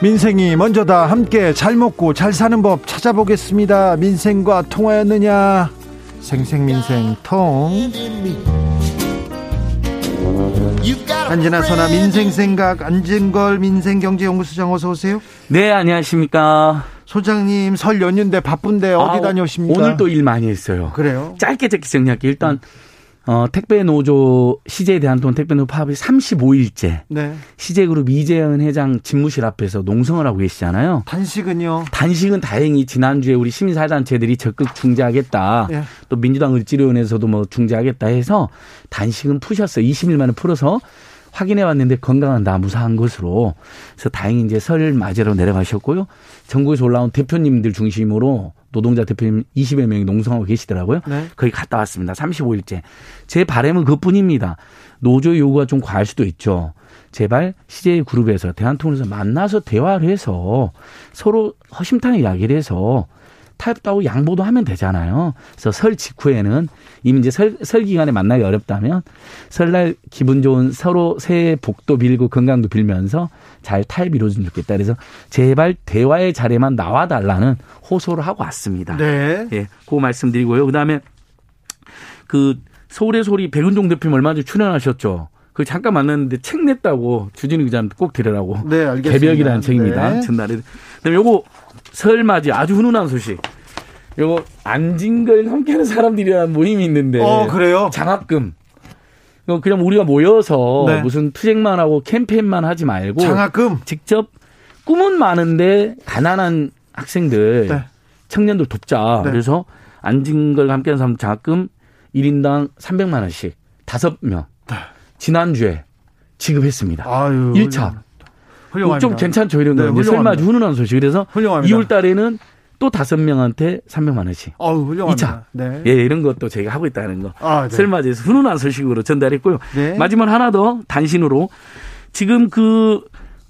민생이 먼저다 함께 잘 먹고 잘 사는 법 찾아보겠습니다. 민생과 통하였느냐? 생생민생 통. 안진아 선아 민생생각 안진걸 민생경제연구소장 어서 오세요. 네 안녕하십니까. 소장님 설 연휴인데 바쁜데 어디 아, 다녀오십니까? 오늘 또 일 많이 했어요. 그래요? 짧게 짧게 정리할게요. 일단 어, 택배 노조 CJ 대한통 택배 노조 파업이 35일째. 네. CJ그룹 이재현 회장 집무실 앞에서 농성을 하고 계시잖아요. 단식은요? 단식은 다행히 지난주에 우리 시민사회단체들이 적극 중재하겠다. 예. 또 민주당 을지로위원회에서도 뭐 중재하겠다 해서 단식은 푸셨어요. 20일 만에 풀어서 확인해 왔는데 건강은 다 무사한 것으로 그래서 다행히 이제 설 맞이로 내려가셨고요. 전국에서 올라온 대표님들 중심으로 노동자 대표님 20여 명이 농성하고 계시더라고요. 네. 거기 갔다 왔습니다. 35일째. 제 바람은 그뿐입니다. 노조 요구가 좀 과할 수도 있죠. 제발 CJ 그룹에서 대한통운에서 만나서 대화를 해서 서로 허심탄회 이야기를 해서 타협도 하고 양보도 하면 되잖아요. 그래서 설 직후에는 이미 이제 설, 설 기간에 만나기 어렵다면 설날 기분 좋은 서로 새해 복도 빌고 건강도 빌면서 잘 타협이 이루어지면 좋겠다. 그래서 제발 대화의 자리에만 나와달라는 호소를 하고 왔습니다. 네. 예, 그 말씀드리고요. 그 다음에 그 서울의 소리 백은종 대표님 얼마 전에 출연하셨죠. 그 잠깐 만났는데 책 냈다고 주진우 기자한테 꼭 드리라고. 네, 알겠습니다. 개벽이라는 책입니다. 네. 전날에. 그다음에 요거 설 맞이 아주 훈훈한 소식. 요거 안진걸 함께하는 사람들이라는 모임이 있는데. 어, 그래요? 장학금. 이거 그냥 우리가 모여서 네. 무슨 투쟁만 하고 캠페인만 하지 말고 장학금 직접 꿈은 많은데 가난한 학생들 네. 청년들 돕자. 네. 그래서 안진걸과 함께하는 사람 장학금 1인당 300만 원씩 다섯 명 지난주에 지급했습니다. 네. 아유, 1차. 훌륭합니다. 좀 괜찮죠 이런 네, 거. 훌륭합니다. 설맞이 훈훈한 소식. 그래서 훌륭합니다. 2월 달에는 또 다섯 명한테 300만 원씩. 어우, 훌륭합니다. 2차. 네. 예, 이런 것도 제가 하고 있다는 거. 아, 네. 설맞이에서 훈훈한 소식으로 전달했고요. 네. 마지막 하나 더 단신으로 지금 그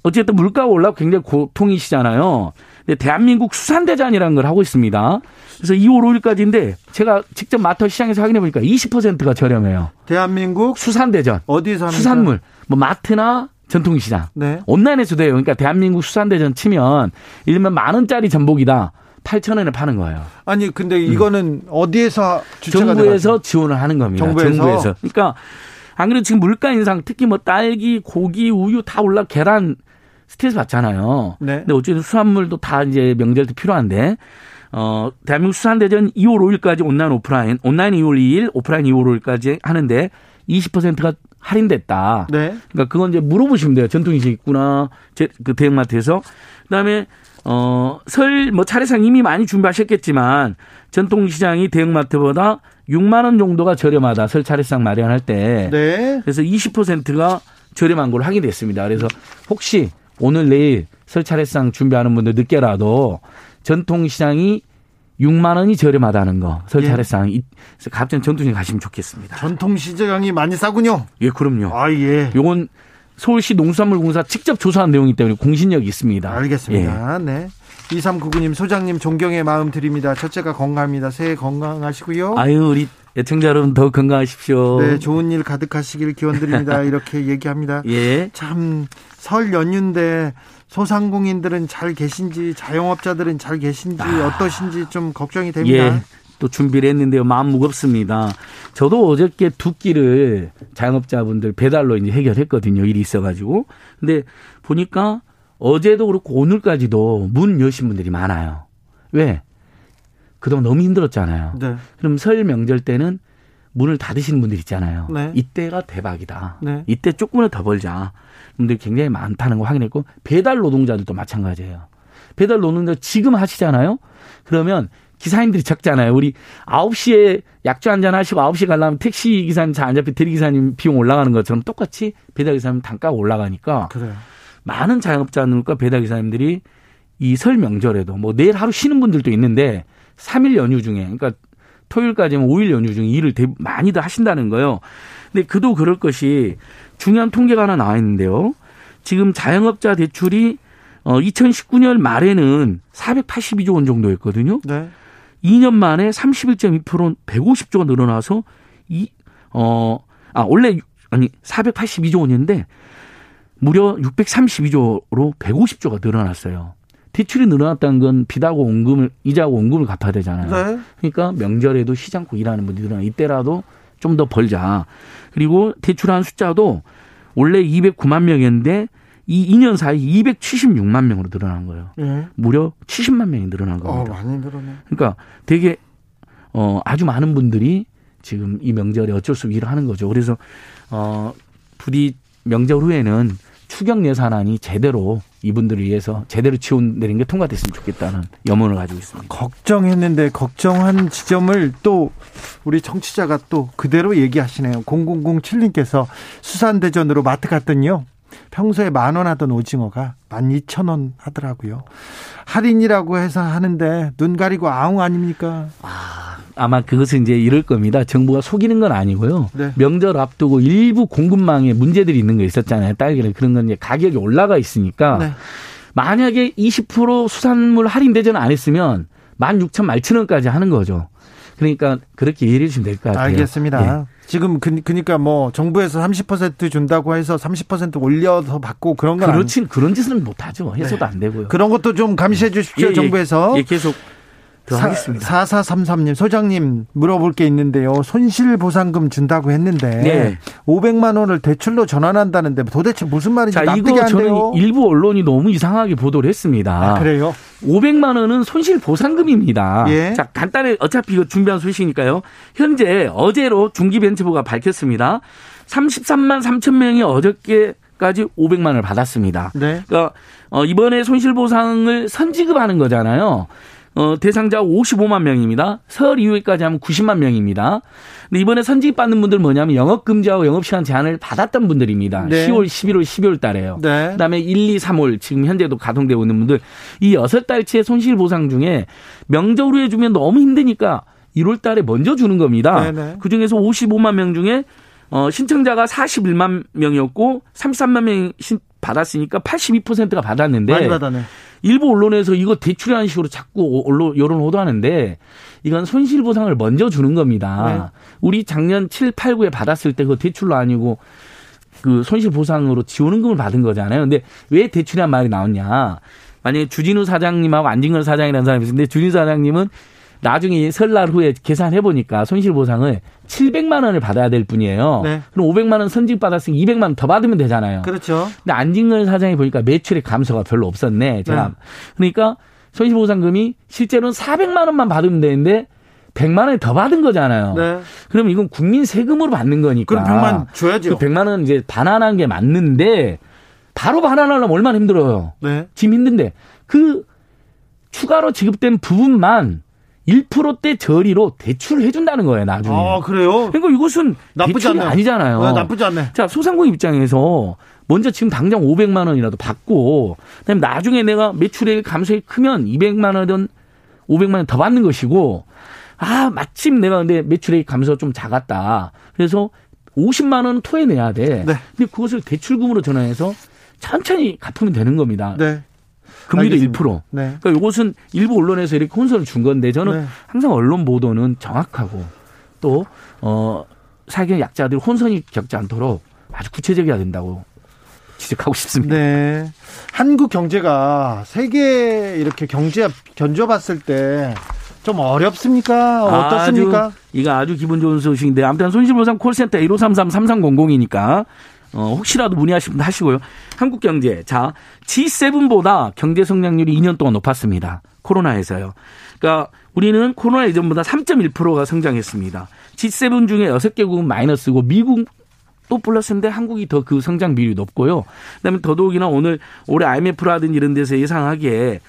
어쨌든 물가가 올라고 굉장히 고통이시잖아요. 근데 대한민국 수산대전이라는 걸 하고 있습니다. 그래서 2월 5일까지인데 제가 직접 마트 시장에서 확인해 보니까 20%가 저렴해요. 대한민국 수산대전. 어디서 합니까? 수산물. 뭐 마트나 전통시장. 네. 온라인에서 돼요. 그러니까 대한민국 수산대전 치면 이러면 만 원짜리 전복이다. 8천 원에 파는 거예요. 아니 근데 이거는 어디에서 음. 정부에서 지원을 하는 겁니다. 정부에서? 정부에서. 그러니까 안 그래도 지금 물가 인상 특히 뭐 딸기, 고기, 우유 다 올라 계란 스트레스 받잖아요. 네. 근데 어쨌든 수산물도 다 이제 명절 때 필요한데 어 대한민국 수산대전 2월 5일까지 온라인 오프라인 온라인 2월 2일 오프라인 2월 5일까지 하는데 20%가 할인됐다. 네. 그러니까 그건 이제 물어보시면 돼요. 전통시장 있구나. 제, 그 대형마트에서. 그다음에 어, 설 뭐 차례상 이미 많이 준비하셨겠지만 전통시장이 대형마트보다 6만 원 정도가 저렴하다. 설 차례상 마련할 때. 네. 그래서 20%가 저렴한 걸로 확인됐습니다. 그래서 혹시 오늘 내일 설 차례상 준비하는 분들 늦게라도 전통시장이 6만 원이 저렴하다는 거. 설 예. 차례상. 그래서 갑자기 전통시장 가시면 좋겠습니다. 전통시장이 많이 싸군요. 예, 그럼요. 아, 예. 요건 서울시 농수산물공사 직접 조사한 내용이기 때문에 공신력이 있습니다. 알겠습니다. 예. 네. 2399님 소장님 존경의 마음 드립니다. 첫째가 건강합니다. 새해 건강하시고요. 아유, 우리 애청자 여러분 더 건강하십시오. 네, 좋은 일 가득하시길 기원드립니다. 이렇게 얘기합니다. 예. 참 설 연휴인데 소상공인들은 잘 계신지 자영업자들은 잘 계신지 어떠신지 좀 걱정이 됩니다. 예. 또 준비를 했는데요. 마음 무겁습니다. 저도 어저께 두 끼를 자영업자분들 배달로 이제 해결했거든요. 일이 있어가지고. 근데 보니까 어제도 그렇고 오늘까지도 문 여신 분들이 많아요. 왜? 그동안 너무 힘들었잖아요. 네. 그럼 설 명절 때는 문을 닫으시는 분들 있잖아요. 네. 이때가 대박이다. 네. 이때 조금이라도 더 벌자. 분들이 굉장히 많다는 거 확인했고 배달 노동자들도 마찬가지예요. 배달 노동자 지금 하시잖아요. 그러면 기사님들이 적잖아요. 우리 9시에 약주 한잔 하시고 9시에 가려면 택시 기사님 잘 안 잡히 대리기사님 비용 올라가는 것처럼 똑같이 배달기사님 단가가 올라가니까 그래요. 많은 자영업자들과 배달기사님들이 이 설 명절에도 뭐 내일 하루 쉬는 분들도 있는데 3일 연휴 중에 그러니까 토요일까지면 5일 연휴 중에 일을 대- 많이들 하신다는 거예요. 근데 그도 그럴 것이 중요한 통계가 하나 나와 있는데요. 지금 자영업자 대출이 어 2019년 말에는 482조 원 정도였거든요. 네. 2년 만에 31.2% 150조가 늘어나서 이 어 아 원래 유- 아니 482조 원이었는데 무려 632조로 150조가 늘어났어요. 대출이 늘어났다는 건 빚하고 원금을 이자하고 원금을 갚아야 되잖아요. 네. 그러니까 명절에도 쉬지 않고 일하는 분들이 늘어나 이때라도 좀 더 벌자. 그리고 대출한 숫자도 원래 209만 명이었는데 이 2년 사이 276만 명으로 늘어난 거예요. 예. 무려 70만 명이 늘어난 어, 겁니다. 많이 늘어네. 그러니까 되게 어 아주 많은 분들이 지금 이 명절에 어쩔 수 없이 일을 하는 거죠. 그래서 어 부디 명절 후에는 추경 예산안이 제대로 이분들을 위해서 제대로 지원되는 게 통과됐으면 좋겠다는 염원을 가지고 있습니다. 걱정했는데 걱정한 지점을 또 우리 청취자가 또 그대로 얘기하시네요. 0007님께서 수산대전으로 마트 갔더니요. 평소에 만 원 하던 오징어가 만 이천 원 하더라고요. 할인이라고 해서 하는데 눈 가리고 아웅 아닙니까? 아 마 그것은 이제 이럴 겁니다. 정부가 속이는 건 아니고요. 네. 명절 앞두고 일부 공급망에 문제들이 있는 거 있었잖아요. 딸기를 그런 건 이제 가격이 올라가 있으니까 네. 만약에 20% 수산물 할인 대전 안 했으면 16,000, 17,000원까지 하는 거죠. 그러니까 그렇게 이해해 주시면 될 것 같아요. 알겠습니다. 예. 지금 그, 그니까 뭐 정부에서 30% 준다고 해서 30% 올려서 받고 그런 건 그렇진 그런 짓은 못 하죠. 해서도 안 되고요. 그런 것도 좀 감시해 주십시오. 예, 예. 정부에서. 예, 계속 더 하겠습니다. 4433님, 소장님 물어볼 게 있는데요. 손실보상금 준다고 했는데 네. 500만 원을 대출로 전환한다는데 도대체 무슨 말인지 자, 납득이 이거 안 저는 돼요. 일부 언론이 너무 이상하게 보도를 했습니다. 아, 그래요? 500만 원은 손실 보상금입니다. 예. 자, 간단히 어차피 이거 준비한 소식이니까요. 현재 어제로 중기벤처부가 밝혔습니다. 33만 3천 명이 어저께 까지 500만 원을 받았습니다. 네. 그러니까 어, 이번에 손실 보상을 선지급하는 거잖아요. 어, 대상자 55만 명입니다. 설 이후까지 하면 90만 명입니다. 근데 이번에 선지급 받는 분들 뭐냐면 영업 금지하고 영업 시간 제한을 받았던 분들입니다. 네. 10월, 11월, 12월 달에요. 네. 그다음에 1, 2, 3월 지금 현재도 가동되고 있는 분들 이 여섯 달치의 손실 보상 중에 명절 후에 주면 너무 힘드니까 1월 달에 먼저 주는 겁니다. 네네. 그 중에서 55만 명 중에 어, 신청자가 41만 명이었고 33만 명이 신- 받았으니까 82%가 받았는데 많이 받아네. 일부 언론에서 이거 대출이라는 식으로 자꾸 언론 여론 호도하는데 이건 손실 보상을 먼저 주는 겁니다. 네. 우리 작년 7, 8, 9에 받았을 때그 대출로 아니고 그 손실 보상으로 지원금을 받은 거잖아요. 근데 왜 대출이란 말이 나왔냐? 만약에 주진우 사장님하고 안진걸 사장이라는 사람이 있는데 주진우 사장님은 나중에 설날 후에 계산해 보니까 손실 보상을 700만 원을 받아야 될 뿐이에요. 네. 그럼 500만 원 선직 받았으니 200만 원 더 받으면 되잖아요. 그렇죠. 근데 안진걸 사장이 보니까 매출의 감소가 별로 없었네. 제가 네. 그러니까 손실 보상금이 실제로는 400만 원만 받으면 되는데 100만 원이 더 받은 거잖아요. 네. 그럼 이건 국민 세금으로 받는 거니까. 그럼 100만 줘야죠. 그 100만 원 이제 반환한 게 맞는데 바로 반환하려면 얼마나 힘들어요. 네. 지금 힘든데 그 추가로 지급된 부분만 1%대 저리로 대출을 해준다는 거예요 나중에. 아, 그래요? 그러니까 이것은 나쁘지 대출이 않네요. 아니잖아요. 네, 나쁘지 않네. 자 소상공인 입장에서 먼저 지금 당장 500만 원이라도 받고 그다음에 나중에 내가 매출액 감소액이 크면 200만 원이든 500만 원 더 받는 것이고 아 마침 내가 근데 매출액 감소 좀 작았다. 그래서 50만 원은 토해내야 돼. 네. 근데 그것을 대출금으로 전환해서 천천히 갚으면 되는 겁니다. 네. 금리도 알겠습니다. 1%. 네. 그러니까 이것은 일부 언론에서 이렇게 혼선을 준 건데 저는 네. 항상 언론 보도는 정확하고 또 어, 사회 약자들 혼선이 겪지 않도록 아주 구체적이어야 된다고 지적하고 싶습니다. 네. 한국 경제가 세계 이렇게 경제 견줘봤을 때 좀 어렵습니까? 어떻습니까? 아주, 이거 아주 기분 좋은 소식인데 아무튼 손실보상 콜센터 1533-3300이니까 어, 혹시라도 문의하시면 하시고요. 한국 경제. 자, G7보다 경제 성장률이 2년 동안 높았습니다. 코로나에서요. 그러니까 우리는 코로나 이전보다 3.1%가 성장했습니다. G7 중에 6개국은 마이너스고 미국 또 플러스인데 한국이 더 그 성장 비율이 높고요. 그다음에 더더욱이나 오늘 올해 IMF라든지 이런 데서 예상하기에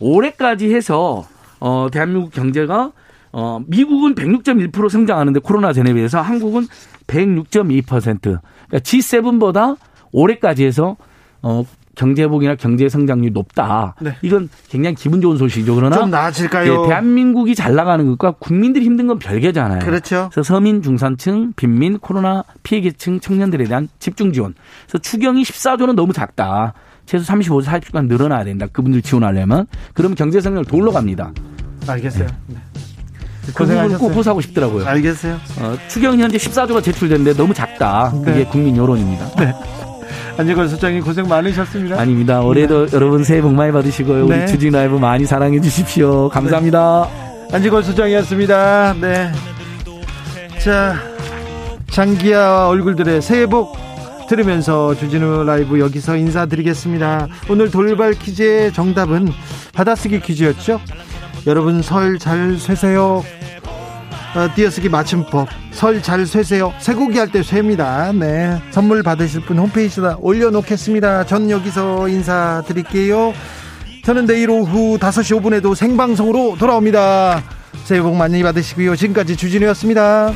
올해까지 해서 어 대한민국 경제가 어 미국은 106.1% 성장하는데 코로나 전에 비해서 한국은 106.2%. 그러니까 G7보다 올해까지 해서 어 경제복이나 경제 성장률이 높다. 네. 이건 굉장히 기분 좋은 소식이죠. 그러나 좀 나아질까요? 예, 대한민국이 잘 나가는 것과 국민들이 힘든 건 별개잖아요. 그렇죠. 그래서 서민, 중산층, 빈민, 코로나 피해계층 청년들에 대한 집중 지원. 그래서 추경이 14조는 너무 작다. 최소 35조 40조간 늘어나야 된다. 그분들 지원하려면 그러면 경제 성장을 더 올라갑니다. 알겠어요. 네. 그 부분을 꼭 고생하셨어요. 호소하고 싶더라고요. 알겠어요. 어, 추경이 현재 14조가 제출됐는데 너무 작다. 그게 네. 국민 여론입니다. 안재권 소장님 고생 많으셨습니다. 아닙니다. 올해도 여러분 새해 복 많이 받으시고요. 네. 우리 주진 라이브 많이 사랑해 주십시오. 감사합니다. 안지권 소장이었습니다. 네. 자, 장기야 얼굴들의 새해 복 들으면서 주진우 라이브 여기서 인사드리겠습니다. 오늘 돌발 퀴즈의 정답은 받아쓰기 퀴즈였죠? 여러분 설 잘 쇠세요. 어, 띄어쓰기 맞춤법 설 잘 쇠세요. 쇠고기 할 때 쇠입니다. 네. 선물 받으실 분 홈페이지에다 올려놓겠습니다. 전 여기서 인사드릴게요. 저는 내일 오후 5시 5분에도 생방송으로 돌아옵니다. 새해 복 많이 받으시고요. 지금까지 주진우였습니다.